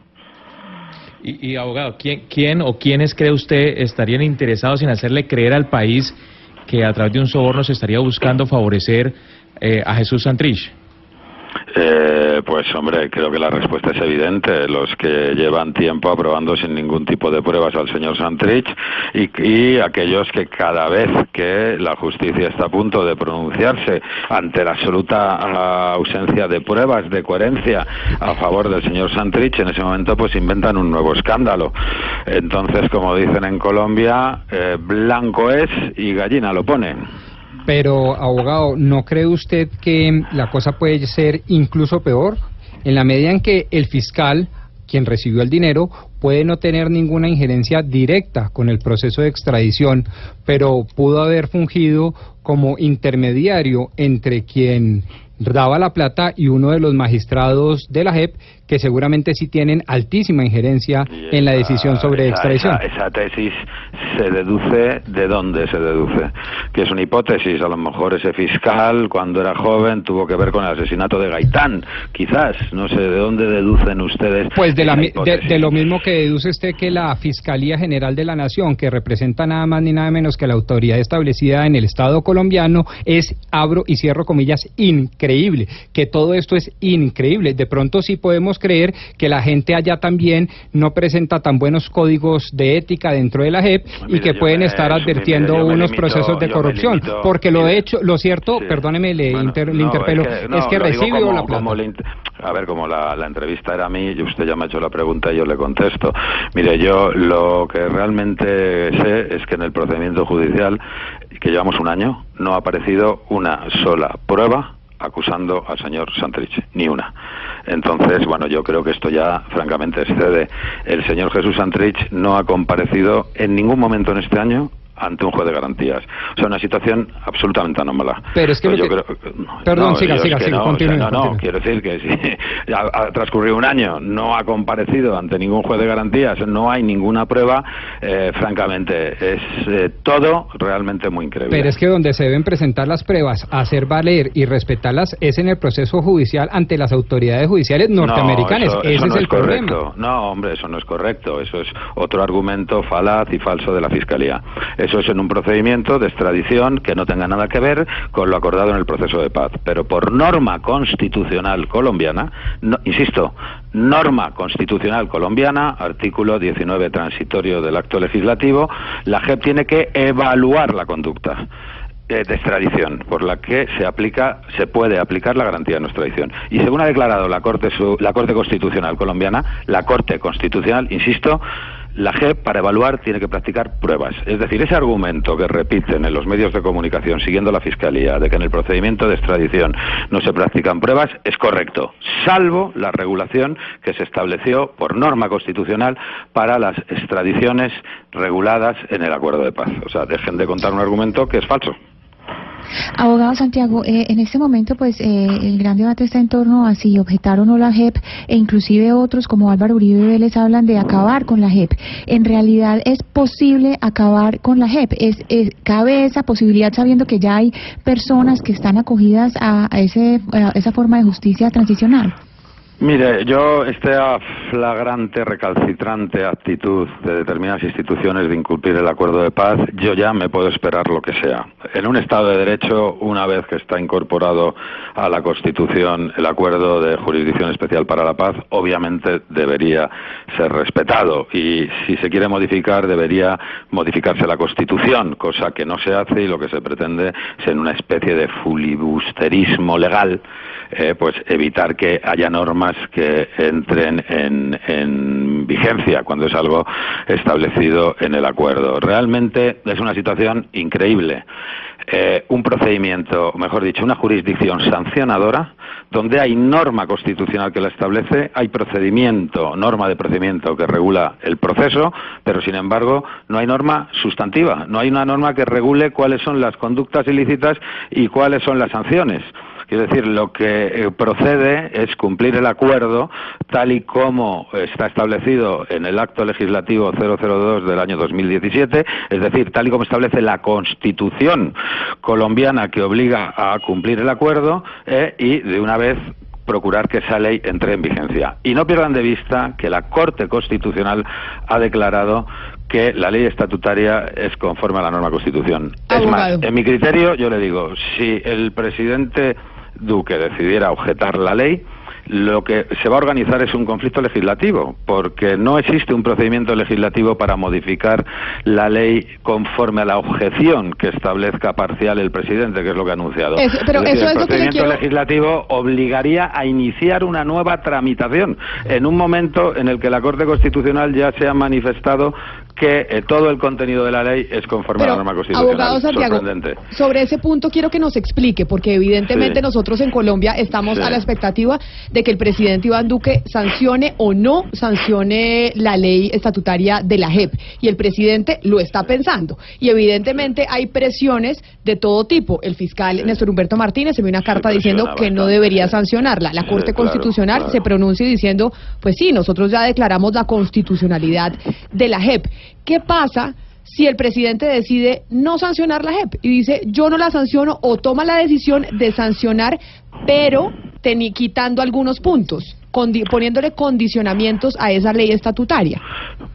Speaker 7: Y, abogado, ¿quién, ¿quién o quiénes cree usted estarían interesados en hacerle creer al país que a través de un soborno se estaría buscando favorecer eh, a Jesús Santrich?
Speaker 46: Eh, pues hombre, creo que la respuesta es evidente. Los que llevan tiempo aprobando sin ningún tipo de pruebas al señor Santrich y, aquellos que cada vez que la justicia está a punto de pronunciarse ante la absoluta ah, ausencia de pruebas, de coherencia a favor del señor Santrich, en ese momento pues inventan un nuevo escándalo. Entonces, como dicen en Colombia, eh, blanco es y gallina lo ponen.
Speaker 4: Pero, abogado, ¿no cree usted que la cosa puede ser incluso peor? En la medida en que el fiscal, quien recibió el dinero, puede no tener ninguna injerencia directa con el proceso de extradición, pero pudo haber fungido como intermediario entre quien daba la plata y uno de los magistrados de la JEP que seguramente sí tienen altísima injerencia en la decisión sobre
Speaker 46: esa,
Speaker 4: extradición.
Speaker 46: Esa, esa tesis se deduce de dónde se deduce, que es una hipótesis. A lo mejor ese fiscal, cuando era joven, tuvo que ver con el asesinato de Gaitán, quizás. No sé de dónde deducen ustedes.
Speaker 4: Pues de, la de, de lo mismo que deduce usted que la Fiscalía General de la Nación, que representa nada más ni nada menos que la autoridad establecida en el Estado colombiano, es, abro y cierro comillas, increíble, que todo esto es increíble. De pronto sí podemos creer que la gente allá también no presenta tan buenos códigos de ética dentro de la JEP y que pueden
Speaker 46: me-
Speaker 4: estar advirtiendo
Speaker 46: me
Speaker 4: unos
Speaker 46: limito-
Speaker 4: procesos de corrupción.
Speaker 46: limito-
Speaker 4: porque lo hecho, lo cierto, perdóneme, le, inter- le
Speaker 46: No,
Speaker 4: interpelo,
Speaker 46: es que, no,
Speaker 4: es que recibió
Speaker 46: como-
Speaker 4: la plata.
Speaker 46: a ver, como la, la entrevista era a mí y usted ya me ha hecho la pregunta y yo le contesto. Mire, yo lo que realmente sé es que en el procedimiento judicial, que llevamos un año, no ha aparecido una sola prueba acusando al señor Santrich, ni una. Entonces, bueno, yo creo que esto ya francamente excede. El señor Jesús Santrich no ha comparecido en ningún momento en este año ante un juez de garantías. O sea, una situación absolutamente anómala.
Speaker 37: Pero es que,
Speaker 46: Pues
Speaker 37: lo
Speaker 46: yo
Speaker 37: que-
Speaker 46: creo que- no,
Speaker 37: Perdón,
Speaker 46: no,
Speaker 37: siga, siga, siga,
Speaker 46: no, o sea,
Speaker 37: continúe,
Speaker 46: no, no,
Speaker 37: continúe.
Speaker 46: quiero decir que si ha, ha transcurrido un año, no ha comparecido ante ningún juez de garantías, no hay ninguna prueba, eh, francamente, es eh, todo realmente muy increíble.
Speaker 37: Pero es que donde se deben presentar las pruebas, hacer valer y respetarlas es en el proceso judicial ante las autoridades judiciales norteamericanas.
Speaker 46: No, eso,
Speaker 37: Ese
Speaker 46: eso
Speaker 37: es
Speaker 46: no
Speaker 37: el
Speaker 46: es correcto.
Speaker 37: problema.
Speaker 46: No, hombre, eso no es correcto. Eso es otro argumento falaz y falso de la Fiscalía. Eso es en un procedimiento de extradición que no tenga nada que ver con lo acordado en el proceso de paz. Pero por norma constitucional colombiana, no- insisto, norma constitucional colombiana, artículo 19 transitorio del acto legislativo, la JEP tiene que evaluar la conducta eh, de extradición por la que se aplica se puede aplicar la garantía de no extradición y según ha declarado la Corte la Corte Constitucional colombiana la Corte Constitucional insisto la JEP para evaluar tiene que practicar pruebas. Es decir, ese argumento que repiten en los medios de comunicación siguiendo la Fiscalía de que en el procedimiento de extradición no se practican pruebas es correcto, salvo la regulación que se estableció por norma constitucional para las extradiciones reguladas en el acuerdo de paz. O sea, dejen de contar un argumento que es falso.
Speaker 3: Abogado Santiago, eh, en este momento pues eh, el gran debate está en torno a si objetar o no la JEP e inclusive otros como Álvaro Uribe Vélez hablan de acabar con la JEP. En realidad es posible acabar con la JEP. Es, es- cabe esa posibilidad sabiendo que ya hay personas que están acogidas a, ese, a esa forma de justicia transicional.
Speaker 46: Mire, yo esta flagrante, recalcitrante actitud de determinadas instituciones de incumplir el acuerdo de paz, yo ya me puedo esperar lo que sea. En un Estado de Derecho, una vez que está incorporado a la Constitución el acuerdo de jurisdicción especial para la paz, obviamente debería ser respetado y si se quiere modificar debería modificarse la Constitución, cosa que no se hace y lo que se pretende es en una especie de filibusterismo legal, eh, pues evitar que haya normas que entren en, en vigencia cuando es algo establecido en el acuerdo. Realmente es una situación increíble. Eh, un procedimiento, mejor dicho, una jurisdicción sancionadora donde hay norma constitucional que la establece, hay procedimiento, norma de procedimiento que regula el proceso, pero sin embargo no hay norma sustantiva, no hay una norma que regule cuáles son las conductas ilícitas y cuáles son las sanciones. Quiero decir, lo que eh, procede es cumplir el acuerdo tal y como está establecido en el acto legislativo 002 del año 2017, es decir, tal y como establece la Constitución colombiana que obliga a cumplir el acuerdo eh, y de una vez procurar que esa ley entre en vigencia. Y no pierdan de vista que la Corte Constitucional ha declarado que la ley estatutaria es conforme a la norma Constitución. Es más, en mi criterio, yo le digo, si el presidente Duque decidiera objetar la ley, lo que se va a organizar es un conflicto legislativo, porque no existe un procedimiento legislativo para modificar la ley conforme a la objeción que establezca parcial el presidente, que es lo que ha anunciado.
Speaker 2: Es- pero
Speaker 46: decir,
Speaker 2: eso
Speaker 46: el
Speaker 2: es lo que le
Speaker 46: procedimiento
Speaker 2: quiero-
Speaker 46: legislativo obligaría a iniciar una nueva tramitación en un momento en el que la Corte Constitucional ya se ha manifestado que eh, todo el contenido de la ley es conforme a la norma constitucional.
Speaker 2: abogado Santiago,
Speaker 46: Sorprendente.
Speaker 2: Sobre ese punto quiero que nos explique, porque evidentemente
Speaker 46: Sí.
Speaker 2: nosotros en Colombia estamos
Speaker 46: Sí.
Speaker 2: a la expectativa de que el presidente Iván Duque sancione o no sancione la ley estatutaria de la JEP. Y el presidente lo está pensando. Y evidentemente hay presiones de todo tipo. El fiscal Néstor Humberto Martínez envió una carta diciendo que no debería sancionarla. La Corte
Speaker 46: claro,
Speaker 2: Constitucional
Speaker 46: claro.
Speaker 2: se pronuncia diciendo, pues sí, nosotros ya declaramos la constitucionalidad de la JEP. ¿Qué pasa? si el presidente decide no sancionar la JEP y dice yo no la sanciono o toma la decisión de sancionar pero teni- quitando algunos puntos, condi- poniéndole condicionamientos a esa ley estatutaria.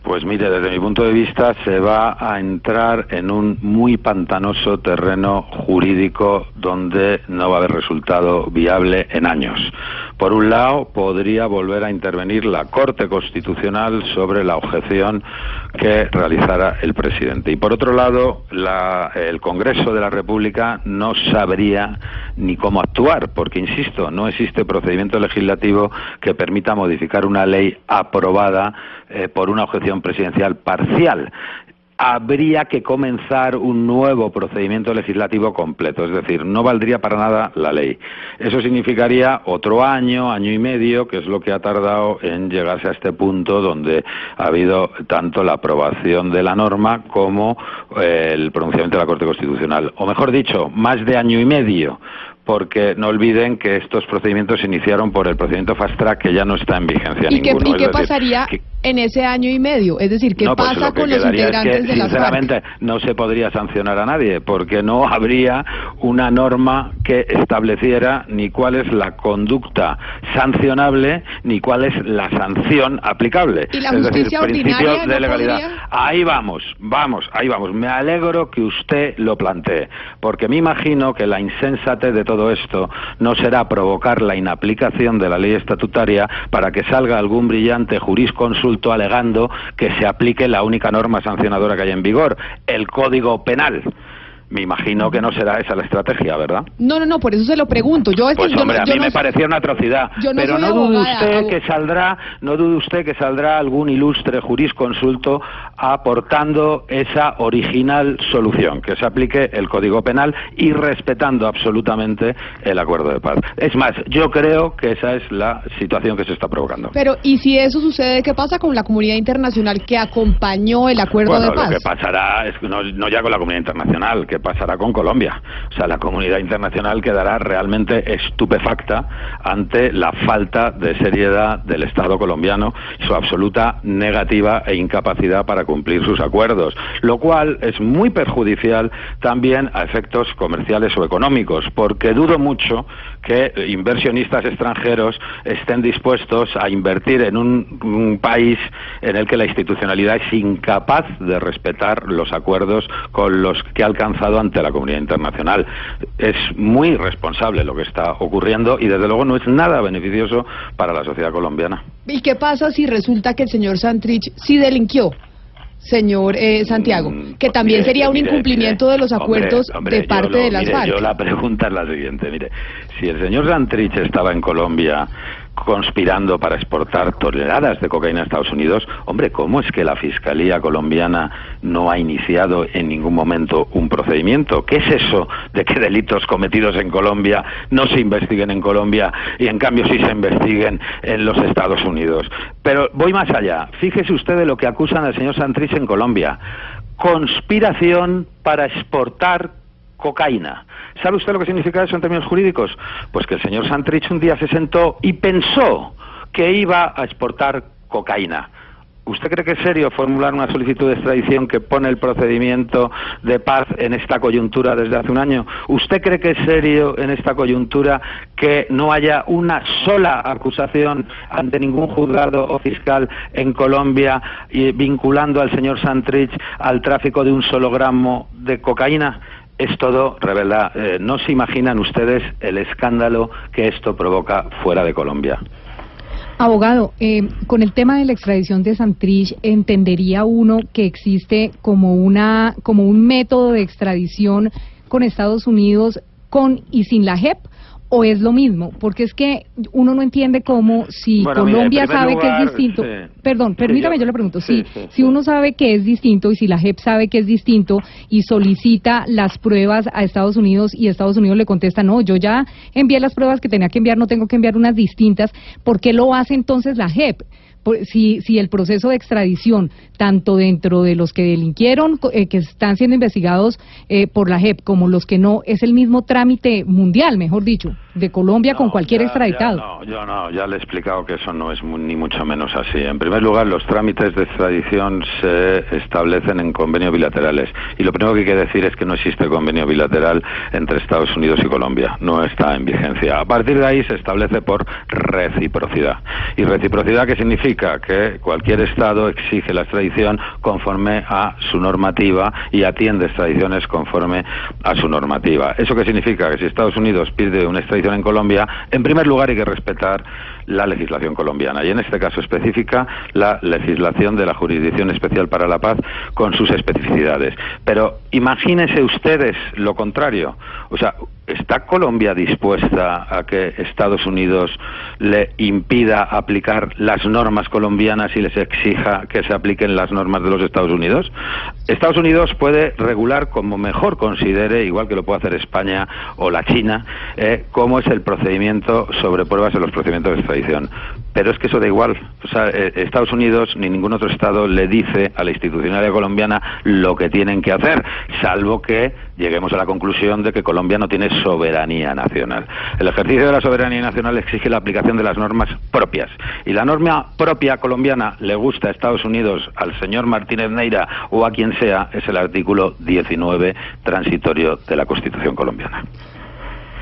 Speaker 46: Pues mire, desde mi punto de vista se va a entrar en un muy pantanoso terreno jurídico donde no va a haber resultado viable en años. Por un lado, podría volver a intervenir la Corte Constitucional sobre la objeción que realizara el presidente. Y por otro lado, la- el Congreso de la República no sabría ni cómo actuar, porque, insisto, no existe procedimiento legislativo que permita modificar una ley aprobada eh, por una objeción presidencial parcial. Habría que comenzar un nuevo procedimiento legislativo completo, es decir, no valdría para nada la ley. Eso significaría otro año, año y medio, que es lo que ha tardado en llegarse a este punto donde ha habido tanto la aprobación de la norma como eh, el pronunciamiento de la Corte Constitucional. O mejor dicho, más de año y medio, porque no olviden que estos procedimientos se iniciaron por el procedimiento Fast Track que ya no está en vigencia
Speaker 2: ¿Y qué, y qué
Speaker 46: decir,
Speaker 2: pasaría
Speaker 46: que-
Speaker 2: en ese año y medio? Es decir, ¿qué
Speaker 46: no, pues
Speaker 2: pasa
Speaker 46: lo que
Speaker 2: con los
Speaker 46: es
Speaker 2: integrantes
Speaker 46: que,
Speaker 2: de FARC?
Speaker 46: sinceramente, no se podría sancionar a nadie, porque no habría una norma que estableciera ni cuál es la conducta sancionable ni cuál es la sanción aplicable.
Speaker 2: ¿Y la
Speaker 46: es decir,
Speaker 2: justicia ordinaria
Speaker 46: de
Speaker 2: no
Speaker 46: legalidad.
Speaker 2: podría?
Speaker 46: Ahí vamos, vamos, ahí vamos. Me alegro que usted lo plantee, porque me imagino que la insensatez de todo esto no será provocar la inaplicación de la ley estatutaria para que salga algún brillante jurisconsulto alegando que se aplique la única norma sancionadora que hay en vigor, el Código Penal. Me imagino que no será esa la estrategia, ¿verdad?
Speaker 2: No, no, no, por eso se lo pregunto. Yo, que
Speaker 46: Pues
Speaker 2: yo
Speaker 46: hombre, a mí
Speaker 2: no
Speaker 46: me
Speaker 2: sé-
Speaker 46: parecía una atrocidad.
Speaker 2: No
Speaker 46: pero
Speaker 2: soy
Speaker 46: no dude usted que saldrá, no dude usted que saldrá algún ilustre jurisconsulto aportando esa original solución, que se aplique el Código Penal y respetando absolutamente el acuerdo de paz. Es más, yo creo que esa es la situación que se está provocando.
Speaker 2: Pero, ¿y si eso sucede, qué pasa con la comunidad internacional que acompañó el acuerdo
Speaker 46: Bueno,
Speaker 2: de paz?
Speaker 46: lo que pasará es que no, no ya con la comunidad internacional, que pasará con Colombia. O sea, la comunidad internacional quedará realmente estupefacta ante la falta de seriedad del Estado colombiano su absoluta negativa e incapacidad para cumplir sus acuerdos, lo cual es muy perjudicial también a efectos comerciales o económicos, porque dudo mucho que inversionistas extranjeros estén dispuestos a invertir en un, un país en el que la institucionalidad es incapaz de respetar los acuerdos con los que ha alcanzado ante la comunidad internacional. Es muy irresponsable lo que está ocurriendo y desde luego no es nada beneficioso para la sociedad colombiana.
Speaker 2: ¿Y qué pasa si resulta que el señor Santrich sí delinquió? Señor eh, Santiago, que también
Speaker 46: Mm, Mire,
Speaker 2: sería un
Speaker 46: mire,
Speaker 2: incumplimiento
Speaker 46: mire,
Speaker 2: de los acuerdos
Speaker 46: hombre,
Speaker 2: de parte
Speaker 46: lo-
Speaker 2: de las
Speaker 46: mire,
Speaker 2: FARC.
Speaker 46: Yo la pregunta es la siguiente, mire, si el señor Santrich estaba en Colombia conspirando para exportar toneladas de cocaína a Estados Unidos, hombre, ¿cómo es que la Fiscalía colombiana no ha iniciado en ningún momento un procedimiento? ¿Qué es eso de que delitos cometidos en Colombia no se investiguen en Colombia y en cambio sí se investiguen en los Estados Unidos? Pero voy más allá. Fíjese usted de lo que acusan al señor Santrich en Colombia. Conspiración para exportar cocaína. ¿Sabe usted lo que significa eso en términos jurídicos? Pues que el señor Santrich un día se sentó y pensó que iba a exportar cocaína. ¿Usted cree que es serio formular una solicitud de extradición que pone el procedimiento de paz en esta coyuntura desde hace un año? ¿Usted cree que es serio en esta coyuntura que no haya una sola acusación ante ningún juzgado o fiscal en Colombia vinculando al señor Santrich al tráfico de un solo gramo de cocaína? Es todo, revela, eh, no se imaginan ustedes el escándalo que esto provoca fuera de Colombia.
Speaker 37: Abogado, eh, con el tema de la extradición de Santrich, entendería uno que existe como una como un método de extradición con Estados Unidos con y sin la JEP o es lo mismo, porque es que uno no entiende cómo si
Speaker 46: Bueno,
Speaker 37: Colombia sabe que es distinto.
Speaker 46: sí.
Speaker 37: Perdón, permítame,
Speaker 46: yo-
Speaker 37: yo le pregunto,
Speaker 46: sí,
Speaker 37: si
Speaker 46: sí,
Speaker 37: si uno sabe que es distinto y si la JEP sabe que es distinto y solicita las pruebas a Estados Unidos y Estados Unidos le contesta, no, yo ya envié las pruebas que tenía que enviar, no tengo que enviar unas distintas, ¿por qué lo hace entonces la JEP? Si, si el proceso de extradición, tanto dentro de los que delinquieron, eh, que están siendo investigados eh, por la JEP, como los que no, es el mismo trámite mundial, mejor dicho, de Colombia con cualquier
Speaker 46: Ya,
Speaker 37: extraditado.
Speaker 46: ya, no, yo no, ya le he explicado que eso no es ni mucho menos así. En primer lugar, los trámites de extradición se establecen en convenios bilaterales. Y lo primero que hay que decir es que no existe convenio bilateral entre Estados Unidos y Colombia. No está en vigencia. A partir de ahí se establece por reciprocidad. ¿Y reciprocidad qué significa? Que cualquier Estado exige la extradición conforme a su normativa y atiende extradiciones conforme a su normativa. ¿Eso qué significa? Que si Estados Unidos pide una extradición en Colombia, en primer lugar hay que respetar la legislación colombiana y en este caso específica la legislación de la Jurisdicción Especial para la Paz con sus especificidades. Pero imagínense ustedes lo contrario. O sea, ¿está Colombia dispuesta a que Estados Unidos le impida aplicar las normas colombianas y les exija que se apliquen las normas de los Estados Unidos? Estados Unidos puede regular como mejor considere, igual que lo puede hacer España o la China, eh, cómo es el procedimiento sobre pruebas en los procedimientos de extradición. Pero es que eso da igual. O sea, eh, Estados Unidos ni ningún otro Estado le dice a la institucionalidad colombiana lo que tienen que hacer, salvo que lleguemos a la conclusión de que Colombia no tiene soberanía nacional. El ejercicio de la soberanía nacional exige la aplicación de las normas propias. Y la norma propia colombiana le gusta a Estados Unidos, al señor Martínez Neira o a quien sea, es el artículo 19 transitorio de la Constitución colombiana.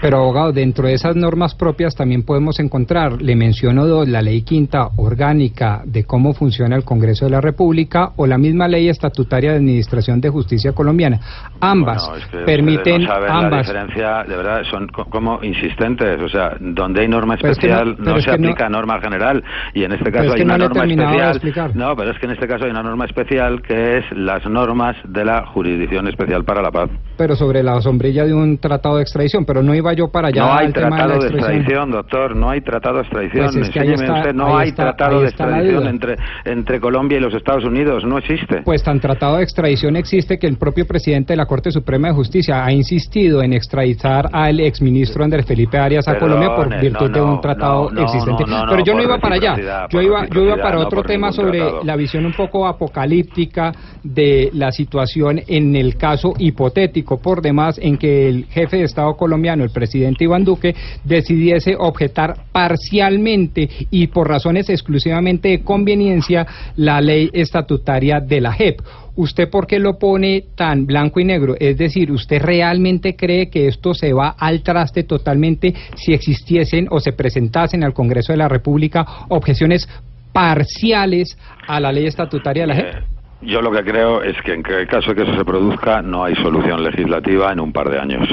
Speaker 4: Pero abogado, dentro de esas normas propias también podemos encontrar, le menciono dos, la ley quinta orgánica de cómo funciona el Congreso de la República o la misma ley estatutaria de administración de justicia colombiana. Ambas
Speaker 46: Bueno, es que
Speaker 4: permiten,
Speaker 46: no
Speaker 4: ambas.
Speaker 46: La diferencia, de verdad, son co- como insistentes. O sea, donde hay norma
Speaker 4: Pero es que no-
Speaker 46: especial no,
Speaker 4: pero es
Speaker 46: se
Speaker 4: que no-
Speaker 46: aplica norma general. Y en este caso
Speaker 4: es
Speaker 46: hay una
Speaker 4: no
Speaker 46: norma especial. No, pero es que en este caso hay una norma especial que es las normas de la Jurisdicción Especial para la Paz.
Speaker 4: pero sobre la sombrilla de un tratado de extradición, pero no iba yo para allá
Speaker 46: no hay
Speaker 4: tema de
Speaker 46: tratado de
Speaker 4: extradición.
Speaker 46: doctor, no hay tratado de extradición.
Speaker 4: Pues es que ahí
Speaker 46: Enséñeme
Speaker 4: está-
Speaker 46: usted, no hay
Speaker 4: está-
Speaker 46: tratado de extradición entre, entre Colombia y los Estados Unidos, no existe.
Speaker 4: Pues tan tratado de extradición existe que el propio presidente de la Corte Suprema de Justicia ha insistido en extraditar al exministro Andrés Felipe Arias a Colombia por virtud
Speaker 46: no,
Speaker 4: de un tratado
Speaker 46: no,
Speaker 4: existente. Pero yo no iba para allá. Yo iba, yo iba para otro tema sobre
Speaker 46: tratado.
Speaker 4: la visión un poco apocalíptica de la situación en el caso hipotético por demás en que el jefe de Estado colombiano, el presidente Iván Duque, decidiese objetar parcialmente y por razones exclusivamente de conveniencia la ley estatutaria de la JEP. ¿Usted por qué lo pone tan blanco y negro? Es decir, ¿usted realmente cree que esto se va al traste totalmente si existiesen o se presentasen al Congreso de la República objeciones parciales a la ley estatutaria de la JEP?
Speaker 46: Yo lo que creo es que en el caso de que eso se produzca no hay solución legislativa en un par de años.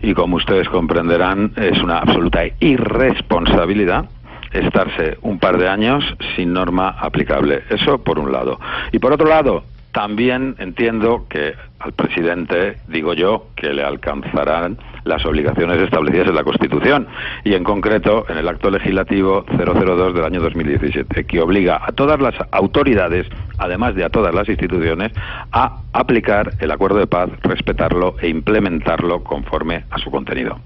Speaker 46: Y como ustedes comprenderán, es una absoluta irresponsabilidad estarse un par de años sin norma aplicable. Eso por un lado. Y por otro lado, también entiendo que al presidente, digo yo, que le alcanzarán las obligaciones establecidas en la Constitución y en concreto en el acto legislativo 002 del año 2017, que obliga a todas las autoridades, además de a todas las instituciones, a aplicar el acuerdo de paz, respetarlo e implementarlo conforme a su contenido.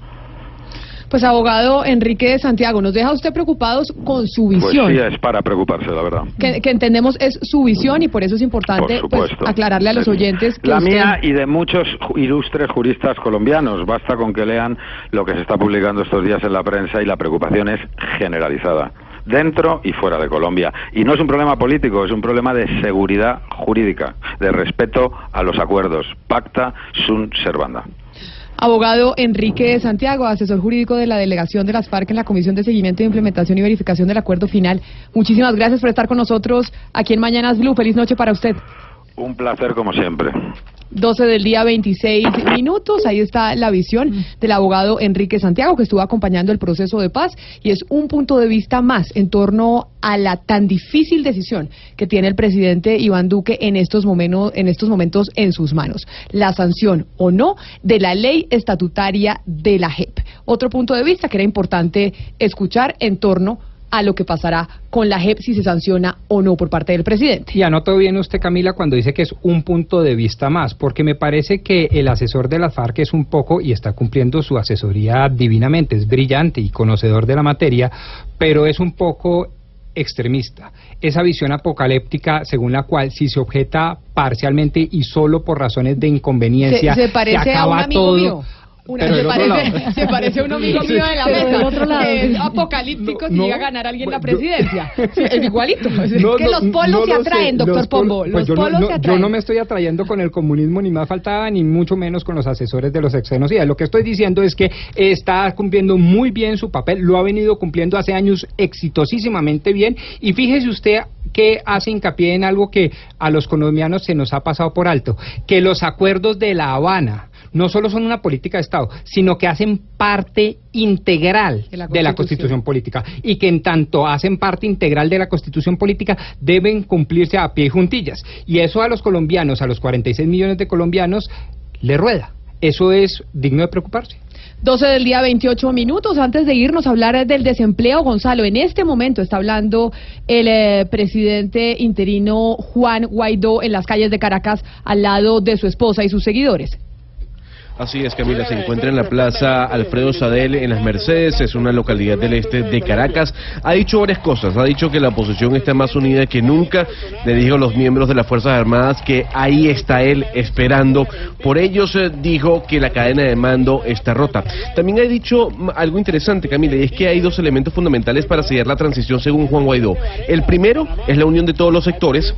Speaker 2: Pues abogado Enrique de Santiago, nos deja usted preocupados con su
Speaker 46: Pues
Speaker 2: visión.
Speaker 46: sí, es para preocuparse, la verdad.
Speaker 2: que, que entendemos es su visión y por eso es importante
Speaker 46: Por
Speaker 2: pues, aclararle a los oyentes que
Speaker 46: La
Speaker 2: usted-
Speaker 46: mía y de muchos ilustres juristas colombianos. Basta con que lean lo que se está publicando estos días en la prensa y la preocupación es generalizada dentro y fuera de Colombia. Y no es un problema político, es un problema de seguridad jurídica, de respeto a los acuerdos. Pacta sunt servanda.
Speaker 2: Abogado Enrique de Santiago, asesor jurídico de la delegación de las FARC en la Comisión de Seguimiento, Implementación y Verificación del Acuerdo Final. Muchísimas gracias por estar con nosotros aquí en Mañanas Blue. Feliz noche para usted.
Speaker 46: Un placer como siempre.
Speaker 2: 12 del día 26 minutos. Ahí está la visión del abogado Enrique Santiago que estuvo acompañando el proceso de paz y es un punto de vista más en torno a la tan difícil decisión que tiene el presidente Iván Duque en estos momentos en estos momentos en sus manos, la sanción o no de la ley estatutaria de la JEP. Otro punto de vista que era importante escuchar en torno a lo que pasará con la JEP si se sanciona o no por parte del presidente.
Speaker 4: Y anotó bien usted, Camila, cuando dice que es un punto de vista más, porque me parece que el asesor de las FARC es un poco, y está cumpliendo su asesoría divinamente, es brillante y conocedor de la materia, pero es un poco extremista. Esa visión apocalíptica según la cual si se objeta parcialmente y solo por razones de inconveniencia,
Speaker 2: se, se parece a un
Speaker 4: acaba
Speaker 2: amigo
Speaker 4: todo.
Speaker 2: mío. Una-
Speaker 4: Pero
Speaker 2: se, parece,
Speaker 4: lado.
Speaker 2: se parece a un amigo mío de la mesa.
Speaker 4: del otro lado.
Speaker 2: que es apocalíptico si
Speaker 4: No,
Speaker 2: llega a ganar alguien la presidencia. Sí, es igualito. Es
Speaker 4: No,
Speaker 2: que
Speaker 4: no,
Speaker 2: los polos
Speaker 4: no
Speaker 2: se atraen, doctor
Speaker 4: Los
Speaker 2: Pombo.
Speaker 4: pues
Speaker 2: Los
Speaker 4: yo no-
Speaker 2: polos
Speaker 4: no,
Speaker 2: se
Speaker 4: Yo
Speaker 2: atraen.
Speaker 4: no me estoy atrayendo con el comunismo ni más faltaba, ni mucho menos con los asesores de los exgenocidas. Lo que estoy diciendo es que está cumpliendo muy bien su papel, lo ha venido cumpliendo hace años exitosísimamente bien. Y fíjese usted que hace hincapié en algo que a los colombianos se nos ha pasado por alto, que los acuerdos de La Habana no solo son una política de Estado, sino que hacen parte integral
Speaker 2: De la
Speaker 4: de la
Speaker 2: Constitución.
Speaker 4: Política y que en tanto hacen parte integral de la Constitución política deben cumplirse a pie juntillas. Y eso a los colombianos, a los 46 millones de colombianos, le rueda. Eso es digno de preocuparse.
Speaker 2: 12 del día, 28 minutos. Antes de irnos a hablar del desempleo, Gonzalo, en este momento está hablando el eh, presidente interino Juan Guaidó en las calles de Caracas al lado de su esposa y sus seguidores.
Speaker 8: Así es, Camila, se encuentra en la Plaza Alfredo Sadel en Las Mercedes, es una localidad del este de Caracas. Ha dicho varias cosas, ha dicho que la oposición está más unida que nunca, le dijo a los miembros de las Fuerzas Armadas que ahí está él esperando. Por ellos dijo que la cadena de mando está rota. También ha dicho algo interesante, Camila, y es que hay dos elementos fundamentales para sellar la transición según Juan Guaidó. El primero es la unión de todos los sectores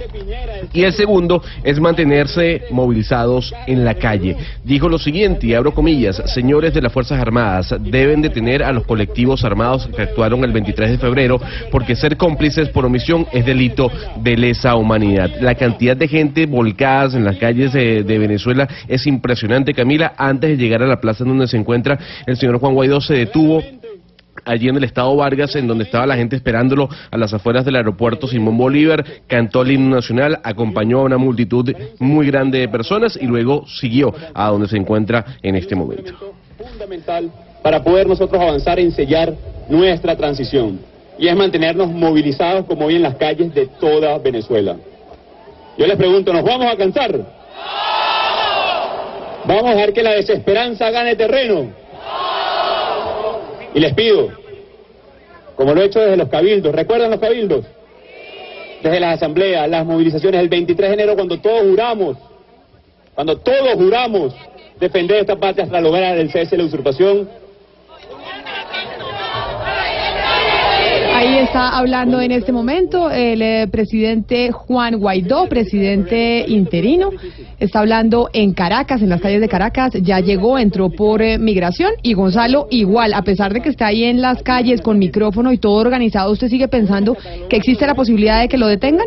Speaker 8: y el segundo es mantenerse movilizados en la calle. Dijo lo siguiente, y abro comillas, señores de las Fuerzas Armadas, deben detener a los colectivos armados que actuaron el 23 de febrero porque ser cómplices por omisión es delito de lesa humanidad. La cantidad de gente volcadas en las calles de, Venezuela es impresionante, Camila. Antes de llegar a la plaza donde se encuentra el señor Juan Guaidó se detuvo allí en el estado Vargas, en donde estaba la gente esperándolo a las afueras del aeropuerto Simón Bolívar, cantó el himno nacional, acompañó a una multitud muy grande de personas y luego siguió a donde se encuentra en este momento.
Speaker 47: Fundamental para poder nosotros avanzar en sellar nuestra transición y es mantenernos movilizados como hoy en las calles de toda Venezuela. Yo les pregunto, ¿nos vamos a cansar? ¿Vamos a dejar que la desesperanza gane terreno? Y les pido, como lo he hecho desde los cabildos, ¿recuerdan los cabildos? Desde las asambleas, las movilizaciones del 23 de enero, cuando todos juramos, cuando todos juramos defender esta patria hasta lograr el cese de la usurpación,
Speaker 2: Ahí está hablando en este momento el eh, presidente Juan Guaidó, presidente interino. Está hablando en Caracas, en las calles de Caracas. Ya llegó, entró por eh, migración y Gonzalo igual, a pesar de que está ahí en las calles con micrófono y todo organizado, ¿usted sigue pensando que existe la posibilidad de que lo detengan?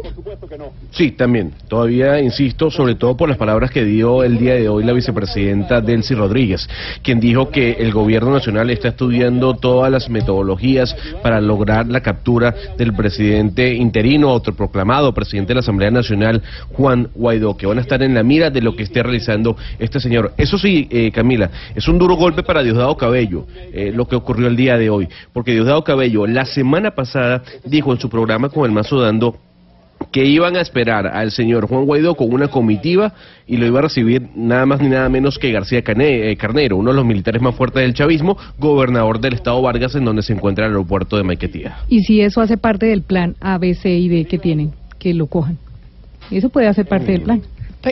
Speaker 8: Sí, también. Todavía insisto, sobre todo por las palabras que dio el día de hoy la vicepresidenta Delcy Rodríguez, quien dijo que el gobierno nacional está estudiando todas las metodologías para lograr la captura del presidente interino, autoproclamado presidente de la Asamblea Nacional, Juan Guaidó, que van a estar en la mira de lo que esté realizando este señor. Eso sí, eh, Camila, es un duro golpe para Diosdado Cabello, eh, lo que ocurrió el día de hoy, porque Diosdado Cabello la semana pasada dijo en su programa con el Mazo Dando que iban a esperar al señor Juan Guaidó con una comitiva y lo iba a recibir nada más ni nada menos que García Cane- eh, Carnero, uno de los militares más fuertes del chavismo, gobernador del estado Vargas, en donde se encuentra el aeropuerto de Maiquetía.
Speaker 48: Y si eso hace parte del plan A, B, C y D que tienen, que lo cojan. Eso puede hacer parte del plan.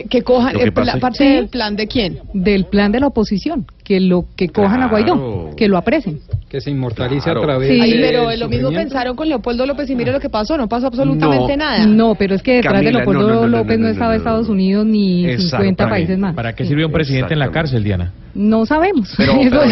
Speaker 2: Que cojan
Speaker 48: que
Speaker 2: el
Speaker 48: pasa es-
Speaker 2: parte
Speaker 48: Sí.
Speaker 2: del plan de quién?
Speaker 48: Del plan de la oposición, que lo que cojan a Guaidó, que lo aprecen.
Speaker 37: Que se inmortalice Claro. a través
Speaker 48: Sí.
Speaker 2: Pero lo mismo pensaron con Leopoldo López y mire lo que pasó, no pasó absolutamente
Speaker 48: No,
Speaker 2: nada.
Speaker 48: No, pero es que detrás
Speaker 49: Camila,
Speaker 48: de Leopoldo
Speaker 49: no, no, no, no,
Speaker 48: López no,
Speaker 49: no, no,
Speaker 48: estaba
Speaker 49: no, no.
Speaker 48: Estados Unidos ni 50 países más.
Speaker 49: ¿Para qué sirve un presidente en la cárcel, Diana?
Speaker 48: No sabemos.
Speaker 37: Pero-
Speaker 48: eso
Speaker 37: pero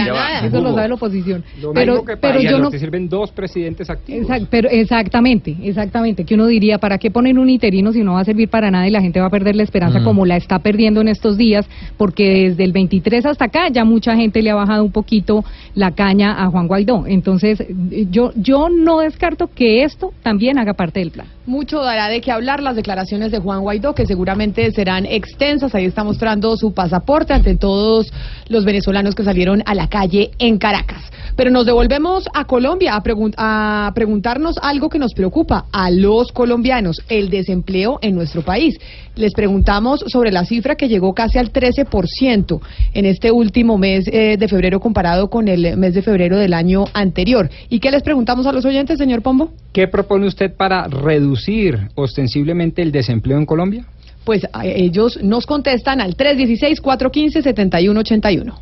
Speaker 48: eso lo sabe la oposición.
Speaker 37: Lo
Speaker 48: pero
Speaker 37: que
Speaker 48: pero yo no
Speaker 37: te sirven dos presidentes activos.
Speaker 48: Exact- pero exactamente, exactamente, que uno diría, ¿para qué ponen un interino si no va a servir para nada y la gente va a perder la esperanza
Speaker 37: Mm.
Speaker 48: como la está perdiendo en estos días? Porque desde el 23 hasta acá ya mucha gente le ha bajado un poquito la caña a Juan Guaidó. Entonces, yo, yo no descarto que esto también haga parte del plan.
Speaker 2: Mucho dará de qué hablar las declaraciones de Juan Guaidó, que seguramente serán extensas. Ahí está mostrando su pasaporte ante todos los venezolanos que salieron a la calle en Caracas. Pero nos devolvemos a Colombia a, pregun- a preguntarnos algo que nos preocupa a los colombianos, el desempleo en nuestro país. Les preguntamos sobre la cifra que llegó casi al 13% en este último mes eh, de febrero comparado con el mes de febrero del año anterior. ¿Y qué les preguntamos a los oyentes, señor Pombo?
Speaker 37: ¿Qué propone usted para reducir ostensiblemente el desempleo en Colombia?
Speaker 2: Pues a- ellos nos contestan al 316-415-7181.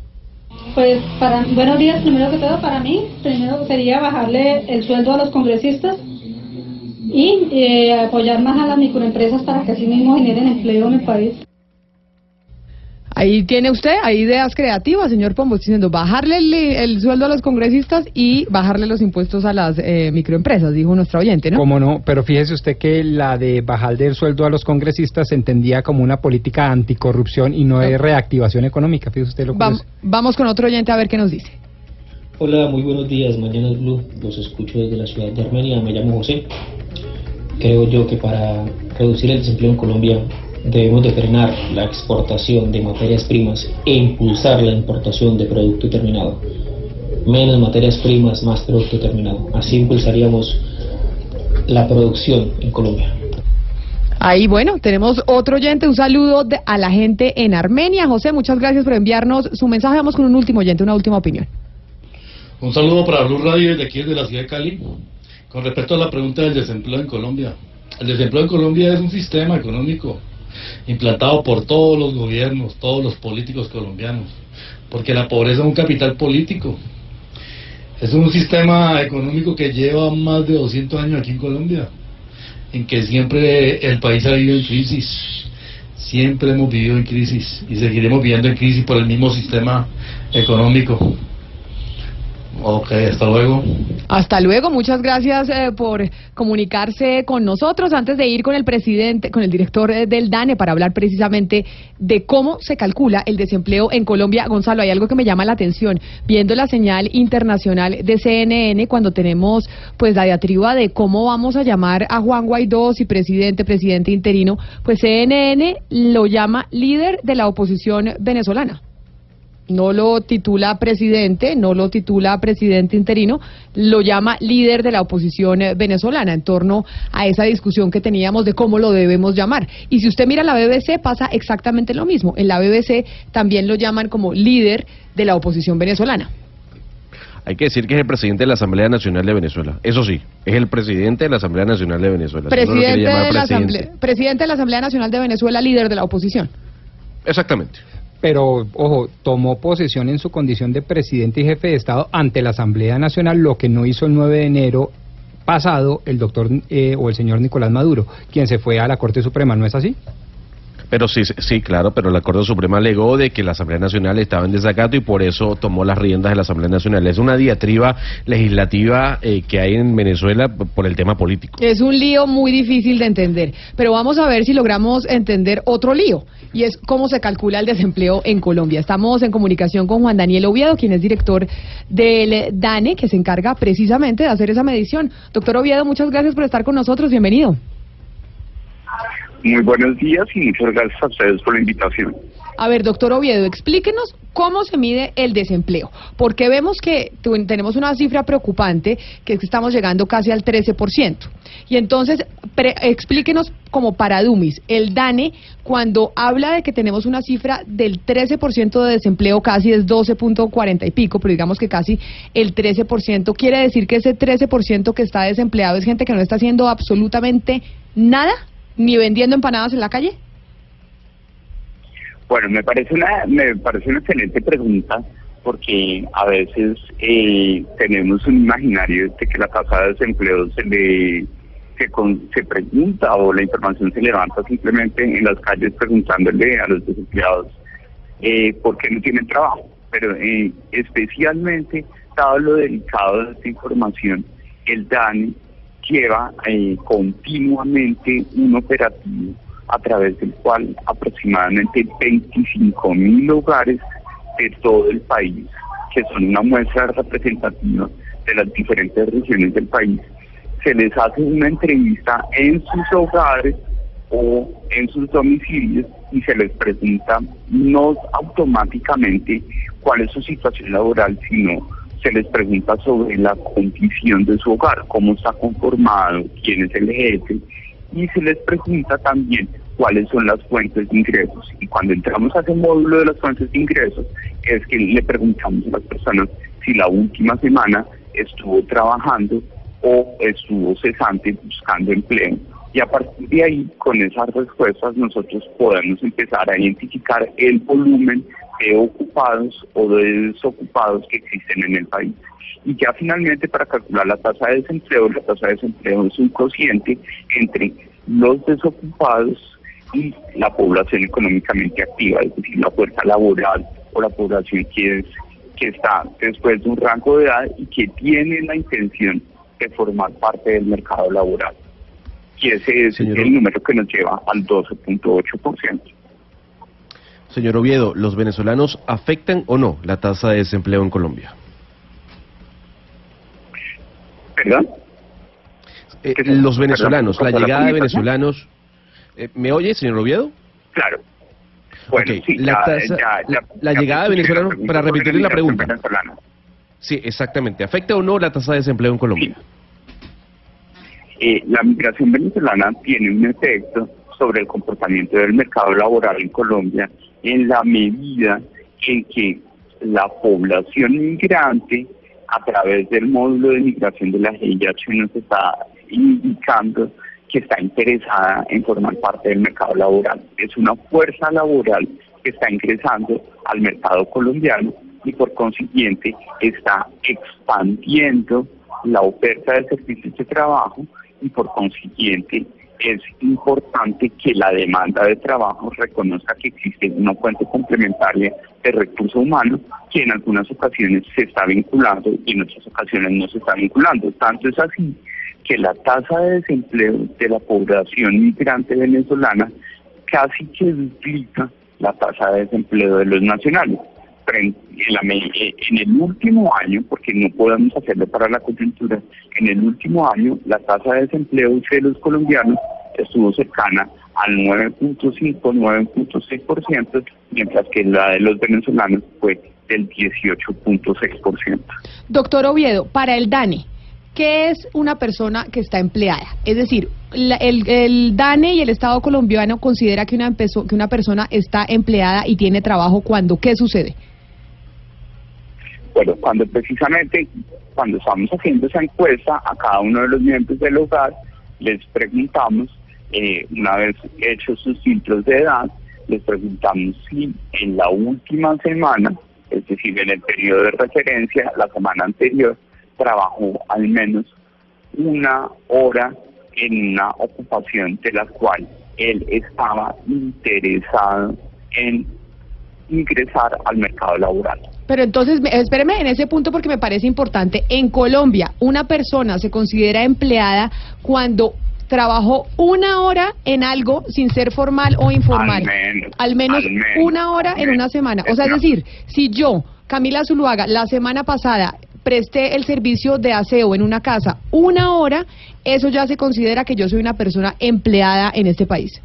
Speaker 50: Pues para buenos días primero que todo para mí primero sería bajarle el sueldo a los congresistas y eh, apoyar más a las microempresas para que así mismo generen empleo en el país.
Speaker 2: Ahí tiene usted, hay ideas creativas, señor Pombo, diciendo bajarle el, el sueldo a los congresistas y bajarle los impuestos a las eh, microempresas, dijo nuestro oyente, ¿no?
Speaker 37: ¿Cómo no? Pero fíjese usted que la de bajar del sueldo a los congresistas se entendía como una política anticorrupción y no de reactivación económica. Fíjese usted lo que
Speaker 2: Vam- vamos con otro oyente a ver qué nos dice.
Speaker 51: Hola, muy buenos días. Mañana Blue. Los escucho desde la ciudad de Armenia. Me llamo José. Creo yo que para reducir el desempleo en Colombia debemos de frenar la exportación de materias primas e impulsar la importación de producto terminado. menos materias primas, más producto terminado. Así impulsaríamos la producción en Colombia.
Speaker 2: Ahí, bueno, tenemos otro oyente. Un saludo de- a la gente en Armenia. José, muchas gracias por enviarnos su mensaje. Vamos con un último oyente, una última opinión.
Speaker 52: Un saludo para Blue Radio desde aquí, desde la ciudad de Cali. Con respecto a la pregunta del desempleo en Colombia. El desempleo en Colombia es un sistema económico implantado por todos los gobiernos, todos los políticos colombianos. Porque la pobreza es un capital político. Es un sistema económico que lleva más de 200 años aquí en Colombia. En que siempre el país ha vivido en crisis. Siempre hemos vivido en crisis y seguiremos viviendo en crisis por el mismo sistema económico. Ok, hasta luego.
Speaker 2: Hasta luego, muchas gracias eh, por comunicarse con nosotros. Antes de ir con el presidente, con el director eh, del DANE para hablar precisamente de cómo se calcula el desempleo en Colombia, Gonzalo, hay algo que me llama la atención. Viendo la señal internacional de CNN, cuando tenemos pues la diatriba de cómo vamos a llamar a Juan Guaidó, si presidente, presidente interino, pues CNN lo llama líder de la oposición venezolana no lo titula presidente, no lo titula presidente interino, lo llama líder de la oposición eh, venezolana en torno a esa discusión que teníamos de cómo lo debemos llamar. Y si usted mira la BBC pasa exactamente lo mismo. En la BBC también lo llaman como líder de la oposición venezolana.
Speaker 8: Hay que decir que es el presidente de la Asamblea Nacional de Venezuela. Eso sí, es el presidente de la Asamblea Nacional de Venezuela.
Speaker 2: Presidente de, la. Asamblea, presidente de la Asamblea Nacional de Venezuela, líder de la oposición.
Speaker 8: Exactamente.
Speaker 37: Pero, ojo, tomó posesión en su condición de presidente y jefe de Estado ante la Asamblea Nacional, lo que no hizo el 9 de enero pasado el doctor eh, o el señor Nicolás Maduro, quien se fue a la Corte Suprema, ¿no es así?
Speaker 8: Pero sí, sí, claro, pero la Corte Suprema alegó de que la Asamblea Nacional estaba en desacato y por eso tomó las riendas de la Asamblea Nacional. Es una diatriba legislativa eh, que hay en Venezuela por el tema político.
Speaker 2: Es un lío muy difícil de entender, pero vamos a ver si logramos entender otro lío, y es cómo se calcula el desempleo en Colombia. Estamos en comunicación con Juan Daniel Oviedo, quien es director del DANE, que se encarga precisamente de hacer esa medición. Doctor Oviedo, muchas gracias por estar con nosotros, bienvenido.
Speaker 45: Muy buenos días y muchas gracias a ustedes por la invitación.
Speaker 2: A ver, doctor Oviedo, explíquenos cómo se mide el desempleo, porque vemos que tenemos una cifra preocupante, que es que estamos llegando casi al 13%. Y entonces, pre- explíquenos como para Dumis, el DANE, cuando habla de que tenemos una cifra del 13% de desempleo, casi es 12.40 y pico, pero digamos que casi el 13%, quiere decir que ese 13% que está desempleado es gente que no está haciendo absolutamente nada, ni vendiendo empanadas en la calle.
Speaker 45: Bueno, me parece una me parece una excelente pregunta porque a veces eh, tenemos un imaginario de que la tasa de desempleo se le se, con- se pregunta o la información se levanta simplemente en las calles preguntándole a los desempleados eh, por qué no tienen trabajo. Pero eh, especialmente, dado lo delicado de esta información, el DANE lleva eh, continuamente un operativo a través del cual aproximadamente 25 mil hogares de todo el país, que son una muestra representativa de las diferentes regiones del país, se les hace una entrevista en sus hogares o en sus domicilios y se les pregunta no automáticamente cuál es su situación laboral, sino se les pregunta sobre la condición de su hogar, cómo está conformado, quién es el jefe, y se les pregunta también cuáles son las fuentes de ingresos. Y cuando entramos a ese módulo de las fuentes de ingresos, es que le preguntamos a las personas si la última semana estuvo trabajando o estuvo cesante buscando empleo. Y a partir de ahí, con esas respuestas, nosotros podemos empezar a identificar el volumen de ocupados o de desocupados que existen en el país. Y ya finalmente para calcular la tasa de desempleo, la tasa de desempleo es un cociente entre los desocupados y la población económicamente activa, es decir, la fuerza laboral o la población que es que está después de un rango de edad y que tiene la intención de formar parte del mercado laboral. Y ese es el número que nos lleva al 12.8%.
Speaker 8: Señor Oviedo, ¿los venezolanos afectan o no la tasa de desempleo en Colombia?
Speaker 45: ¿Perdón?
Speaker 8: Eh, los venezolanos, la
Speaker 45: Perdón, ¿por
Speaker 8: llegada de venezolanos. Eh, ¿Me oye, señor Oviedo?
Speaker 45: Claro. Bueno, sí,
Speaker 8: la
Speaker 45: ya-
Speaker 8: tasa-
Speaker 45: ya- ya-
Speaker 8: la
Speaker 45: ya
Speaker 8: llegada de venezolanos, para repetirle la pregunta. Sí, exactamente. ¿Afecta o no la tasa de desempleo en Colombia?
Speaker 45: Eh, la migración venezolana tiene un efecto sobre el comportamiento del mercado laboral en Colombia en la medida en que la población migrante a través del módulo de migración de la GIH nos está indicando que está interesada en formar parte del mercado laboral. Es una fuerza laboral que está ingresando al mercado colombiano y por consiguiente está expandiendo la oferta de servicios de trabajo y por consiguiente es importante que la demanda de trabajo reconozca que existe una fuente complementaria de recursos humanos que en algunas ocasiones se está vinculando y en otras ocasiones no se está vinculando. Tanto es así que la tasa de desempleo de la población migrante venezolana casi que duplica la tasa de desempleo de los nacionales. En, en el último año, porque no podemos hacerlo para la coyuntura, en el último año la tasa de desempleo de los colombianos estuvo cercana al 9.5, 9.6%, mientras que la de los venezolanos fue del 18.6%.
Speaker 2: Doctor Oviedo, para el DANE, ¿qué es una persona que está empleada? Es decir, el, el, DANE y el Estado colombiano considera que una, que una persona está empleada y tiene trabajo cuando, ¿qué sucede?
Speaker 45: Bueno, cuando precisamente, cuando estamos haciendo esa encuesta a cada uno de los miembros del hogar, les preguntamos, eh, una vez hechos sus filtros de edad, les preguntamos si en la última semana, es decir, en el periodo de referencia, la semana anterior, trabajó al menos una hora en una ocupación de la cual él estaba interesado en ingresar al mercado laboral.
Speaker 2: Pero entonces, espéreme en ese punto porque me parece importante. En Colombia, una persona se considera empleada cuando trabajó una hora en algo sin ser formal o informal. Al menos, una hora en una semana. O sea, es decir, si yo, Camila Zuluaga, la semana pasada presté el servicio de aseo en una casa una hora, eso ya se considera que yo soy una persona empleada en este país.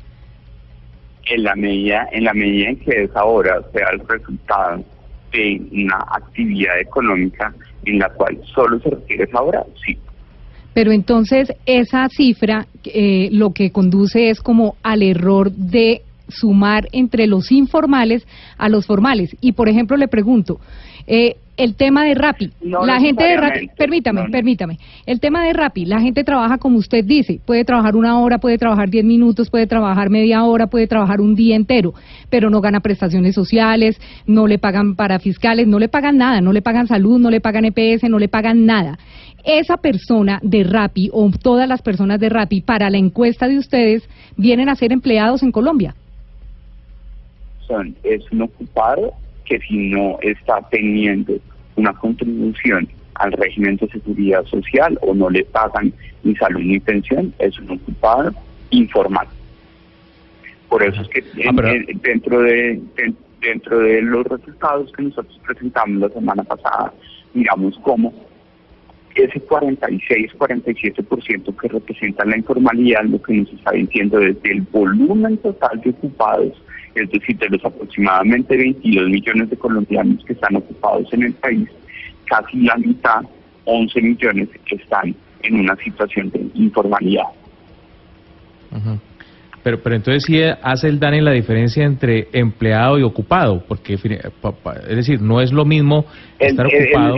Speaker 45: En la medida en, la medida en que esa hora sea el resultado de una actividad económica en la cual solo se requiere esa hora, sí.
Speaker 48: Pero entonces esa cifra eh, lo que conduce es como al error de sumar entre los informales a los formales. Y por ejemplo le pregunto, eh, el tema de Rappi, la gente de Rappi, permítame, permítame, el tema de Rappi, la gente trabaja como usted dice, puede trabajar una hora, puede trabajar diez minutos, puede trabajar media hora, puede trabajar un día entero, pero no gana prestaciones sociales, no le pagan para fiscales, no le pagan nada, no le pagan salud, no le pagan EPS, no le pagan nada. Esa persona de Rappi o todas las personas de Rappi para la encuesta de ustedes vienen a ser empleados en Colombia.
Speaker 45: Son, es un ocupado que si no está teniendo una contribución al régimen de seguridad social o no le pagan ni salud ni pensión, es un ocupado informal. Por eso es que ah, dentro de, dentro de los resultados que nosotros presentamos la semana pasada, miramos cómo ese 46-47% que representa la informalidad, lo que nos está diciendo desde el volumen total de ocupados es decir, de los aproximadamente 22 millones de colombianos que están ocupados en el país, casi la mitad, 11 millones, están en una situación de informalidad.
Speaker 49: Pero, pero entonces sí hace el DANE la diferencia entre empleado y ocupado, porque es decir, no es lo mismo estar ocupado.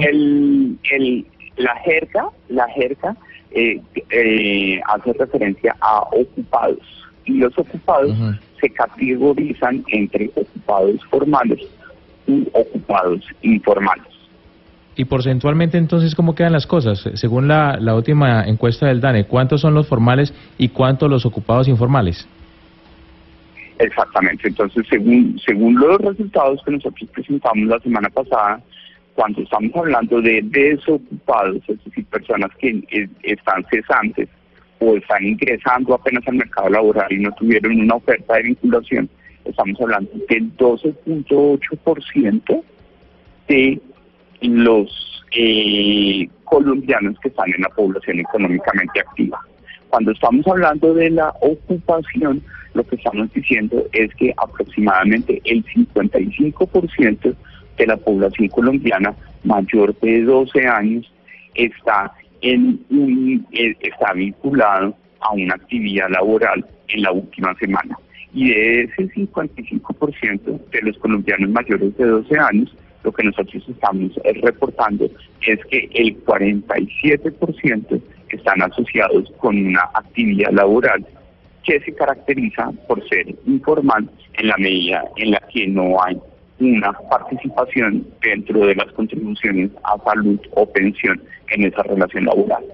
Speaker 45: la jerga, la jerga eh, eh, hace referencia a ocupados y los ocupados se categorizan entre ocupados formales y ocupados informales.
Speaker 49: Y porcentualmente entonces, ¿cómo quedan las cosas? Según la, la última encuesta del DANE, ¿cuántos son los formales y cuántos los ocupados informales?
Speaker 45: Exactamente, entonces según, según los resultados que nosotros presentamos la semana pasada, cuando estamos hablando de desocupados, es decir, personas que eh, están cesantes o están ingresando apenas al mercado laboral y no tuvieron una oferta de vinculación, estamos hablando del 12.8% de los eh, colombianos que están en la población económicamente activa. Cuando estamos hablando de la ocupación, lo que estamos diciendo es que aproximadamente el 55% de la población colombiana mayor de 12 años está en un, eh, está vinculado a una actividad laboral en la última semana. Y de ese 55% de los colombianos mayores de 12 años, lo que nosotros estamos eh, reportando es que el 47% están asociados con una actividad laboral que se caracteriza por ser informal en la medida en la que no hay una participación dentro de las contribuciones a salud o pensión en esa relación laboral.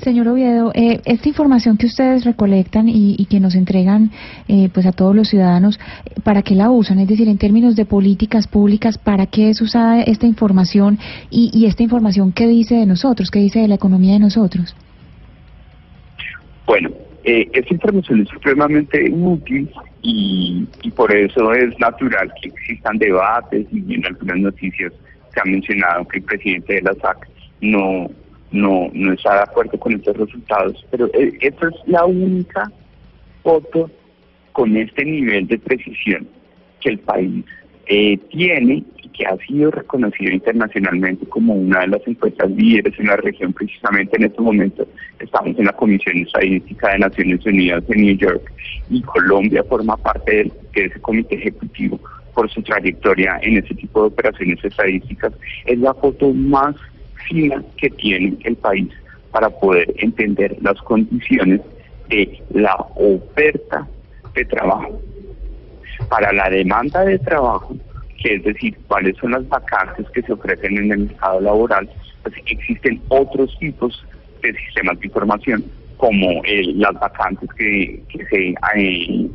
Speaker 3: Señor Oviedo, eh, esta información que ustedes recolectan y, y que nos entregan eh, pues a todos los ciudadanos, ¿para qué la usan? Es decir, en términos de políticas públicas, ¿para qué es usada esta información y, y esta información qué dice de nosotros, qué dice de la economía de nosotros?
Speaker 45: Bueno, eh, información es supremamente útil y, y por eso es natural que existan debates y en algunas noticias se ha mencionado que el presidente de la SAC no no, no está de acuerdo con estos resultados, pero eh, esta es la única foto con este nivel de precisión que el país eh, tiene y que ha sido reconocido internacionalmente como una de las encuestas líderes en la región. Precisamente en este momento estamos en la Comisión Estadística de Naciones Unidas en New York y Colombia forma parte de, de ese comité ejecutivo por su trayectoria en ese tipo de operaciones estadísticas. Es la foto más fina que tiene el país para poder entender las condiciones de la oferta de trabajo. Para la demanda de trabajo, que es decir, cuáles son las vacantes que se ofrecen en el mercado laboral, pues existen otros tipos de sistemas de información, como eh, las vacantes que, que se eh,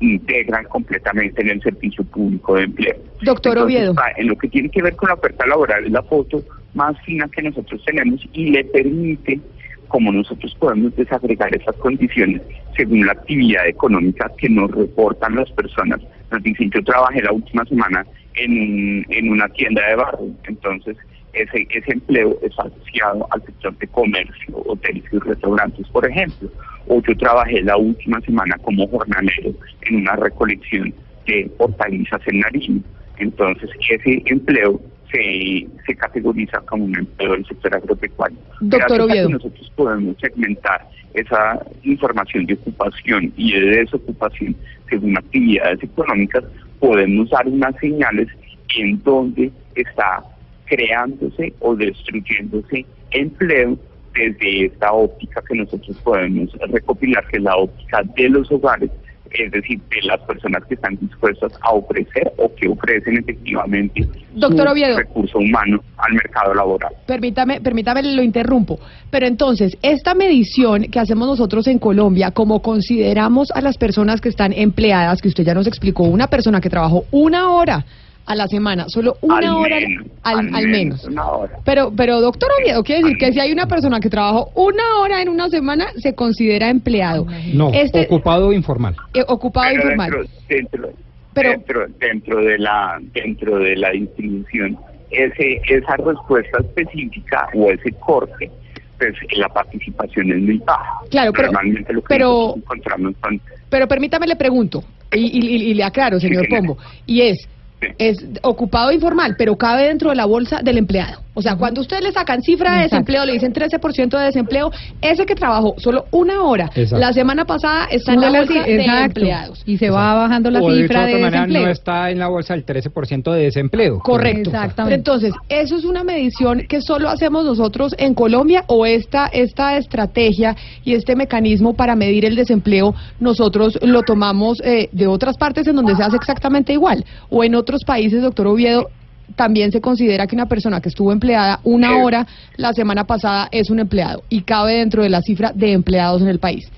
Speaker 45: integran completamente en el servicio público de empleo.
Speaker 2: Doctor Oviedo.
Speaker 45: En lo que tiene que ver con la oferta laboral es la foto más fina que nosotros tenemos y le permite, como nosotros podemos desagregar esas condiciones según la actividad económica que nos reportan las personas. Nos dicen, yo trabajé la última semana en, en una tienda de barrio, entonces ese, ese empleo es asociado al sector de comercio, hoteles y restaurantes, por ejemplo. O yo trabajé la última semana como jornalero en una recolección de hortalizas en Nariño. Entonces, ese empleo se, se categoriza como un empleo del sector agropecuario.
Speaker 2: Doctor
Speaker 45: Gracias a que
Speaker 2: Oviedo.
Speaker 45: nosotros podemos segmentar esa información de ocupación y de desocupación según actividades económicas, podemos dar unas señales en donde está creándose o destruyéndose empleo desde esta óptica que nosotros podemos recopilar, que es la óptica de los hogares, es decir, de las personas que están dispuestas a ofrecer o que ofrecen efectivamente
Speaker 2: Doctor Oviedo.
Speaker 45: recurso humano al mercado laboral.
Speaker 2: Permítame, permítame, lo interrumpo. Pero entonces, esta medición que hacemos nosotros en Colombia, como consideramos a las personas que están empleadas, que usted ya nos explicó, una persona que trabajó una hora a la semana, solo una
Speaker 45: Al
Speaker 2: hora
Speaker 45: menos,
Speaker 2: al,
Speaker 45: al
Speaker 2: al
Speaker 45: menos,
Speaker 2: menos.
Speaker 45: una hora.
Speaker 2: Pero, pero doctor Oviedo, quiere decir que si hay una persona que trabajó una hora en una semana, se considera empleado.
Speaker 37: No,
Speaker 2: Este-
Speaker 37: ocupado informal.
Speaker 2: Eh, ocupado
Speaker 45: Pero
Speaker 2: informal.
Speaker 45: Dentro, dentro, dentro, dentro de la dentro de la distribución, ese esa respuesta específica o ese corte, pues la participación es muy baja.
Speaker 2: Claro, pero-
Speaker 45: Normalmente lo que
Speaker 2: pero-
Speaker 45: encontramos son
Speaker 2: Pero permítame le pregunto, y, y- y- y le aclaro, señor Pombo, y es, es ocupado informal, pero cabe dentro de la bolsa del empleado. O sea, cuando ustedes le sacan cifra de
Speaker 48: Exacto.
Speaker 2: desempleo, le dicen 13% de desempleo, ese que trabajó solo una hora
Speaker 37: Exacto.
Speaker 2: la semana pasada está en la bolsa de empleados.
Speaker 48: Y se va bajando la
Speaker 37: o de
Speaker 48: cifra
Speaker 37: otra
Speaker 48: de
Speaker 37: manera
Speaker 48: desempleo.
Speaker 37: no está en la bolsa el 13% de desempleo.
Speaker 2: Correcto.
Speaker 48: Exactamente.
Speaker 2: Entonces, ¿eso es una medición que solo hacemos nosotros en Colombia o esta, esta estrategia y este mecanismo para medir el desempleo nosotros lo tomamos eh, de otras partes en donde se hace exactamente igual? ¿O en otros países, doctor Oviedo, también se considera que una persona que estuvo empleada una hora la semana pasada es un empleado y cabe dentro de la cifra de empleados en el país?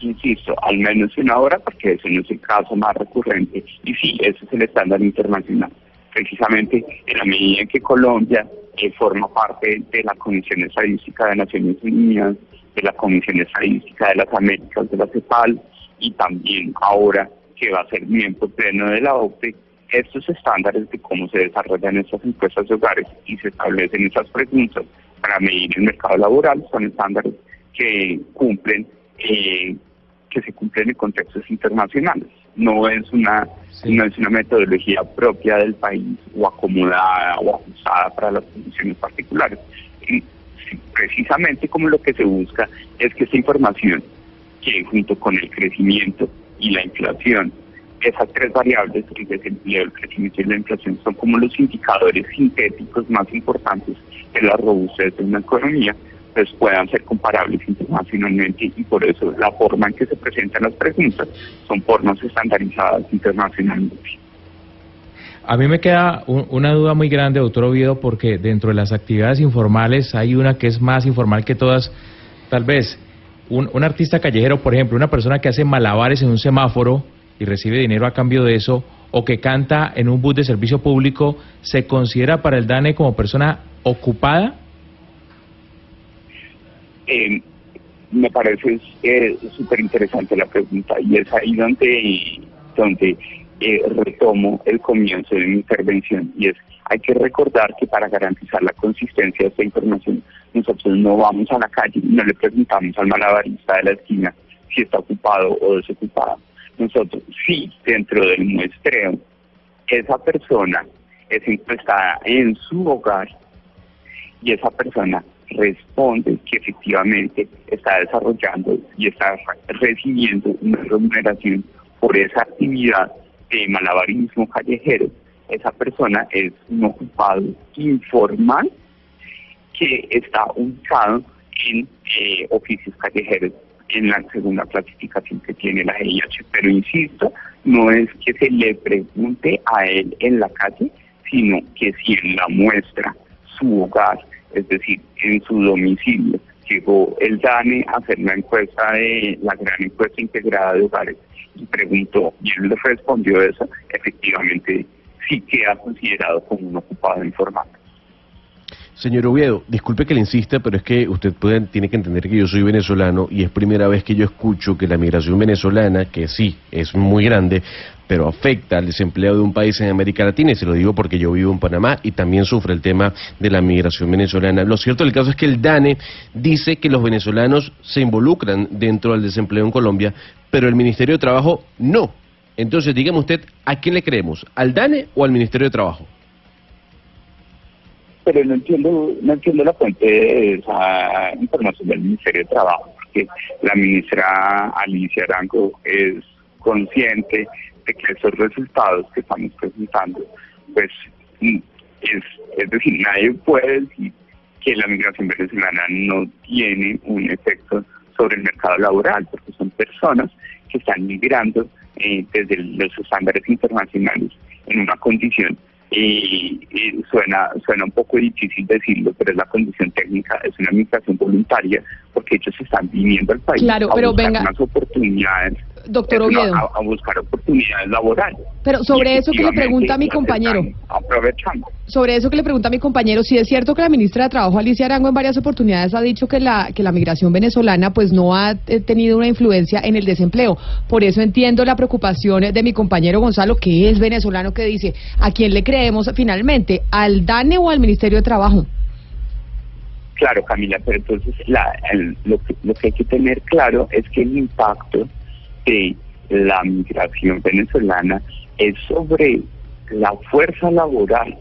Speaker 45: insisto, al menos una hora, porque ese no es el caso más recurrente. Y sí, ese es el estándar internacional. Precisamente en la medida en que Colombia eh, forma parte de la Comisión Estadística de Naciones Unidas, de la Comisión Estadística de las Américas, de la CEPAL, y también ahora que va a ser miembro pleno de la OCDE, estos estándares de cómo se desarrollan estas encuestas de hogares y se establecen esas preguntas para medir el mercado laboral son estándares que cumplen eh, que se cumplen en contextos internacionales. no es una no es una metodología propia del país o acomodada o ajustada para las condiciones particulares. Y precisamente como lo que se busca es que esta información, que junto con el crecimiento y la inflación, esas tres variables, el desempleo, el crecimiento y la inflación, son como los indicadores sintéticos más importantes de la robustez de una economía, pues puedan ser comparables internacionalmente y por eso la forma en que se presentan las preguntas son formas estandarizadas internacionalmente.
Speaker 7: A mí me queda un- una duda muy grande, doctor Oviedo, porque dentro de las actividades informales hay una que es más informal que todas. Tal vez un, un artista callejero, por ejemplo, una persona que hace malabares en un semáforo y recibe dinero a cambio de eso, o que canta en un bus de servicio público, ¿se considera para el DANE como persona ocupada?
Speaker 45: Eh, me parece eh, súper interesante la pregunta y es ahí donde, donde eh, retomo el comienzo de mi intervención y es hay que recordar que para garantizar la consistencia de esta información nosotros no vamos a la calle y no le preguntamos al malabarista de la esquina si está ocupado o desocupado. Nosotros sí, dentro del muestreo, esa persona es encuestada en su hogar y esa persona responde que efectivamente está desarrollando y está recibiendo una remuneración por esa actividad de malabarismo callejero. Esa persona es un ocupado informal que está ubicado en eh, oficios callejeros en la segunda clasificación que tiene la GIH. Pero insisto, no es que se le pregunte a él en la calle, sino que si en la muestra su hogar, es decir, en su domicilio, llegó el DANE a hacer la encuesta de la gran encuesta integrada de hogares y preguntó, y él le respondió eso, efectivamente sí queda considerado como un ocupado informal.
Speaker 8: Señor Oviedo, disculpe que le insista, pero es que usted puede, tiene que entender que yo soy venezolano y es primera vez que yo escucho que la migración venezolana, que sí, es muy grande, pero afecta al desempleo de un país en América Latina, y se lo digo porque yo vivo en Panamá y también sufre el tema de la migración venezolana. Lo cierto del caso es que el DANE dice que los venezolanos se involucran dentro del desempleo en Colombia, pero el Ministerio de Trabajo no. Entonces, dígame usted, ¿a quién le creemos? ¿Al DANE o al Ministerio de Trabajo?
Speaker 45: Pero no entiendo no entiendo la fuente de esa información del Ministerio de Trabajo, porque la ministra Alicia Arango es consciente de que esos resultados que estamos presentando, pues mm, es, es decir, nadie puede decir que la migración venezolana no tiene un efecto sobre el mercado laboral, porque son personas que están migrando eh, desde los estándares internacionales en una condición y, y suena suena un poco difícil decirlo, pero es la condición técnica, es una migración voluntaria, porque ellos están viniendo al país
Speaker 2: Claro,
Speaker 45: a
Speaker 2: pero
Speaker 45: buscar
Speaker 2: venga.
Speaker 45: unas oportunidades,
Speaker 2: Doctor Oviedo.
Speaker 45: a, a buscar oportunidades laborales.
Speaker 2: Pero sobre eso que le pregunta a mi compañero,
Speaker 45: aprovechando.
Speaker 2: sobre eso que le pregunta a mi compañero, si es cierto que la ministra de Trabajo, Alicia Arango, en varias oportunidades ha dicho que la, que la migración venezolana pues no ha eh, tenido una influencia en el desempleo. Por eso entiendo la preocupación de mi compañero Gonzalo, que es venezolano, que dice, ¿a quién le creemos finalmente? ¿Al DANE o al Ministerio de Trabajo?
Speaker 45: Claro, Camila, pero entonces la, el- lo, que, lo que hay que tener claro es que el impacto de la migración venezolana es sobre la fuerza laboral.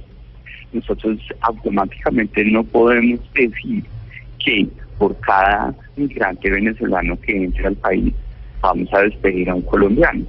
Speaker 45: Nosotros automáticamente no podemos decir que por cada migrante venezolano que entre al país vamos a despedir a un colombiano.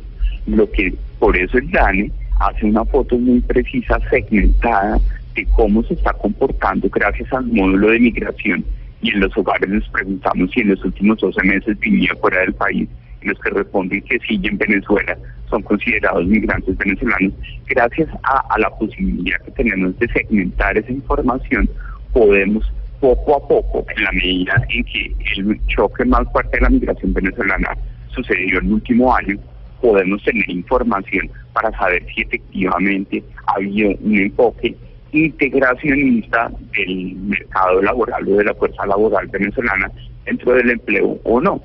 Speaker 45: Lo que por eso el DANE hace una foto muy precisa, segmentada de cómo se está comportando gracias al módulo de migración y en los hogares les preguntamos si en los últimos 12 meses vivía fuera del país los que responden que sí en Venezuela son considerados migrantes venezolanos. Gracias a, a la posibilidad que tenemos de segmentar esa información, podemos poco a poco, en la medida en que el choque más fuerte de la migración venezolana sucedió en el último año, podemos tener información para saber si efectivamente ha habido un enfoque integracionista del mercado laboral o de la fuerza laboral venezolana dentro del empleo o no.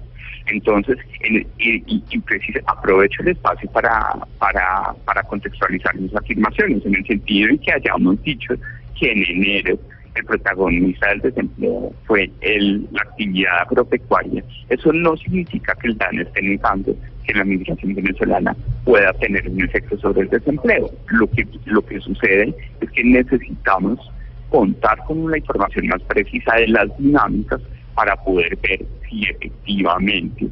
Speaker 45: Entonces, en- y, y- y precisa- aprovecho el espacio para, para, para contextualizar mis afirmaciones, en el sentido en que hayamos dicho que en enero el protagonista del desempleo fue el, la actividad agropecuaria. Eso no significa que el DANE esté negando que la migración venezolana pueda tener un efecto sobre el desempleo. Lo que, lo que sucede es que necesitamos contar con una información más precisa de las dinámicas para poder ver si efectivamente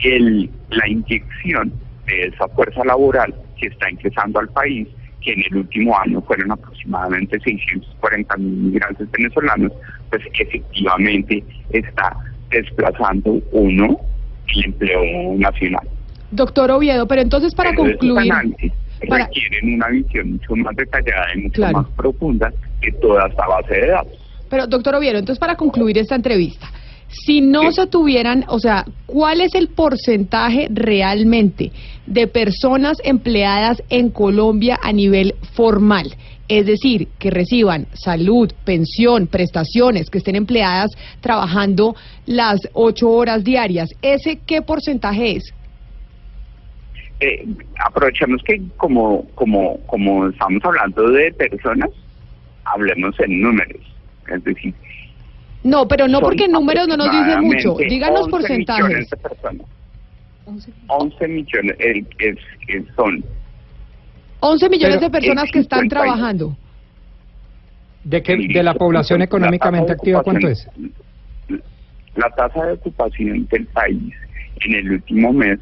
Speaker 45: el, la inyección de esa fuerza laboral que está ingresando al país, que en el último año fueron aproximadamente 640 mil migrantes venezolanos, pues efectivamente está desplazando uno el empleo nacional.
Speaker 2: Doctor Oviedo, pero entonces para
Speaker 45: Pero
Speaker 2: concluir... para-
Speaker 45: requieren una visión mucho más detallada y mucho
Speaker 2: Claro.
Speaker 45: más profunda que toda esta base de datos.
Speaker 2: Pero, doctor Oviedo, entonces para concluir esta entrevista, si no se tuvieran, o sea, ¿cuál es el porcentaje realmente de personas empleadas en Colombia a nivel formal? Es decir, que reciban salud, pensión, prestaciones, que estén empleadas trabajando las ocho horas diarias. ¿Ese qué porcentaje es?
Speaker 45: Eh, aprovechemos que como, como, como estamos hablando de personas, hablemos en números. Es decir,
Speaker 2: No, pero no porque en números no nos dice mucho. Díganos
Speaker 45: 11
Speaker 2: porcentajes.
Speaker 45: millones de personas. 11 millones eh, es, es- son
Speaker 2: 11 millones
Speaker 45: Pero
Speaker 2: de personas que están
Speaker 45: 50 y-
Speaker 2: trabajando.
Speaker 4: ¿De, qué, de la población económicamente activa cuánto es?
Speaker 45: la tasa de ocupación del país en el último mes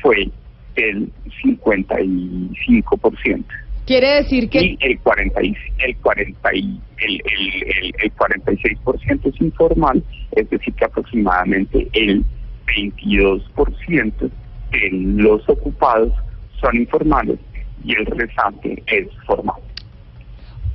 Speaker 45: fue el 55%.
Speaker 2: Quiere decir que
Speaker 45: y el 40 y, el 40 y, el, el, el, el 46% es informal, es decir que aproximadamente el 22% de los ocupados son informales y el restante es formal.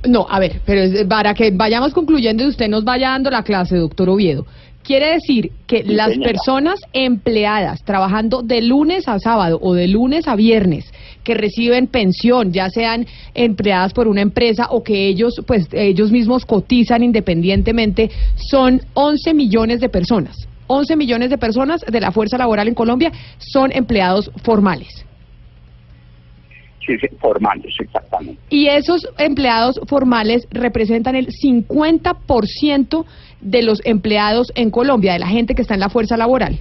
Speaker 2: No, a ver, pero para que vayamos concluyendo y usted nos vaya dando la clase, doctor Oviedo. Quiere decir que
Speaker 45: Sí,
Speaker 2: las
Speaker 45: señora.
Speaker 2: personas empleadas trabajando de lunes a sábado o de lunes a viernes que reciben pensión, ya sean empleadas por una empresa o que ellos pues ellos mismos cotizan independientemente, son 11 millones de personas. 11 millones de personas de la fuerza laboral en Colombia son empleados formales.
Speaker 45: Sí, sí, formales, exactamente.
Speaker 2: Y esos empleados formales representan el 50% de los empleados en Colombia, de la gente que está en la fuerza laboral.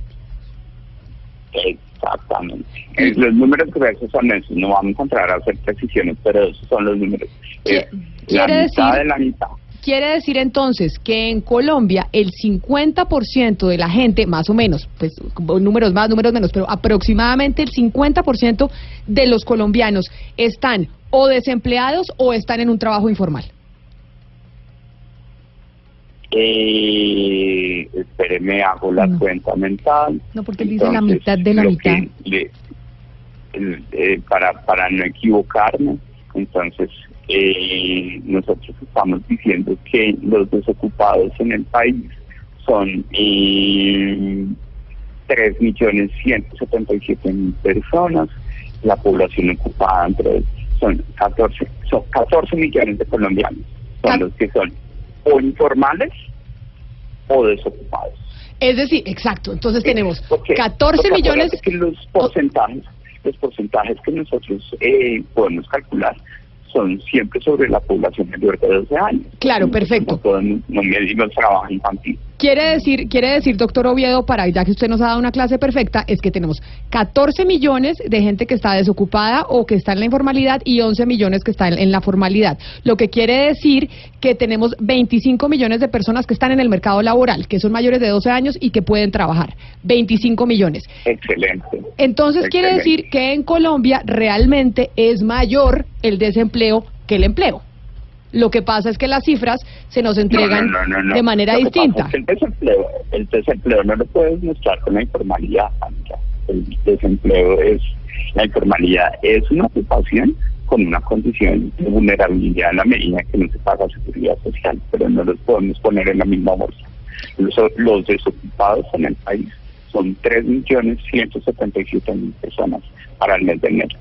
Speaker 45: Exactamente. Eh, los números gruesos son esos, no vamos a entrar a hacer precisiones, pero esos son los números. Es la mitad
Speaker 2: decir-
Speaker 45: de la mitad.
Speaker 2: Quiere decir entonces que en Colombia el 50% de la gente, más o menos, pues números más, números menos, pero aproximadamente el 50% de los colombianos están o desempleados o están en un trabajo informal.
Speaker 45: Eh, espéreme, hago la cuenta mental.
Speaker 48: No, porque él dice la mitad de la mitad.
Speaker 45: le- eh, para, para no equivocarme, entonces eh, nosotros estamos diciendo que los desocupados en el país son eh, 3.177.000 personas, la población ocupada entre son 14, son 14 millones de colombianos, son los que son o informales o desocupados.
Speaker 2: Es decir, exacto, entonces tenemos
Speaker 45: Porque-
Speaker 2: 14
Speaker 45: porque
Speaker 2: millones...
Speaker 45: que los porcentajes, los porcentajes que nosotros eh, podemos calcular son siempre sobre la población mayor de 12 años.
Speaker 2: Claro, perfecto.
Speaker 45: No no medimos trabajo infantil.
Speaker 2: Quiere decir, quiere decir, doctor Oviedo, para ya que usted nos ha dado una clase perfecta, es que tenemos 14 millones de gente que está desocupada o que está en la informalidad y 11 millones que están en la formalidad. Lo que quiere decir que tenemos 25 millones de personas que están en el mercado laboral, que son mayores de 12 años y que pueden trabajar. 25 millones.
Speaker 45: Excelente.
Speaker 2: Entonces quiere decir que en Colombia realmente es mayor el desempleo que el empleo. Lo que pasa es que las cifras se nos entregan
Speaker 45: No, no, no, no, no.
Speaker 2: de manera
Speaker 45: Lo que pasa
Speaker 2: distinta.
Speaker 45: es que el desempleo, el desempleo no lo puedes mezclar con la informalidad. Amiga. El desempleo es, la informalidad es una ocupación con una condición de vulnerabilidad en la medida que no se paga seguridad social, pero no los podemos poner en la misma bolsa. Los, los desocupados en el país son 3.177.000 personas para el mes de enero.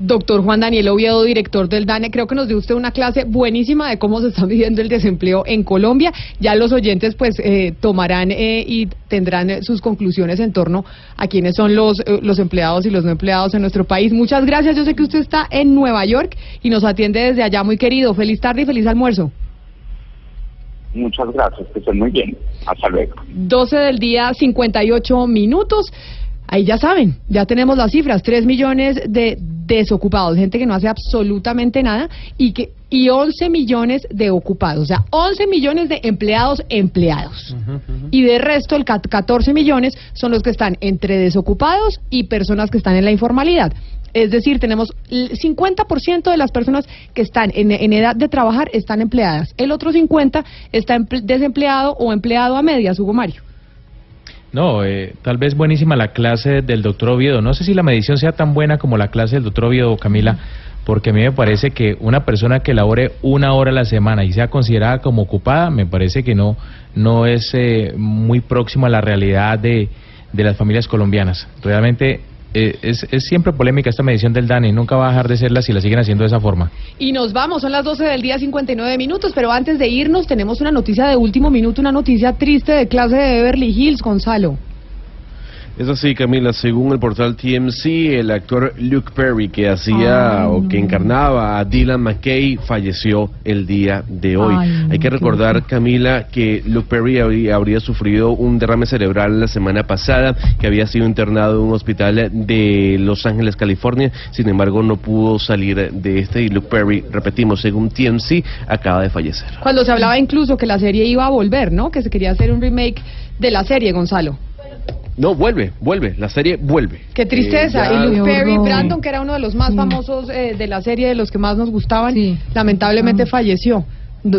Speaker 2: Doctor Juan Daniel Oviedo, director del DANE, creo que nos dio usted una clase buenísima de cómo se está midiendo el desempleo en Colombia. Ya los oyentes pues eh, tomarán eh, y tendrán eh, sus conclusiones en torno a quiénes son los, eh, los empleados y los no empleados en nuestro país. Muchas gracias. Yo sé que usted está en Nueva York y nos atiende desde allá, muy querido. Feliz tarde y feliz almuerzo.
Speaker 45: Muchas gracias, que estén muy bien. Hasta luego.
Speaker 2: 12 del día, 58 minutos. Ahí ya saben, ya tenemos las cifras, 3 millones de desocupados, gente que no hace absolutamente nada y que y 11 millones de ocupados, o sea, 11 millones de empleados empleados. Y de resto, el cat- 14 millones son los que están entre desocupados y personas que están en la informalidad. Es decir, tenemos el 50% de las personas que están en, en edad de trabajar están empleadas. El otro 50% está emple- desempleado o empleado a medias, Hugo Mario.
Speaker 7: No, eh, tal vez buenísima la clase del doctor Oviedo. No sé si la medición sea tan buena como la clase del doctor Oviedo, Camila, porque a mí me parece que una persona que labore una hora a la semana y sea considerada como ocupada, me parece que no, no es eh, muy próximo a la realidad de, de las familias colombianas. Realmente eh, es, es siempre polémica esta medición del DANE, nunca va a dejar de serla si la siguen haciendo de esa forma.
Speaker 2: Y nos vamos, son las 12 del día 59 minutos, pero antes de irnos tenemos una noticia de último minuto, una noticia triste de clase de Beverly Hills, Gonzalo.
Speaker 8: Es así, Camila, según el portal TMC, el actor Luke Perry, que hacía o que encarnaba a Dylan McKay, falleció el día de hoy.
Speaker 53: Ay,
Speaker 8: Hay que recordar, Camila, que Luke Perry habría, habría sufrido un derrame cerebral la semana pasada, que había sido internado en un hospital de Los Ángeles, California. Sin embargo, no pudo salir de este y Luke Perry, repetimos, según TMC, acaba de fallecer.
Speaker 2: Cuando se hablaba incluso que la serie iba a volver, ¿no? Que se quería hacer un remake de la serie, Gonzalo.
Speaker 8: No, vuelve, vuelve, la serie vuelve.
Speaker 2: Qué tristeza.
Speaker 8: Eh, ya-
Speaker 2: y Luke Perry. Brandon, que era uno de los más famosos eh, de la serie, de los que más nos gustaban, lamentablemente
Speaker 8: Ah.
Speaker 2: falleció.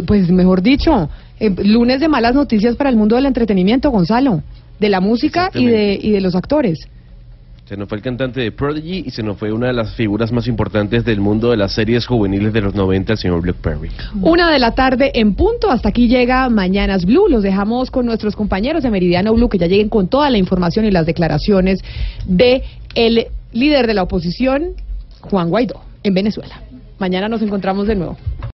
Speaker 2: Pues mejor dicho, eh, lunes de malas noticias para el mundo del entretenimiento, Gonzalo. De la música y de, y de los actores.
Speaker 8: Se nos fue el cantante de Prodigy y se nos fue una de las figuras más importantes del mundo de las series juveniles de los 90, el señor Luke Perry.
Speaker 2: Una de la tarde en punto. Hasta aquí llega Mañanas Blue. Los dejamos con nuestros compañeros de Meridiano Blue que ya lleguen con toda la información y las declaraciones de el líder de la oposición, Juan Guaidó, en Venezuela. Mañana nos encontramos de nuevo.